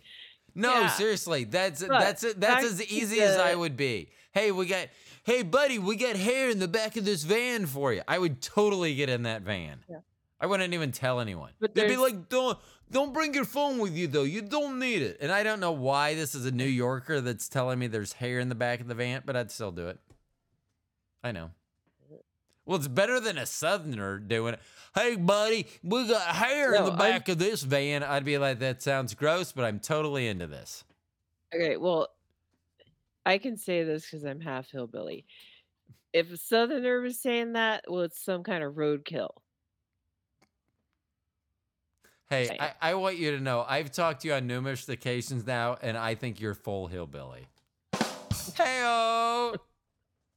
A: No,
B: Yeah.
A: seriously, that's
B: But
A: that's that's as easy as I would be. Hey, we got. Hey, buddy, we got hair in the back of this van for you. I would totally get in that van.
B: Yeah.
A: I wouldn't even tell anyone.
B: But
A: They'd be like, "Don't don't bring your phone with you though. You don't need it." And I don't know why this is a New Yorker that's telling me there's hair in the back of the van, but I'd still do it. I know. Well, it's better than a southerner doing it. Hey, buddy, we got hair in
B: No,
A: the
B: I'm-
A: back of this van. I'd be like, that sounds gross, but I'm totally into this.
B: Okay, well, I can say this because I'm half hillbilly. If a southerner was saying that, well, it's some kind of roadkill.
A: Hey,
B: Same.
A: I, I want you to know I've talked to you on numerous occasions now, and I think you're full hillbilly. Hey,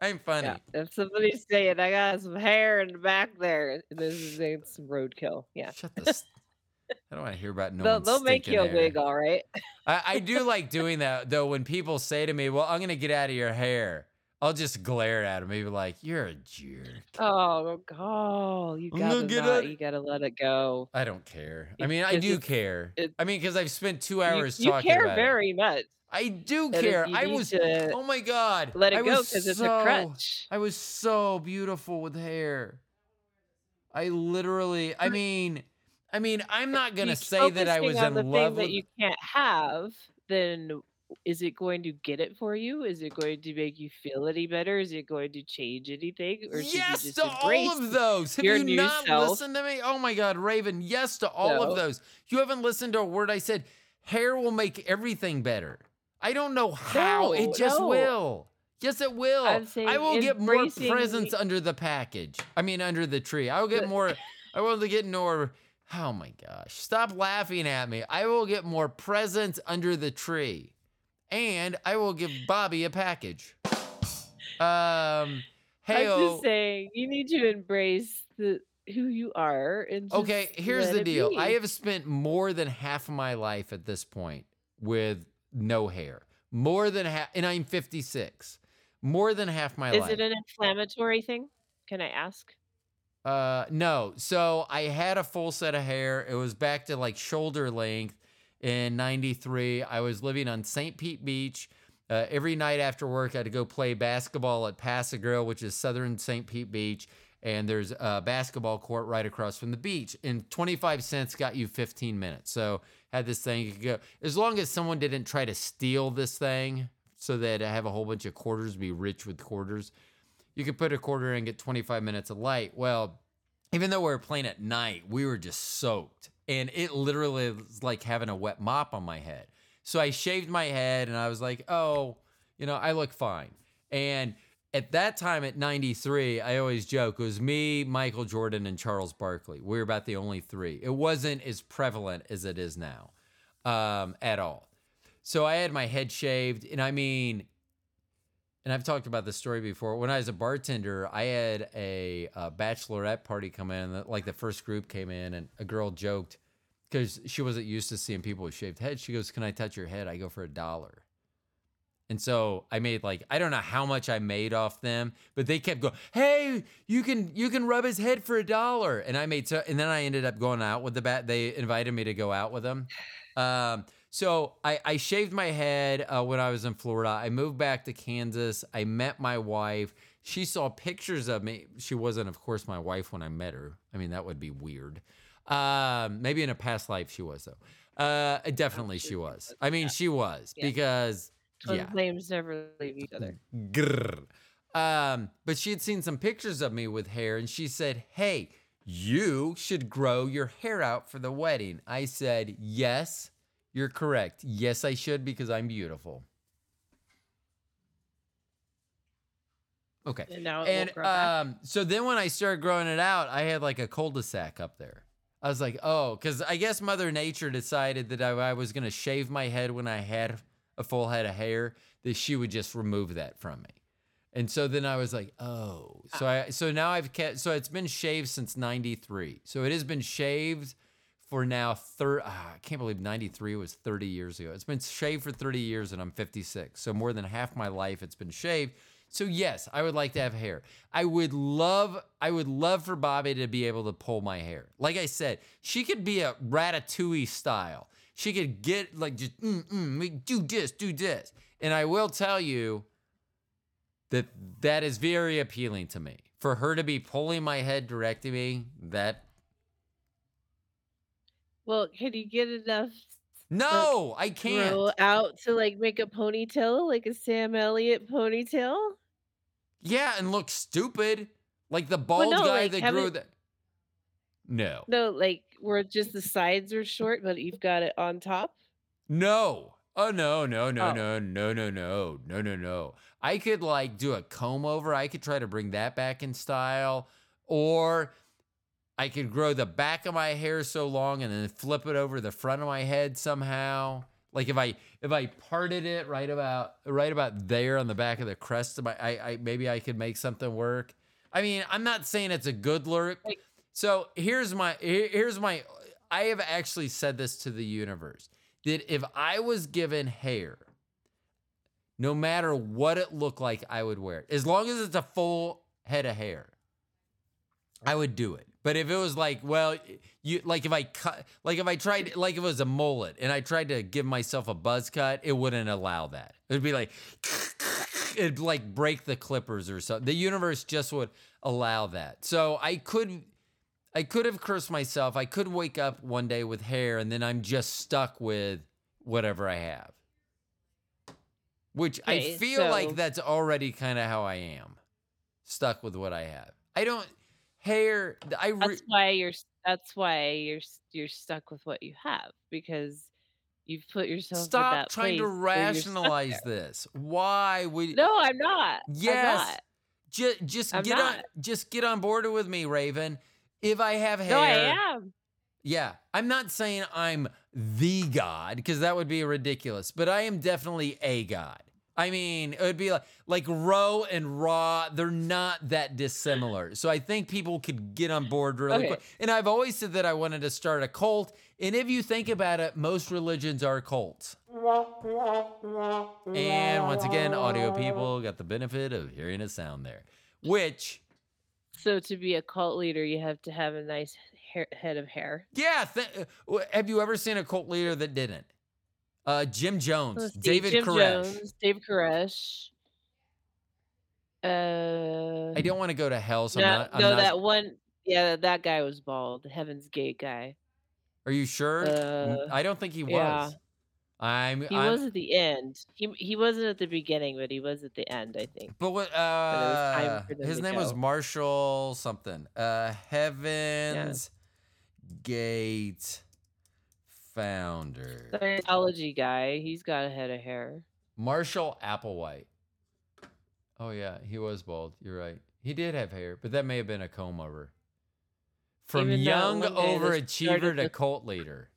A: I'm funny.
B: Yeah. If somebody's saying I got some hair in the back there, this is it's some roadkill. Yeah.
A: Shut this. I don't want to hear about no
B: they'll they'll make you a
A: hair.
B: wig, all right.
A: I, I do like doing that though. When people say to me, "Well, I'm gonna get out of your hair," I'll just glare at them, maybe like, "You're a jerk."
B: Oh, God, you
A: I'm
B: gotta
A: get
B: not,
A: it.
B: you gotta let it go.
A: I don't care. I mean, I do care. I mean, because I've spent two
B: You,
A: hours
B: you
A: talking
B: care
A: about it.
B: very much.
A: I do
B: if
A: care. I was. Oh my god.
B: let
A: I
B: it go
A: was
B: because it's a crutch.
A: I was so beautiful with hair. I literally. I mean. I mean, I'm not gonna say that I was in
B: the
A: love
B: thing that you can't have, then is it going to get it for you? Is it going to make you feel any better? Is it going to change anything? Or
A: yes
B: you just
A: to all of those. Have you not
B: self?
A: listened to me? Oh my God, Raven. Yes to all of those. You haven't listened to a word I said. Hair will make everything better. I don't know how. it just
B: no.
A: will. Yes, it will. I will get more presents
B: the-
A: under the package. I mean, under the tree. I will get more. I will get more. Oh my gosh! Stop laughing at me. I will get more presents under the tree, and I will give Bobby a package. Um. Hey,
B: I'm just saying you need to embrace the who you are and
A: Okay, here's the deal.
B: be.
A: I have spent more than half of my life at this point with no hair. More than half, and I'm 56. More than half my
B: Is
A: life.
B: Is it an inflammatory thing? Can I ask?
A: uh, no. So I had a full set of hair. It was back to like shoulder length in 93. I was living on St. Pete Beach. Uh, every night after work, I had to go play basketball at Pass-a-Grille, which is southern St. Pete Beach. And there's a basketball court right across from the beach. And 25 cents got you 15 minutes. So had this thing you could go as long as someone didn't try to steal this thing so that I have a whole bunch of quarters, be rich with quarters. You could put a quarter in and get 25 minutes of light. Well, even though we were playing at night, we were just soaked. And it literally was like having a wet mop on my head. So I shaved my head and I was like, oh, you know, I look fine. And at that time at 93, I always joke, it was me, Michael Jordan, and Charles Barkley. We were about the only three. It wasn't as prevalent as it is now um, at all. So I had my head shaved. And I mean, and I've talked about this story before. When I was a bartender, I had a, a bachelorette party come in. Like the first group came in, and a girl joked because she wasn't used to seeing people with shaved heads. She goes, "Can I touch your head?" I go for a dollar. And so I made like I don't know how much I made off them, but they kept going, "Hey, you can you can rub his head for a dollar." And I made so, and then I ended up going out with the bat. They invited me to go out with them. Um, so I, I shaved my head uh, when I was in Florida. I moved back to Kansas. I met my wife. She saw pictures of me. She wasn't, of course, my wife when I met her. I mean, that would be weird. Um, maybe in a past life she was though. Uh, definitely she was. I mean, she was because
B: Twin
A: yeah.
B: flames never leave each other.
A: Grrr. Um, but she had seen some pictures of me with hair and she said, Hey, you should grow your hair out for the wedding. I said, Yes, You're correct. Yes, I should because I'm beautiful. Okay.
B: And
A: And um, so then when I started growing it out, I had like a cul-de-sac up there. I was like, oh, because I guess Mother Nature decided that I, I was gonna shave my head when I had a full head of hair, that she would just remove that from me. And so then I was like, oh, so I so now I've kept so it's been shaved since '93. So it has been shaved for now thir ah, I can't believe 93 was 30 years ago. It's been shaved for 30 years and I'm 56. So more than half my life it's been shaved. So yes, I would like to have hair. I would love I would love for Bobby to be able to pull my hair. Like I said, she could be a ratatouille style. She could get like just mm, mm, do this, do this. And I will tell you that that is very appealing to me. For her to be pulling my head directing me, that
B: well, can you get enough
A: no, I can't.
B: grow out to like make a ponytail, like a Sam Elliott ponytail?
A: Yeah, and look stupid. Like the bald
B: no,
A: guy
B: like,
A: that grew that. No.
B: No, like where just the sides are short, but you've got it on top.
A: No. Oh no, no, no,
B: Oh.
A: no, no, no, no, no, no, no. I could like do a comb over. I could try to bring that back in style. Or I could grow the back of my hair so long and then flip it over the front of my head somehow. Like if I if I parted it right about right about there on the back of the crest of my I, I maybe I could make something work. I mean, I'm not saying it's a good look. So here's my here's my I have actually said this to the universe that if I was given hair, no matter what it looked like, I would wear it. As long as it's a full head of hair, I would do it. But if it was like, well, you like if I cut, like if I tried, like if it was a mullet and I tried to give myself a buzz cut, it wouldn't allow that. It'd be like, it'd like break the clippers or something. The universe just would allow that. So I could, I could have cursed myself. I could wake up one day with hair and then I'm just stuck with whatever I have. Which I
B: Okay,
A: feel like that's already kind of how I am. Stuck with what I have. I don't hair I re-
B: That's why you're. That's why you're. You're stuck with what you have because you've put yourself.
A: stop trying to rationalize this. Why would
B: No, I'm not. I'm
A: Yes.
B: not.
A: just just
B: I'm
A: get on just get on board with me, Raven. If I have hair
B: No, I am.
A: Yeah, I'm not saying I'm the god because that would be ridiculous, but I am definitely a god. I mean, it would be like like Ro and Raw. they're not that dissimilar. So I think people could get on board really
B: Okay.
A: quick. And I've always said that I wanted to start a cult. And if you think about it, most religions are cults. And once again, audio people got the benefit of hearing a sound there, which
B: So to be a cult leader, you have to have a nice hair, head of hair.
A: Yeah, th- have you ever seen a cult leader that didn't? Uh, Jim Jones,
B: see,
A: David
B: Jim
A: Koresh.
B: Jones, David Koresh. Uh,
A: I don't want to go to hell, so I'm not, I'm
B: no,
A: not-
B: that one. Yeah, that guy was bald. Heaven's Gate guy.
A: Are you sure?
B: Uh,
A: I don't think he was.
B: yeah.
A: I'm.
B: He
A: I'm
B: was at the end. He he wasn't at the beginning, but he was at the end. I think.
A: but what?
B: it was time
A: Uh,
B: them
A: his name was. Marshall something. Uh, Heaven's Gate founder
B: Scientology guy. He's got a head of hair.
A: Marshall Applewhite. Oh yeah, he was bald. You're right. He did have hair, but that may have been a comb over. From
B: Even
A: young
B: one guy that
A: overachiever to cult leader.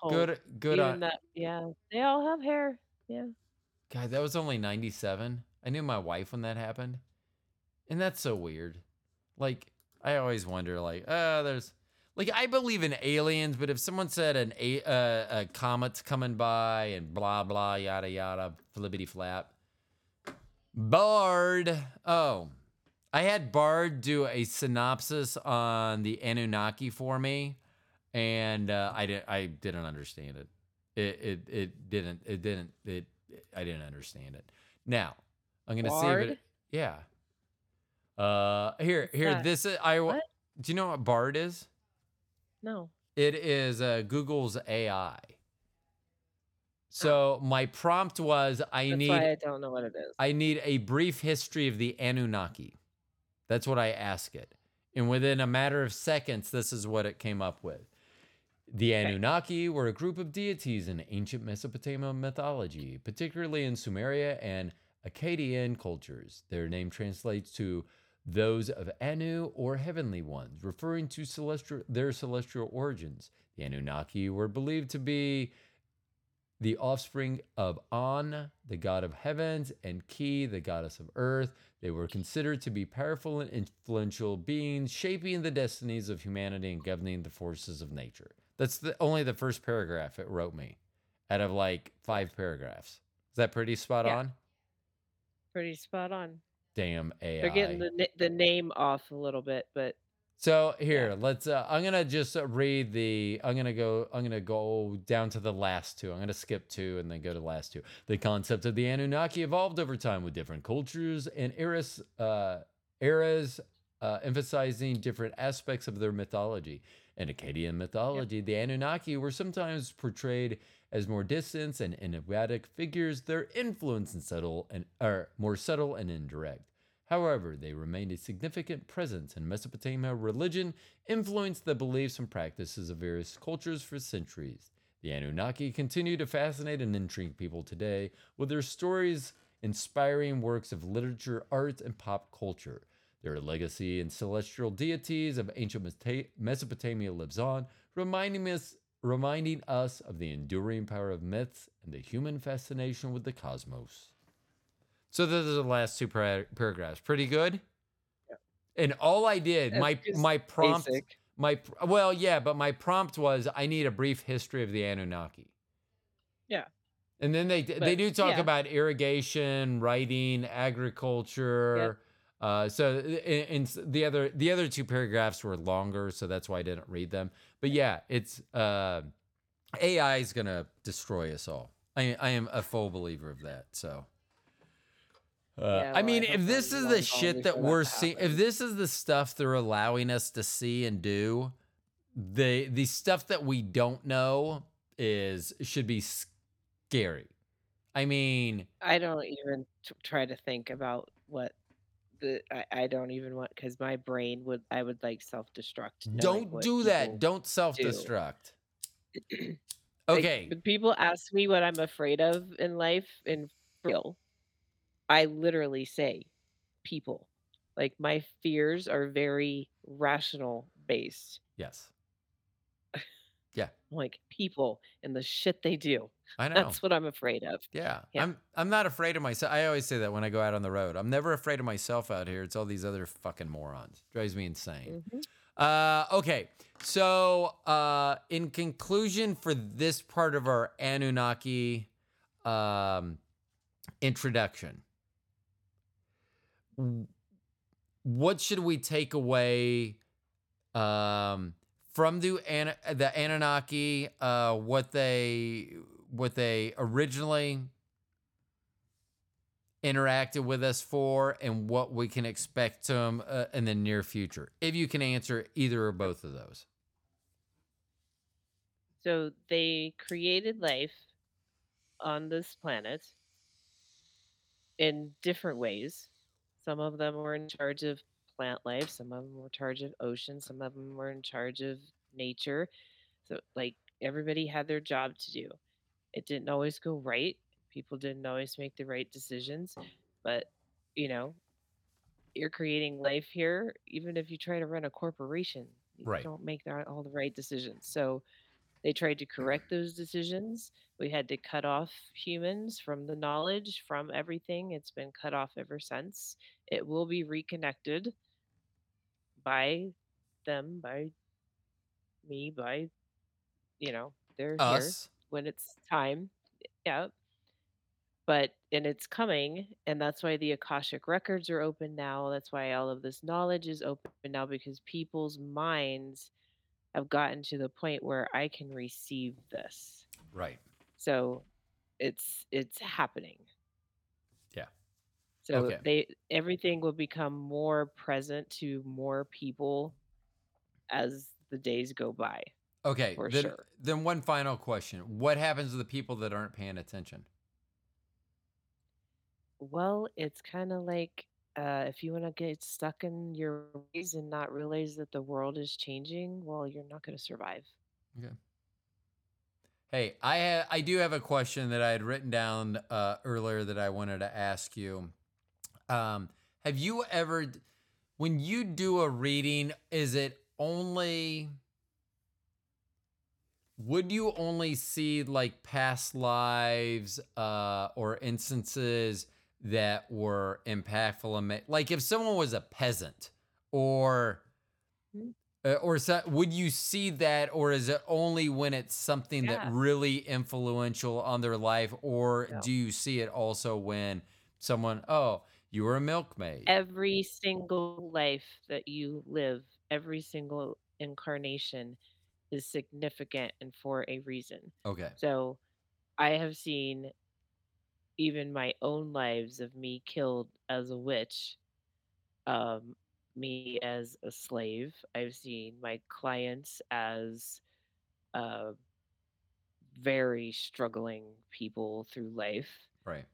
B: Cult.
A: Good, good
B: Even
A: on.
B: that. Yeah, they all have hair. Yeah.
A: God, that was only 97. I knew my wife when that happened. And that's so weird. Like, I always wonder, like, uh, there's, like, I believe in aliens, but if someone said an a, uh, a comet's coming by and blah, blah, yada, yada, flippity flap. Bard. Oh, I had Bard do a synopsis on the Anunnaki for me, and uh, I didn't. I didn't understand it. It it it didn't. It didn't. It. I didn't understand it. Now I'm gonna see if it. Yeah. Uh, here, here.
B: that?
A: This is. I.
B: What?
A: Do you know what Bard is?
B: No.
A: It is uh, Google's AI. So my prompt was I
B: That's
A: need
B: why I don't know what it is.
A: I need a brief history of the Anunnaki. That's what I ask it. And within a matter of seconds, this is what it came up with. The Anunnaki were a group of deities in ancient Mesopotamian mythology, particularly in Sumeria and Akkadian cultures. Their name translates to those of Anu or heavenly ones, referring to celestial their celestial origins. The Anunnaki were believed to be the offspring of An, the god of heavens, and Ki, the goddess of earth. They were considered to be powerful and influential beings, shaping the destinies of humanity and governing the forces of nature. That's the, only the first paragraph it wrote me out of like five paragraphs. Is that pretty spot
B: Yeah.
A: on?
B: Pretty spot on.
A: Damn AI.
B: They're getting the the name off a little bit, but
A: So here, let's. Uh, I'm gonna just uh, read the. I'm gonna go. I'm gonna go down to the last two. I'm gonna skip two and then go to the last two. The concept of the Anunnaki evolved over time with different cultures and eras. Uh, eras uh, emphasizing different aspects of their mythology. In Akkadian mythology, the Anunnaki were sometimes portrayed as more distant and enigmatic figures. Their influence and subtle and are more subtle and indirect. However, they remained a significant presence in Mesopotamia. Religion influenced the beliefs and practices of various cultures for centuries. The Anunnaki continue to fascinate and intrigue people today with their stories inspiring works of literature, art, and pop culture. Their legacy and celestial deities of ancient Mesopotamia lives on, reminding us, reminding us of the enduring power of myths and the human fascination with the cosmos. So those are the last two para- paragraphs. Pretty good. Yeah. And all I did,
B: That's
A: my my prompt,
B: basic.
A: my well, yeah, but my prompt was I need a brief history of the Anunnaki.
B: Yeah.
A: And then they they do talk
B: yeah.
A: about irrigation, writing, agriculture. Yeah. Uh, so and, and the other the other two paragraphs were longer, so that's why I didn't read them. But yeah, it's uh, AI is gonna destroy us all. I I am a full believer of that. So. Uh,
B: Yeah,
A: I mean,
B: I
A: if this is the shit that we're seeing, if this is the stuff they're allowing us to see and do, the the stuff that we don't know is should be scary. I mean,
B: I don't even t- try to think about what the I, I don't even want because my brain would I would like self destruct.
A: don't do that. Don't self destruct. Okay.
B: when people ask me what I'm afraid of in life, in real, I literally say people. Like my fears are very rational based.
A: Yes.
B: Like people and the shit they do.
A: I know.
B: That's what I'm afraid of.
A: Yeah.
B: Yeah.
A: I'm I'm not afraid of myself. I always say that when I go out on the road. I'm never afraid of myself out here. It's all these other fucking morons. Drives me insane.
B: Mhm.
A: Uh, okay. So, uh, in conclusion, for this part of our Anunnaki um, introduction, what should we take away um, from the An- the Anunnaki? Uh, what they what they originally interacted with us for and what we can expect them uh, in the near future if you can answer either or both of those
B: So they created life on this planet in different ways. Some of them were in charge of plant life, some of them were in charge of ocean, some of them were in charge of nature. So, like, everybody had their job to do. It didn't always go right. People didn't always make the right decisions, hmm. but you know, you're creating life here. Even if you try to run a corporation, you
A: Right.
B: don't make all the right decisions. So, they tried to correct those decisions. We had to cut off humans from the knowledge, from everything. It's been cut off ever since. It will be reconnected by them, by me, by, you know, they're here
A: us
B: when it's time. Yeah. But, and it's coming. And that's why the Akashic records are open now. That's why all of this knowledge is open now because people's minds have gotten to the point where I can receive this.
A: right
B: So it's it's happening. So
A: Okay.
B: they everything will become more present to more people as the days go by.
A: okay
B: For
A: then,
B: sure.
A: then one final question what happens to the people that aren't paying attention
B: Well, it's kind of like uh, if you want to get stuck in your ways and not realize that the world is changing, well, you're not going to survive.
A: Okay. Hey, I ha- I do have a question that I had written down uh, earlier that I wanted to ask you. Um, have you ever, when you do a reading, is it only? Would you only see like past lives uh, or instances that were impactful? Like if someone was a peasant or
B: Mhm.
A: uh, or so, would you see that, or is it only when it's something
B: Yeah.
A: that really influential on their life, or
B: No.
A: do you see it also when someone, oh, you were a milkmaid?
B: Every single life that you live, every single incarnation is significant and for a reason.
A: Okay,
B: So I have seen even my own lives of me killed as a witch, um, me as a slave. I've seen my clients as uh, very struggling people through life
A: right.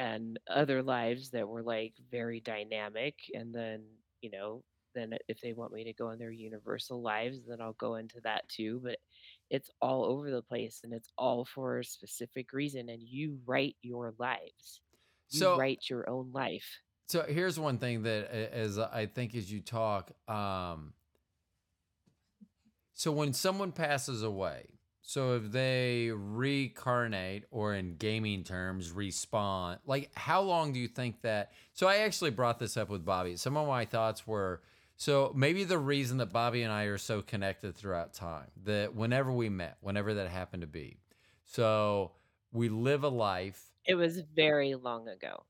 B: And other lives that were like very dynamic and then you know then if they want me to go in their universal lives then i'll go into that too but it's all over the place and it's all for a specific reason and you write your lives. You
A: So,
B: write your own life.
A: So here's one thing that, as I think as you talk, um, so when someone passes away, so if they reincarnate or in gaming terms respawn, like how long do you think that? So I actually brought this up with Bobby. Some of my thoughts were so maybe the reason that Bobby and I are so connected throughout time that whenever we met, whenever that happened to be, so we live a life
B: it was very long ago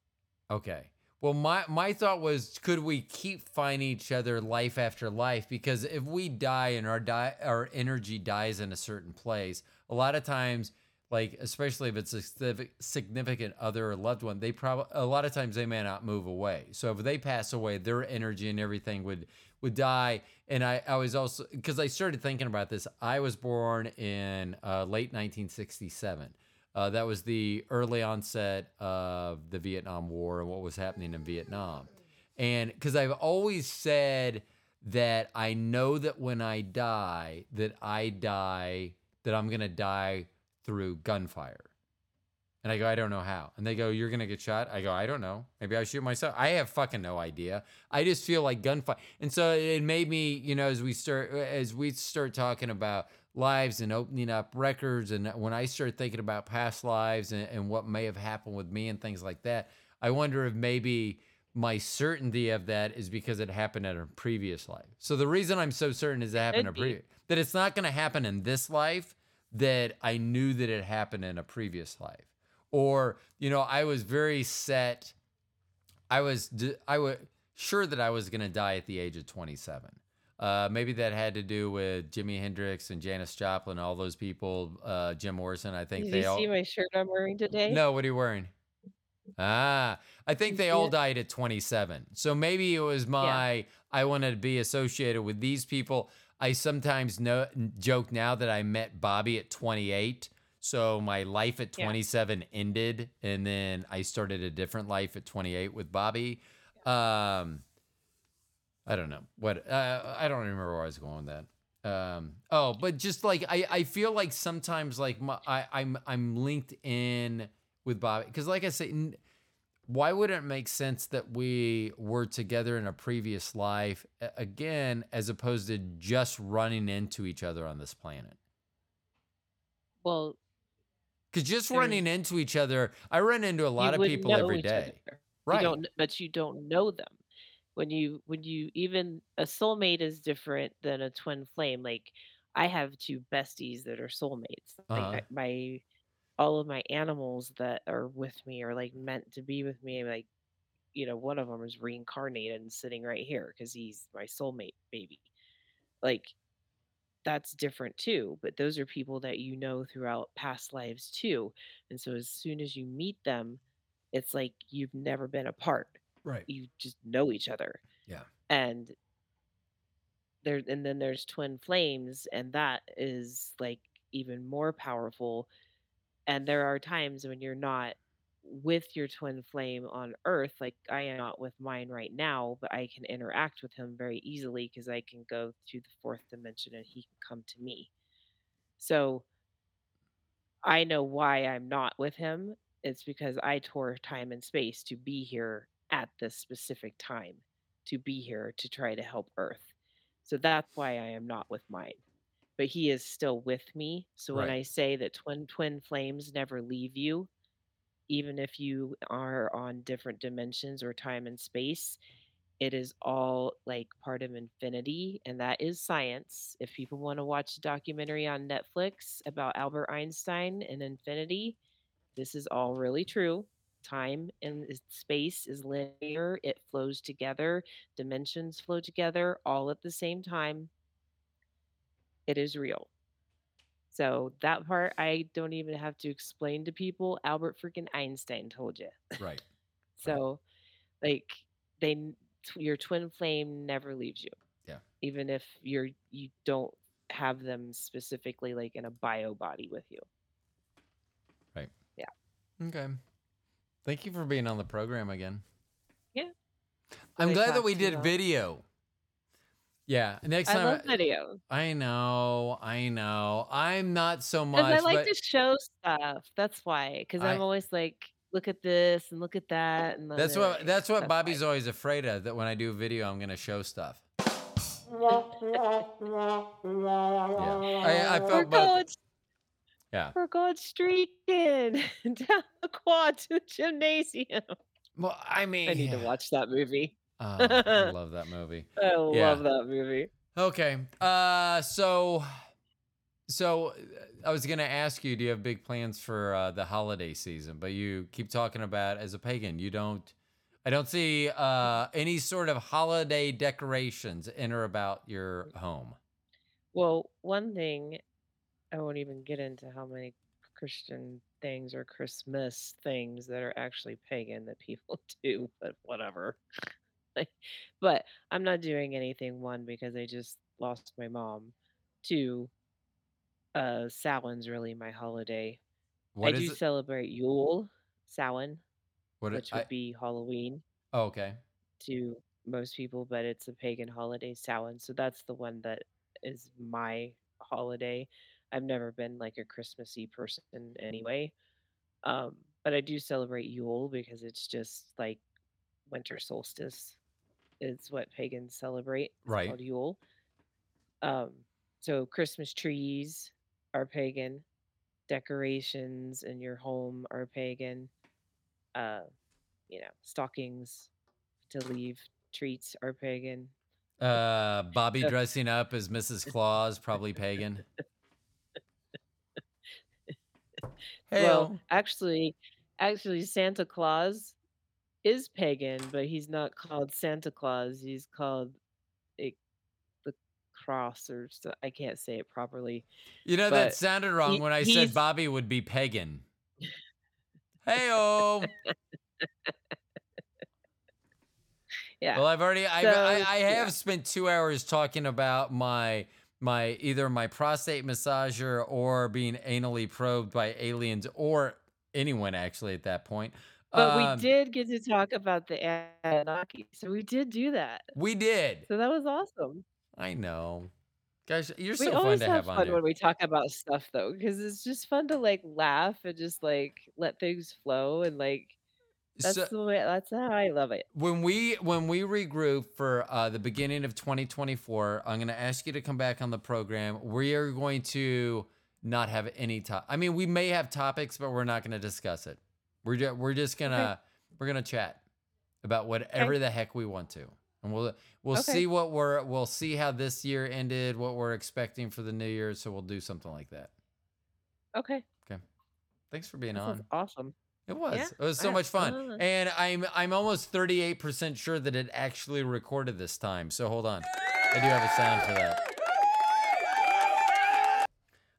A: Okay. Well, my my thought was, could we keep finding each other life after life? Because if we die and our die our energy dies in a certain place, a lot of times, like especially if it's a significant other or loved one, they probably a lot of times they may not move away. So if they pass away, their energy and everything would would die. And I I was also because I started thinking about this. I was born in uh, late 1967. Uh, that was the early onset of the Vietnam War and what was happening in Vietnam. And because I've always said that I know that when I die, that I die, that I'm going to die through gunfire. And I go, I don't know how. And they go, You're going to get shot? I go, I don't know. Maybe I shoot myself. I have fucking no idea. I just feel like gunfire. And so it made me, you know, as we start, as we start talking about lives and opening up records, and when I start thinking about past lives and, and what may have happened with me and things like that, I wonder if maybe my certainty of that is because it happened in a previous life. So the reason I'm so certain is it happened in a previous that it's not going to happen in this life that I knew that it happened in a previous life. Or, you know, I was very set I was I was sure that I was going to die at the age of 27. Uh, maybe that had to do with Jimi Hendrix and Janis Joplin, all those people, uh, Jim Morrison. I think
B: did
A: they
B: you
A: all.
B: see my shirt i'm wearing today
A: No, what are you wearing? Ah, I think they all died at 27. So maybe it was my I wanted to be associated with these people. I sometimes know joke now that I met Bobby at 28. So my life at
B: Yeah.
A: 27 ended and then I started a different life at 28 with Bobby. Um I don't know. What uh, I don't remember where I was going with that. Um oh, but just like I I feel like sometimes like my, I I'm I'm linked in with Bobby because like I say n- why would it make sense that we were together in a previous life again as opposed to just running into each other on this planet
B: well
A: because just running into each other i run into a lot of people every day
B: other.
A: right
B: You don't, but you don't know them. When you, when you, even a soulmate is different than a twin flame. Like I have two besties that are soulmates.
A: Uh-huh.
B: I, my, all of my animals that are with me are like meant to be with me. Like, you know, one of them is reincarnated and sitting right here because he's my soulmate baby. Like that's different too. But those are people that you know throughout past lives too. And so as soon as you meet them, it's like you've never been apart
A: right
B: you just know each other
A: Yeah.
B: and there and then there's twin flames and that is like even more powerful and there are times when you're not with your twin flame on earth like i am not with mine right now but i can interact with him very easily because i can go to the fourth dimension and he can come to me so I know why I'm not with him. It's because I tore time and space to be here at this specific time, to be here to try to help Earth. So that's why I am not with mine. But he is still with me. So when
A: Right.
B: I say that twin twin flames never leave you, even if you are on different dimensions or time and space, it is all like part of infinity and that is science if people want to watch a documentary on netflix about albert einstein and infinity this is all really true time and space is linear it flows together dimensions flow together all at the same time it is real so that part i don't even have to explain to people albert freaking einstein told you
A: Right.
B: so, like, they your twin flame never leaves you.
A: Yeah.
B: Even if you're you don't have them specifically like in a bio body with you. Right. Yeah.
A: Okay. Thank you for being on the program again.
B: Yeah.
A: I'm glad that we did
B: long?
A: video. Yeah. Next time.
B: I
A: time.
B: love video
A: I know. I know. I'm not so much.
B: I like to show stuff. That's why. Because
A: I-
B: I'm always like, look at this and look at that, and
A: that's
B: then-
A: what that's what
B: why.
A: Bobby's always afraid of. That when I do video, I'm gonna show stuff. Yeah. I, I
B: We're
A: felt both. Yeah.
B: we're going streaking down the quad to the gymnasium.
A: Well, I mean,
B: I need to watch that movie.
A: Oh, I love that movie.
B: I
A: Yeah.
B: love that movie.
A: Okay. Uh, so, so uh, I was gonna ask you, do you have big plans for uh, the holiday season? But you keep talking about as a pagan, you don't. I don't see uh, any sort of holiday decorations in or about your home.
B: Well, one thing I won't even get into how many Christian things or Christmas things that are actually pagan that people do, but whatever. Like, but I'm not doing anything one because I just lost my mom. Two, uh Samhain's really my holiday.
A: What
B: I do
A: it?
B: celebrate Yule, Samhain,
A: What?
B: which
A: I,
B: would be Halloween
A: oh, okay.
B: to most people, but it's a pagan holiday, Samhain. So that's the one that is my holiday. I've never been like a Christmassy person anyway. Um, but I do celebrate Yule because it's just like winter solstice is what pagans celebrate. It's
A: Right.
B: called Yule. Um, so Christmas trees are pagan, decorations in your home are pagan. Uh, you know, stockings to leave treats are pagan.
A: Uh, Bobby dressing up as Mrs. Claus, probably pagan.
B: Well, actually, actually, Santa Claus is pagan, but he's not called Santa Claus. He's called a, the cross, or so, I can't say it properly.
A: you know that sounded wrong
B: he-
A: when I said Bobby would be pagan. Hey, oh.
B: Yeah.
A: Well, I've already I've, I, I have
B: yeah.
A: spent two hours talking about my my either my prostate massager or being anally probed by aliens or anyone actually at that point.
B: but
A: Um,
B: we did get to talk about the Anunnaki, so we did do that.
A: We did.
B: So that was awesome.
A: I know. Guys, you're
B: we
A: so fun
B: always
A: to
B: have
A: have on
B: fun when we talk about stuff, though, because it's just fun to like laugh and just like let things flow and like that's
A: So-
B: the way. That's how I love it.
A: when we when we regroup for uh, the beginning of 2024 i'm going to ask you to come back on the program we are going to not have any top i mean we may have topics but we're not going to discuss it we're, ju- we're just going to we're to chat about whatever the heck we want to and we'll we'll
B: Okay.
A: see what we're we'll see how this year ended what we're expecting for the new year so we'll do something like that
B: Okay, Okay.
A: thanks for being
B: that
A: on
B: awesome.
A: It was.
B: Yeah,
A: It was so much fun. And I'm I'm almost 38% sure that it actually recorded this time. So hold on. I do have a sound for that.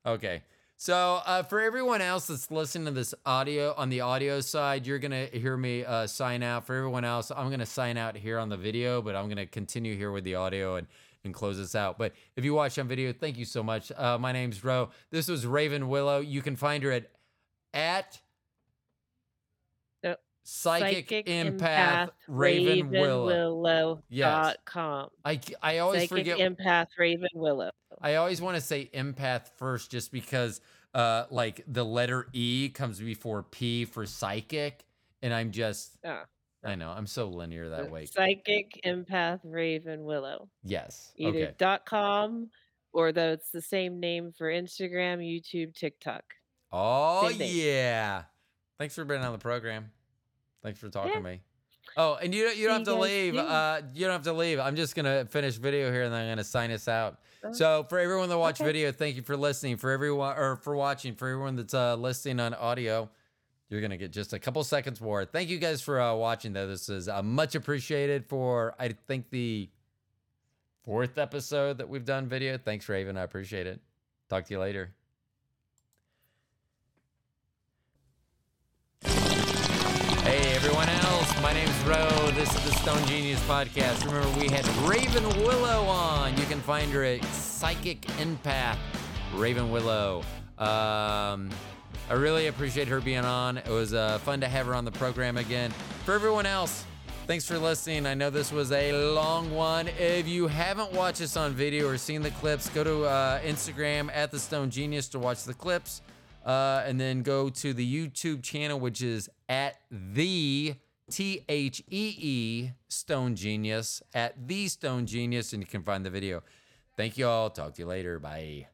A: Okay. So uh, for everyone else that's listening to this audio on the audio side, you're gonna hear me uh, sign out. For everyone else, I'm gonna sign out here on the video, but I'm gonna continue here with the audio and and close this out. But if you watch on video, thank you so much. Uh, my name's Ro. This was Raven Willow. You can find her at at Psychic, Empath, Raven, Willow.
B: Willow.
A: Yes.
B: Dot com.
A: I, I always
B: Psychic
A: forget.
B: Empath Raven Willow.
A: I always want to say empath first just because uh like the letter E comes before P for psychic and I'm just
B: Ah,
A: I know, I'm so linear that way.
B: Psychic Empath Raven Willow.
A: Yes.
B: Either
A: Okay.
B: dot com or though it's the same name for Instagram, YouTube, TikTok.
A: Oh yeah. Thanks for being on the program. Thanks for talking
B: Yeah.
A: to me. Oh, and you don't you don't have to leave. Uh you don't have to leave. I'm just gonna finish video here and then I'm gonna sign us out.
B: Oh,
A: So for everyone that watched
B: okay.
A: video, thank you for listening. For everyone or for watching, for everyone that's uh listening on audio, you're gonna get just a couple seconds more. Thank you guys for uh, watching though. This is uh, much appreciated for I think the fourth episode that we've done video. Thanks, Raven. I appreciate it. Talk to you later. Hey, everyone else. My name's Ro. This is the Stone Genius Podcast. Remember, we had Raven Willow on. You can find her at Psychic Empath, Raven Willow. Um, I really appreciate her being on. It was uh, fun to have her on the program again. For everyone else, thanks for listening. I know this was a long one. If you haven't watched this on video or seen the clips, go to uh, Instagram at the Stone Genius to watch the clips. Uh, and then go to the YouTube channel, which is at the T H E E Stone Genius, at the Stone Genius, and you can find the video. Thank you all. Talk to you later. Bye.